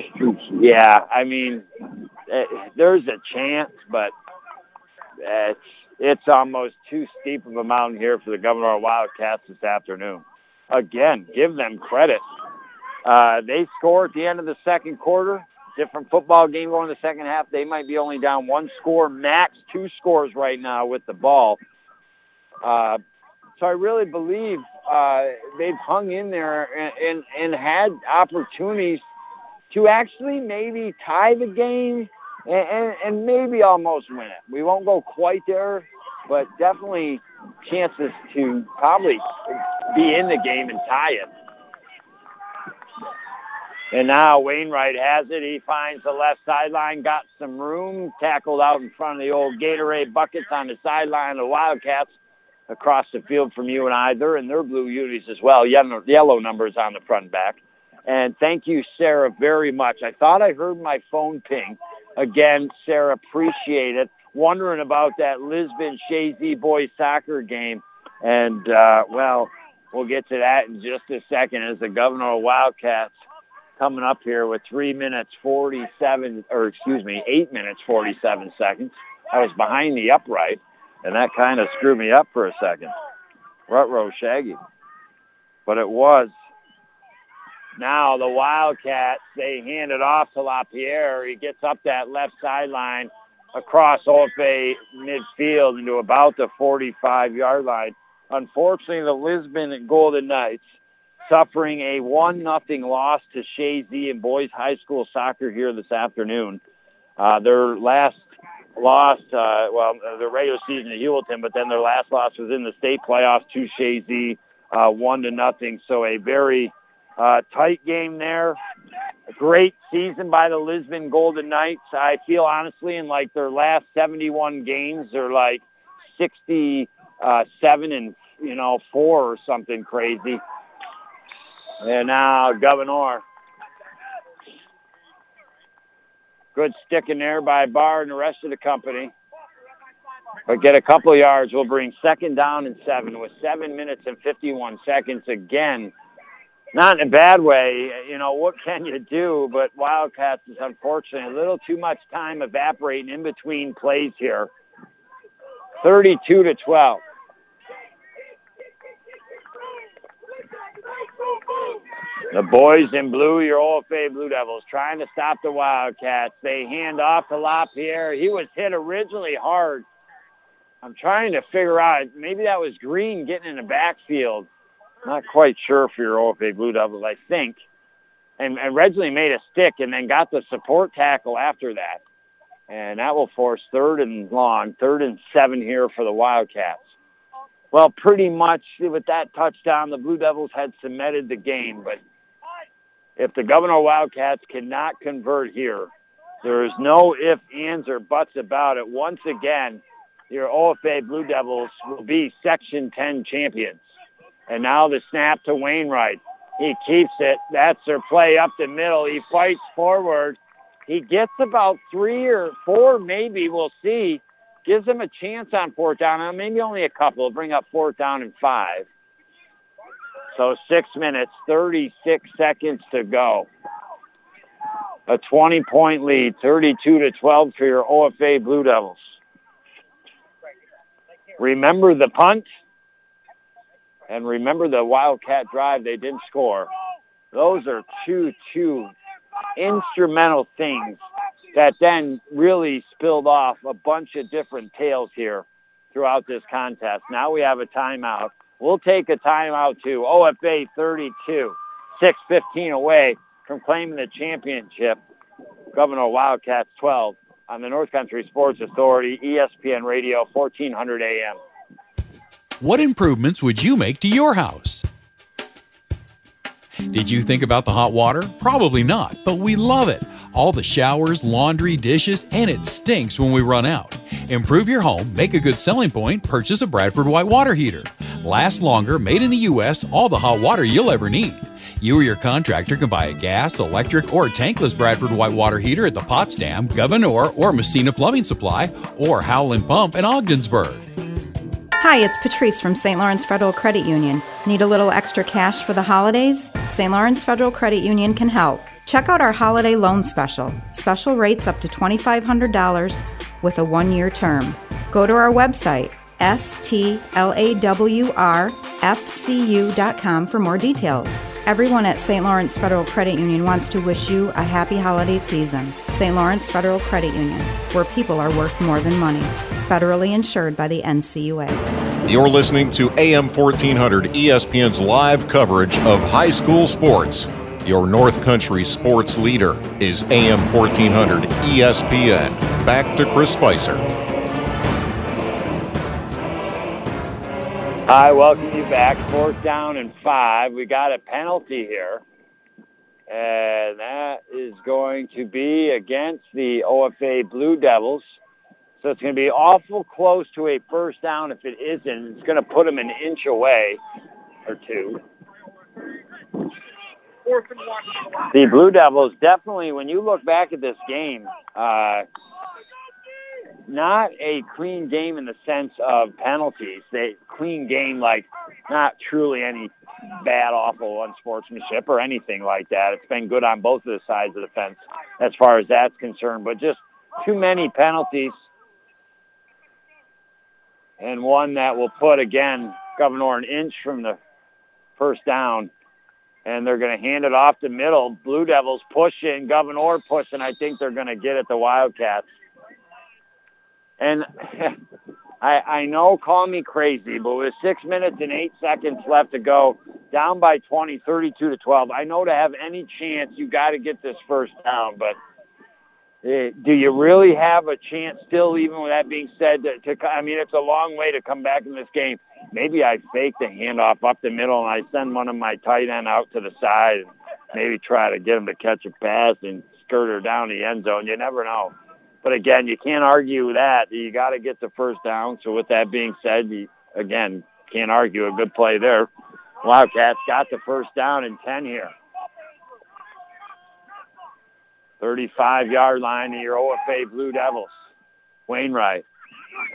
yeah, I mean, uh, there's a chance, but it's it's almost too steep of a mountain here for the Gouverneur Wildcats this afternoon. Again, give them credit. Uh, they score at the end of the second quarter. Different football game going in the second half. They might be only down one score, max two scores right now with the ball. Uh, so I really believe uh, they've hung in there and, and, and had opportunities to actually maybe tie the game and, and, and maybe almost win it. We won't go quite there, but definitely chances to probably be in the game and tie it. And now Wainwright has it. He finds the left sideline, got some room, tackled out in front of the old Gatorade buckets on the sideline. The Wildcats across the field from you and I. They're in their blue unis as well. Yellow, yellow numbers on the front back. And thank you, Sarah, very much. I thought I heard my phone ping. Again, Sarah, appreciate it. Wondering about that Lisbon Chazy boys soccer game. And, uh, well, we'll get to that in just a second as the Gouverneur of Wildcats coming up here with 3 minutes 47, or excuse me, 8 minutes 47 seconds. I was behind the upright, and that kind of screwed me up for a second. Rut Shaggy. But it was now the Wildcats, they hand it off to LaPierre. He gets up that left sideline across Olfe midfield into about the 45-yard line. Unfortunately, the Lisbon Golden Knights suffering a 1 nothing loss to Chazy and boys high school soccer here this afternoon. Uh, their last loss, uh, well, the regular season at Heuvelton, but then their last loss was in the state playoffs to Chazy, uh, 1 to nothing. So a very uh, tight game there. A great season by the Lisbon Golden Knights. I feel honestly in like their last 71 games, they're like 67 and, you know, four or something crazy. And now Gouverneur. Good stick in there by Barr and the rest of the company. But get a couple yards. We'll bring second down and seven with seven minutes and 51 seconds again not in a bad way. You know, what can you do? But Wildcats is unfortunately a little too much time evaporating in between plays here. 32 to 12. The boys in blue, your OFA Blue Devils, trying to stop the Wildcats. They hand off to LaPierre. He was hit originally hard. I'm trying to figure out, maybe that was Green getting in the backfield. Not quite sure for your OFA Blue Devils, I think. And, and Ridgely made a stick and then got the support tackle after that. And that will force third and long, third and seven here for the Wildcats. Well, pretty much with that touchdown, the Blue Devils had cemented the game. But if the Gouverneur Wildcats cannot convert here, there is no ifs, ands, or buts about it. Once again, your OFA Blue Devils will be Section 10 champions. And now the snap to Wainwright. He keeps it. That's their play up the middle. He fights forward. He gets about three or four, maybe. We'll see. Gives them a chance on fourth down. Maybe only a couple. Bring up fourth down and five. So six minutes, 36 seconds to go. A 20-point lead, 32 to 12 for your OFA Blue Devils. Remember the punt and remember the Wildcat drive. They didn't score. Those are two, two instrumental things that then really spilled off a bunch of different tales here throughout this contest. Now we have a timeout. We'll take a timeout too. OFA 32, 6.15 away from claiming the championship. Gouverneur Wildcats 12 on the North Country Sports Authority, ESPN Radio, 1400 AM. What improvements would you make to your house? Did you think about the hot water? Probably not, but we love it. All the showers, laundry, dishes, and it stinks when we run out. Improve your home, make a good selling point, purchase a Bradford White water heater. Last longer, made in the U.S., all the hot water you'll ever need. You or your contractor can buy a gas, electric, or tankless Bradford White water heater at the Potsdam, Gouverneur, or Massena Plumbing Supply, or Howland Pump in Ogdensburg. Hi, it's Patrice from St. Lawrence Federal Credit Union. Need a little extra cash for the holidays? St. Lawrence Federal Credit Union can help. Check out our holiday loan special. Special rates up to $2,500 with a one year term. Go to our website, stlawrfcu.com, for more details. Everyone at St. Lawrence Federal Credit Union wants to wish you a happy holiday season. St. Lawrence Federal Credit Union, where people are worth more than money. Federally insured by the NCUA. You're listening to AM 1400 ESPN's live coverage of high school sports. Your North Country sports leader is AM 1400 ESPN. Back to Chris Spicer. I welcome you back. Fourth down and five. We got a penalty here. And that is going to be against the OFA Blue Devils. So it's going to be awful close to a first down. If it isn't, it's going to put them an inch away or two. The Blue Devils definitely, when you look back at this game, uh, not a clean game in the sense of penalties. They clean game like not truly any bad, awful unsportsmanship or anything like that. It's been good on both of the sides of the fence as far as that's concerned, but just too many penalties and one that will put again Gouverneur an inch from the first down. And they're going to hand it off the middle. Blue Devils pushing, Gouverneur pushing. I think they're going to get at the Wildcats. And [laughs] I, I know, call me crazy, but with six minutes and eight seconds left to go, down by 20, 32 to 12, I know to have any chance, you got to get this first down. But uh, do you really have a chance still, even with that being said, to, to, I mean, it's a long way to come back in this game. Maybe I fake the handoff up the middle and I send one of my tight end out to the side and maybe try to get him to catch a pass and skirt her down the end zone. You never know. But again, you can't argue that. You got to get the first down. So with that being said, you, again, can't argue a good play there. Wildcats got the first down and 10 here. 35-yard line of your OFA Blue Devils. Wainwright,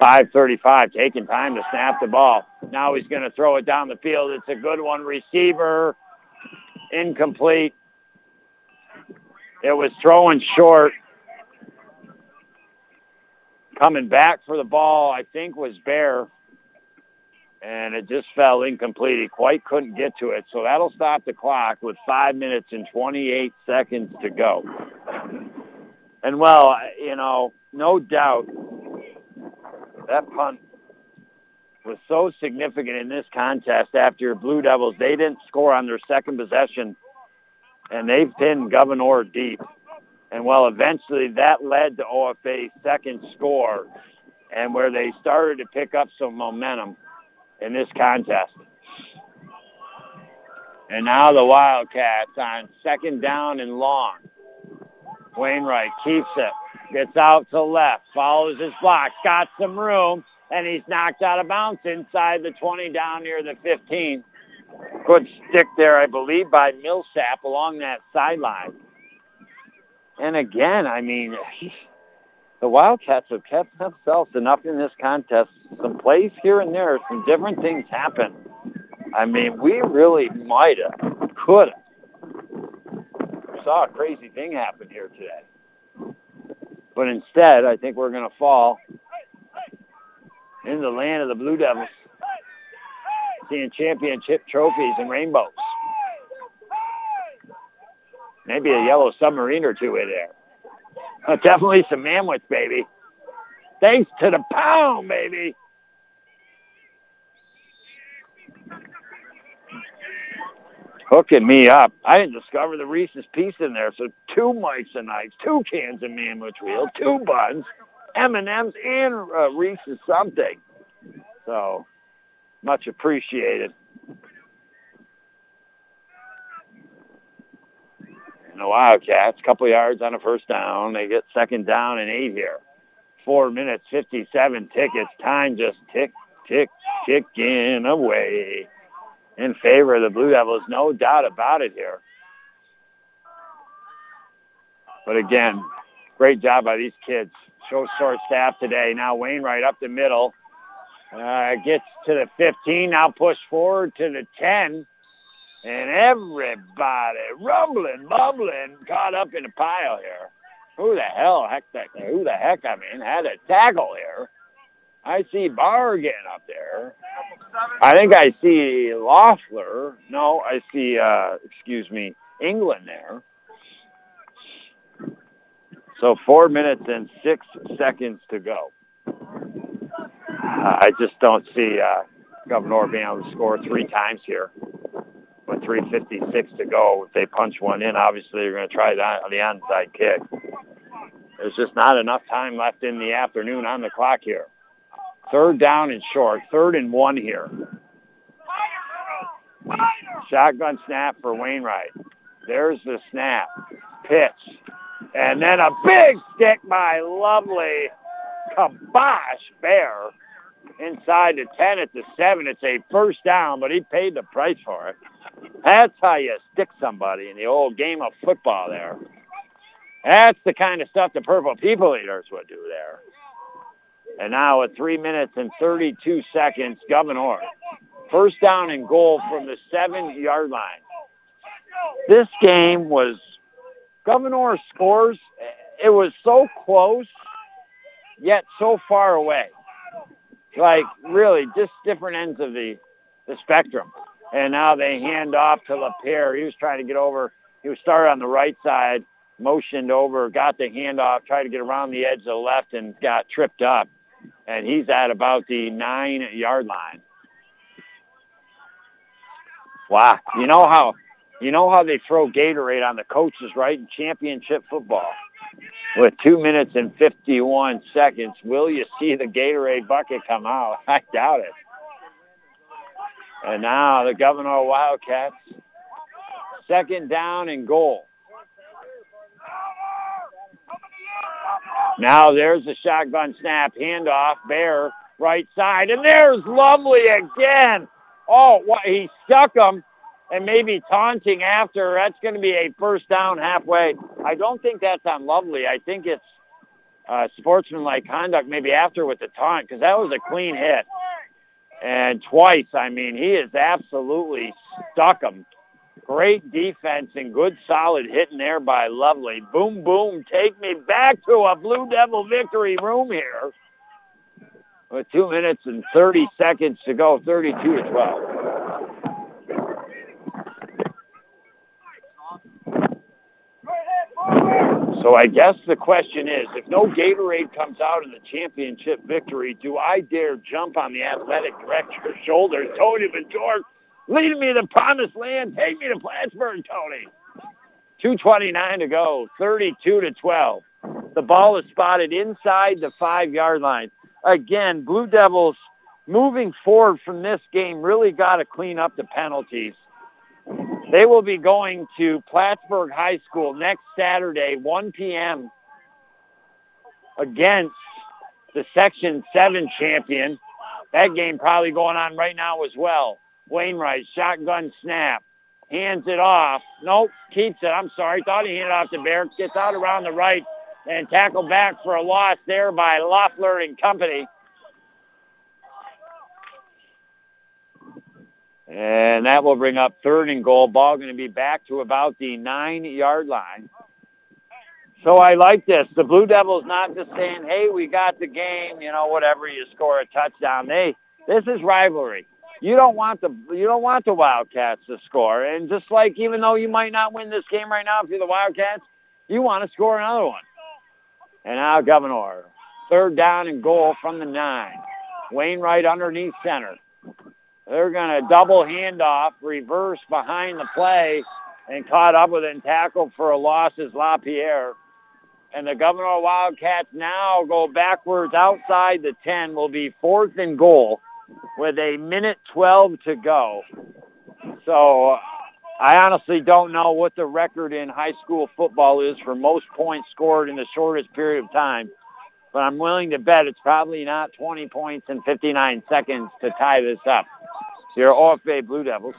535, taking time to snap the ball. Now he's going to throw it down the field. It's a good one. Receiver, incomplete. It was throwing short. Coming back for the ball, I think, was Bear. and it just fell incomplete. He quite couldn't get to it. So that'll stop the clock with 5 minutes and 28 seconds to go. And well, you know, no doubt that punt was so significant in this contest after Blue Devils. They didn't score on their second possession, and they've pinned Gouverneur deep. And well, eventually that led to OFA's second score, and where they started to pick up some momentum in this contest. And now the Wildcats on second down and long. Wainwright keeps it, gets out to left, follows his block, got some room, and he's knocked out of bounds inside the 20 down near the 15. Good stick there, I believe, by Millsap along that sideline. And again, I mean, the Wildcats have kept themselves enough in this contest. Some plays here and there, some different things happen. I mean, we really might have, could have. Saw a crazy thing happen here today. But instead, I think we're going to fall in the land of the Blue Devils, seeing championship trophies and rainbows. Maybe a yellow submarine or two in there. Uh, definitely some manwich, baby. Thanks to the pound, baby. Hooking me up. I didn't discover the Reese's piece in there, so two mics and nights, two cans of manwich wheel, two buns, M&Ms, and uh, Reese's something. So much appreciated. The Wildcats, couple yards on a first down. They get second down and eight here. Four minutes, 57 tickets. Time just tick, tick, ticking away in favor of the Blue Devils. No doubt about it here. But again, great job by these kids. Show short staff today. Now Wainwright up the middle. Uh, gets to the 15. Now push forward to the 10. And everybody rumbling, bubbling, caught up in a pile here. Who the hell, heck, that, who the heck, I mean, had a tackle here. I see Barr getting up there. I think I see Loeffler. No, I see, uh, excuse me, England there. So four minutes and six seconds to go. Uh, I just don't see uh, Gouverneur being able to score three times here with 3.56 to go. If they punch one in, obviously they're going to try on the onside kick. There's just not enough time left in the afternoon on the clock here. Third down and short. Third and one here. Shotgun snap for Wainwright. There's the snap. Pitch. And then a big stick by lovely Kabosh Bear inside the 10 at the 7. It's a first down, but he paid the price for it. That's how you stick somebody in the old game of football there. That's the kind of stuff the Purple People Eaters would do there. And now at 3 minutes and 32 seconds, Gouverneur. First down and goal from the seven-yard line. This game was Gouverneur scores. It was so close, yet so far away. Like really, just different ends of the the spectrum. And now they hand off to Lapierre. He was trying to get over. He was started on the right side, motioned over, got the handoff, tried to get around the edge of the left, and got tripped up. And he's at about the nine-yard line. Wow. You know how you know how they throw Gatorade on the coaches, right, in championship football? With two minutes and 51 seconds, will you see the Gatorade bucket come out? [laughs] I doubt it. And now the Gouverneur Wildcats, second down and goal. Now there's the shotgun snap, handoff, Bear, right side, and there's Lovely again. Oh, what, he stuck him and maybe taunting after. That's going to be a first down halfway. I don't think that's on Lovely. I think it's uh, sportsmanlike conduct maybe after with the taunt because that was a clean hit. And twice, I mean, he has absolutely stuck him. Great defense and good solid hitting there by Lovely. Boom, boom, take me back to a Blue Devil victory room here. with two minutes and 30 seconds to go, 32 to 12. So I guess the question is, if no Gatorade comes out in the championship victory, do I dare jump on the athletic director's shoulders? Tony Ventore, leading me to the promised land. Take me to Plattsburgh, Tony. 2.29 to go, 32 to 12. The ball is spotted inside the five-yard line. Again, Blue Devils moving forward from this game really got to clean up the penalties. They will be going to Plattsburgh High School next Saturday, 1 p.m. against the Section 7 champion. That game probably going on right now as well. Wainwright, shotgun snap, hands it off. Nope, keeps it. I'm sorry. Thought he handed off to Bear. Gets out around the right and tackled back for a loss there by Loeffler and company. And that will bring up third and goal. Ball going to be back to about the nine-yard line. So I like this. The Blue Devils not just saying, "Hey, we got the game," you know, whatever. You score a touchdown. They this is rivalry. You don't want the you don't want the Wildcats to score. And just like even though you might not win this game right now if you're the Wildcats, you want to score another one. And now Gouverneur, Third down and goal from the nine. Wainwright underneath center. They're going to double handoff, reverse behind the play, and caught up with it and tackled for a loss is LaPierre. And the Gouverneur Wildcats now go backwards outside the 10. Will be fourth and goal with a minute 12 to go. So uh, I honestly don't know what the record in high school football is for most points scored in the shortest period of time, but I'm willing to bet it's probably not 20 points and 59 seconds to tie this up. Your OFA Blue Devils,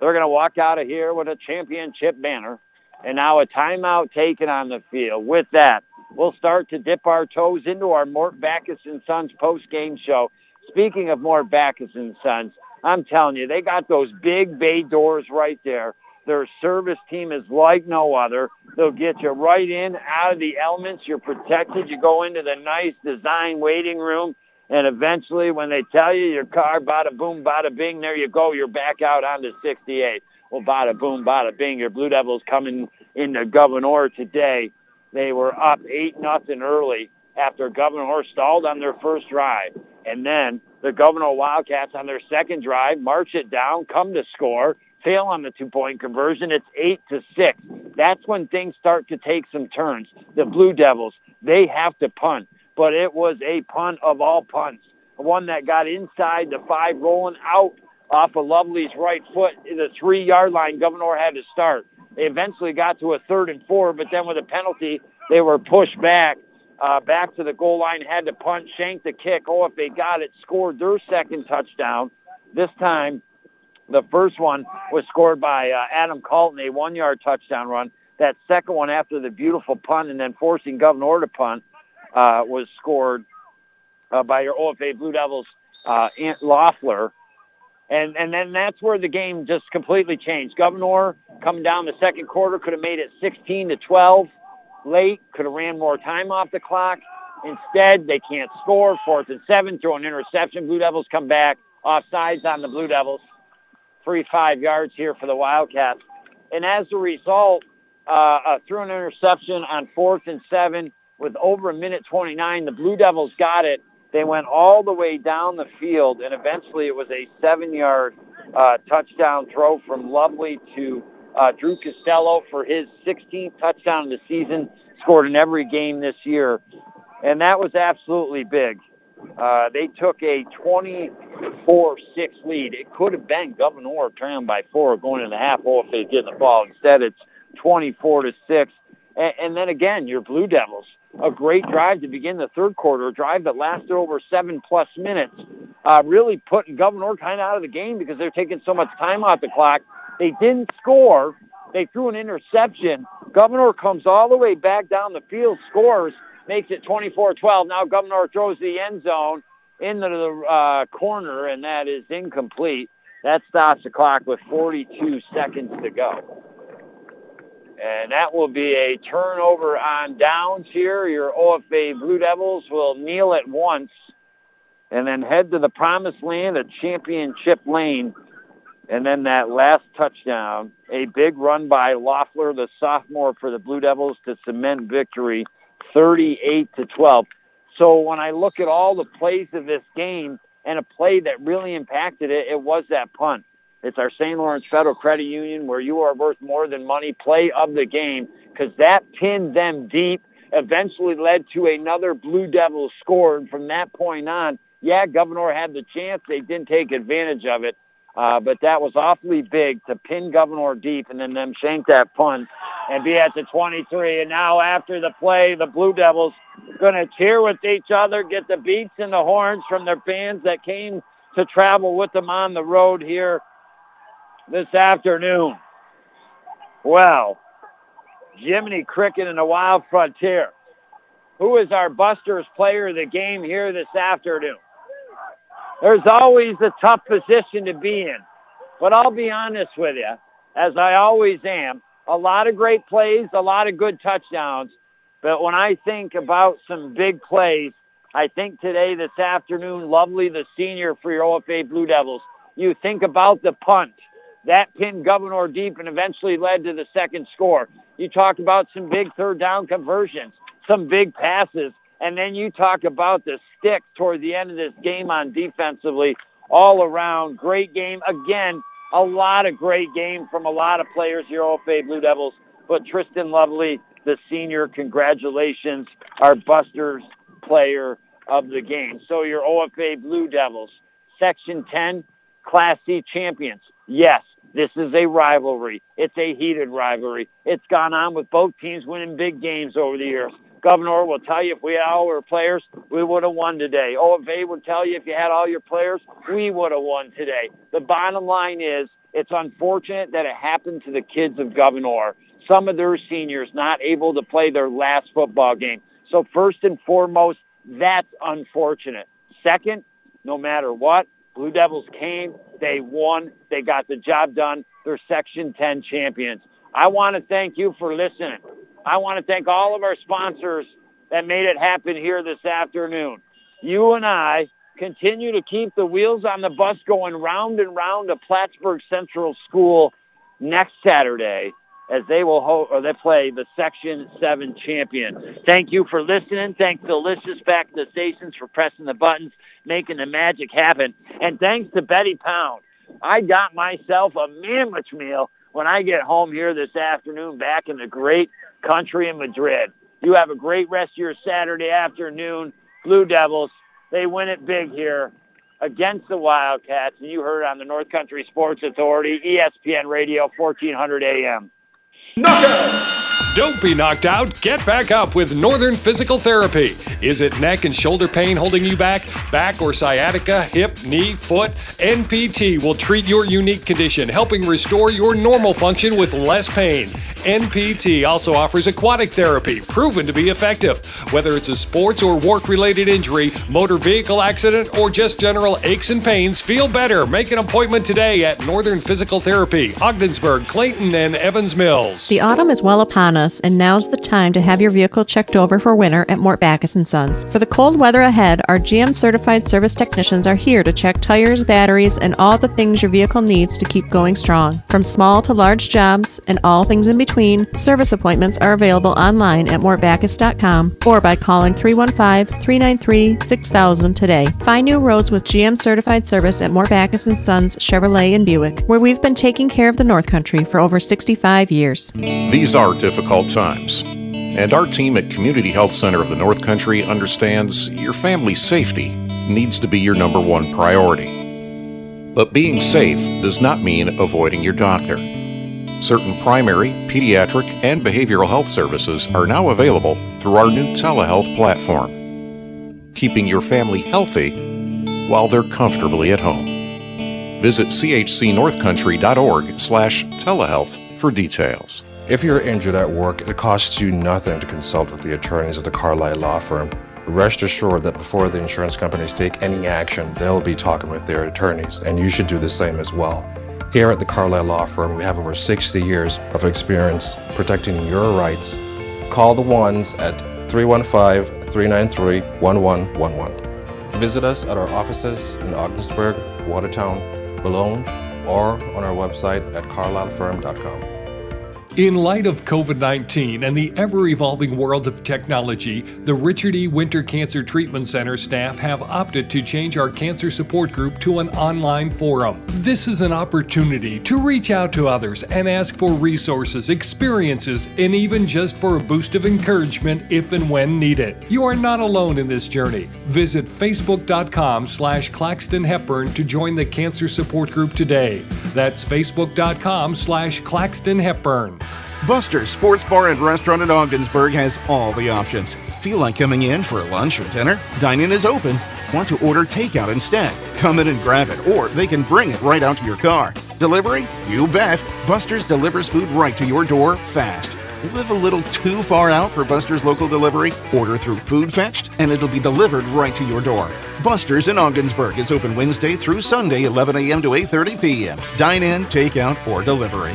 they're going to walk out of here with a championship banner, and now a timeout taken on the field. With that, we'll start to dip our toes into our Mort Backus and Sons post-game show. Speaking of Mort Backus and Sons, I'm telling you, they got those big bay doors right there. Their service team is like no other. They'll get you right in, out of the elements. You're protected. You go into the nice design waiting room. And eventually, when they tell you your car, bada boom, bada bing, there you go. You're back out onto 68. Well, bada boom, bada bing. Your Blue Devils coming into Gouverneur today. They were up 8 nothing early after Gouverneur stalled on their first drive. And then the Gouverneur Wildcats on their second drive march it down, come to score, fail on the two-point conversion. It's 8 to 6. That's when things start to take some turns. The Blue Devils, they have to punt but it was a punt of all punts. One that got inside the five, rolling out off of Lovely's right foot. In the three-yard line, Gouverneur had to start. They eventually got to a third and four, but then with a penalty, they were pushed back, uh, back to the goal line, had to punt, shank the kick. Oh, if they got it, scored their second touchdown. This time, the first one was scored by uh, Adam Colton, a one-yard touchdown run. That second one after the beautiful punt and then forcing Gouverneur to punt uh, was scored uh, by your OFA Blue Devils, uh, Ant Loeffler. And, and then that's where the game just completely changed. Gouverneur coming down the second quarter could have made it 16 to 12 late, could have ran more time off the clock. Instead, they can't score. Fourth and seven, throw an interception. Blue Devils come back. Offsides on the Blue Devils. Free five yards here for the Wildcats. And as a result, uh, uh, threw an interception on fourth and seven with over a minute 29. The Blue Devils got it. They went all the way down the field, and eventually it was a seven-yard uh, touchdown throw from Lovely to uh, Drew Costello for his 16th touchdown of the season, scored in every game this year. And that was absolutely big. Uh, they took a 24-6 lead. It could have been Gouverneur trailing by four going into the half oh, if they get the ball. Instead, it's 24 to six. And, then again, your Blue Devils a great drive to begin the third quarter, a drive that lasted over seven plus minutes, uh, really putting Gouverneur kind of out of the game because they're taking so much time off the clock. They didn't score. They threw an interception. Gouverneur comes all the way back down the field, scores, makes it 24-12. Now Gouverneur throws the end zone into the uh, corner, and that is incomplete. That stops the clock with 42 seconds to go. And that will be a turnover on downs here. Your OFA Blue Devils will kneel at once. and then head to the promised land of championship lane. And then that last touchdown, a big run by Loeffler, the sophomore for the Blue Devils to cement victory 38 to 12. So when I look at all the plays of this game and a play that really impacted it, it was that punt. It's our St. Lawrence Federal Credit Union where you are worth more than money play of the game because that pinned them deep, eventually led to another Blue Devils score. And from that point on, yeah, Gouverneur had the chance. They didn't take advantage of it. Uh, but that was awfully big to pin Gouverneur deep and then them shank that punt and be at the 23. And now after the play, the Blue Devils going to cheer with each other, get the beats and the horns from their fans that came to travel with them on the road here this afternoon. Well, Jiminy Cricket and the Wild Frontier. Who is our Busters player of the game here this afternoon? There's always a tough position to be in. But I'll be honest with you, as I always am, a lot of great plays, a lot of good touchdowns. But when I think about some big plays, I think today, this afternoon, Lovely, the senior for your OFA Blue Devils, you think about the punt. That pinned Gouverneur deep and eventually led to the second score. You talk about some big third down conversions, some big passes, and then you talk about the stick toward the end of this game on defensively. All around, great game. Again, a lot of great game from a lot of players here, OFA Blue Devils. But Tristan Lovely, the senior, congratulations, our Busters player of the game. So your OFA Blue Devils, Section 10, Class C champions. Yes, this is a rivalry. It's a heated rivalry. It's gone on with both teams winning big games over the years. Gouverneur will tell you if we had all our players, we would have won today. OFA would tell you if you had all your players, we would have won today. The bottom line is it's unfortunate that it happened to the kids of Gouverneur. Some of their seniors not able to play their last football game. So first and foremost, that's unfortunate. Second, no matter what, Blue Devils came, they won, they got the job done. They're Section 10 champions. I want to thank you for listening. I want to thank all of our sponsors that made it happen here this afternoon. You and I continue to keep the wheels on the bus going round and round to Plattsburgh Central School next Saturday as they will ho- or they play the Section 7 champion. Thank you for listening. Thanks to Delicious back to the stations for pressing the buttons, making the magic happen. And thanks to Betty Pound. I got myself a sandwich meal when I get home here this afternoon back in the great country in Madrid. You have a great rest of your Saturday afternoon. Blue Devils, they win it big here against the Wildcats. And you heard on the North Country Sports Authority, ESPN Radio, 1400 AM. Knockout! Don't be knocked out. Get back up with Northern Physical Therapy. Is it neck and shoulder pain holding you back? Back or sciatica, hip, knee, foot? NPT will treat your unique condition, helping restore your normal function with less pain. NPT also offers aquatic therapy, proven to be effective. Whether it's a sports or work related injury, motor vehicle accident, or just general aches and pains, feel better. Make an appointment today at Northern Physical Therapy, Ogdensburg, Clayton, and Evans Mills. The autumn is well upon us, and now's the time to have your vehicle checked over for winter at Mort Backus & Sons. For the cold weather ahead, our GM certified service technicians are here to check tires, batteries, and all the things your vehicle needs to keep going strong. From small to large jobs and all things in between, service appointments are available online at mortbackus.com or by calling 315-393-6000 today. Find new roads with GM certified service at Mort Backus & Sons Chevrolet in Buick, where we've been taking care of the North Country for over 65 years. These are difficult times, and our team at Community Health Center of the North Country understands your family's safety needs to be your number one priority. But being safe does not mean avoiding your doctor. Certain primary, pediatric, and behavioral health services are now available through our new telehealth platform, keeping your family healthy while they're comfortably at home. Visit chcnorthcountry.org/telehealth for details. If you're injured at work, it costs you nothing to consult with the attorneys of the Carlisle Law Firm. Rest assured that before the insurance companies take any action, they'll be talking with their attorneys, and you should do the same as well. Here at the Carlisle Law Firm, we have over 60 years of experience protecting your rights. Call the ones at 315 393 1111. Visit us at our offices in Ogdensburg, Watertown, Boulogne, or on our website at carlisleFirm.com. In light of COVID 19 and the ever evolving world of technology, the Richard E. Winter Cancer Treatment Center staff have opted to change our cancer support group to an online forum. This is an opportunity to reach out to others and ask for resources, experiences, and even just for a boost of encouragement if and when needed. You are not alone in this journey. Visit facebook.com slash Claxton Hepburn to join the cancer support group today. That's facebook.com slash Claxton Hepburn. Buster's Sports Bar and Restaurant in Ogdensburg has all the options. Feel like coming in for lunch or dinner? Dine-in is open. Want to order takeout instead? Come in and grab it, or they can bring it right out to your car. Delivery? You bet. Buster's delivers food right to your door fast. Live a little too far out for Buster's local delivery? Order through Food Fetched, and it'll be delivered right to your door. Buster's in Ogdensburg is open Wednesday through Sunday, 11 a.m. to 8:30 p.m. Dine in, takeout, or delivery.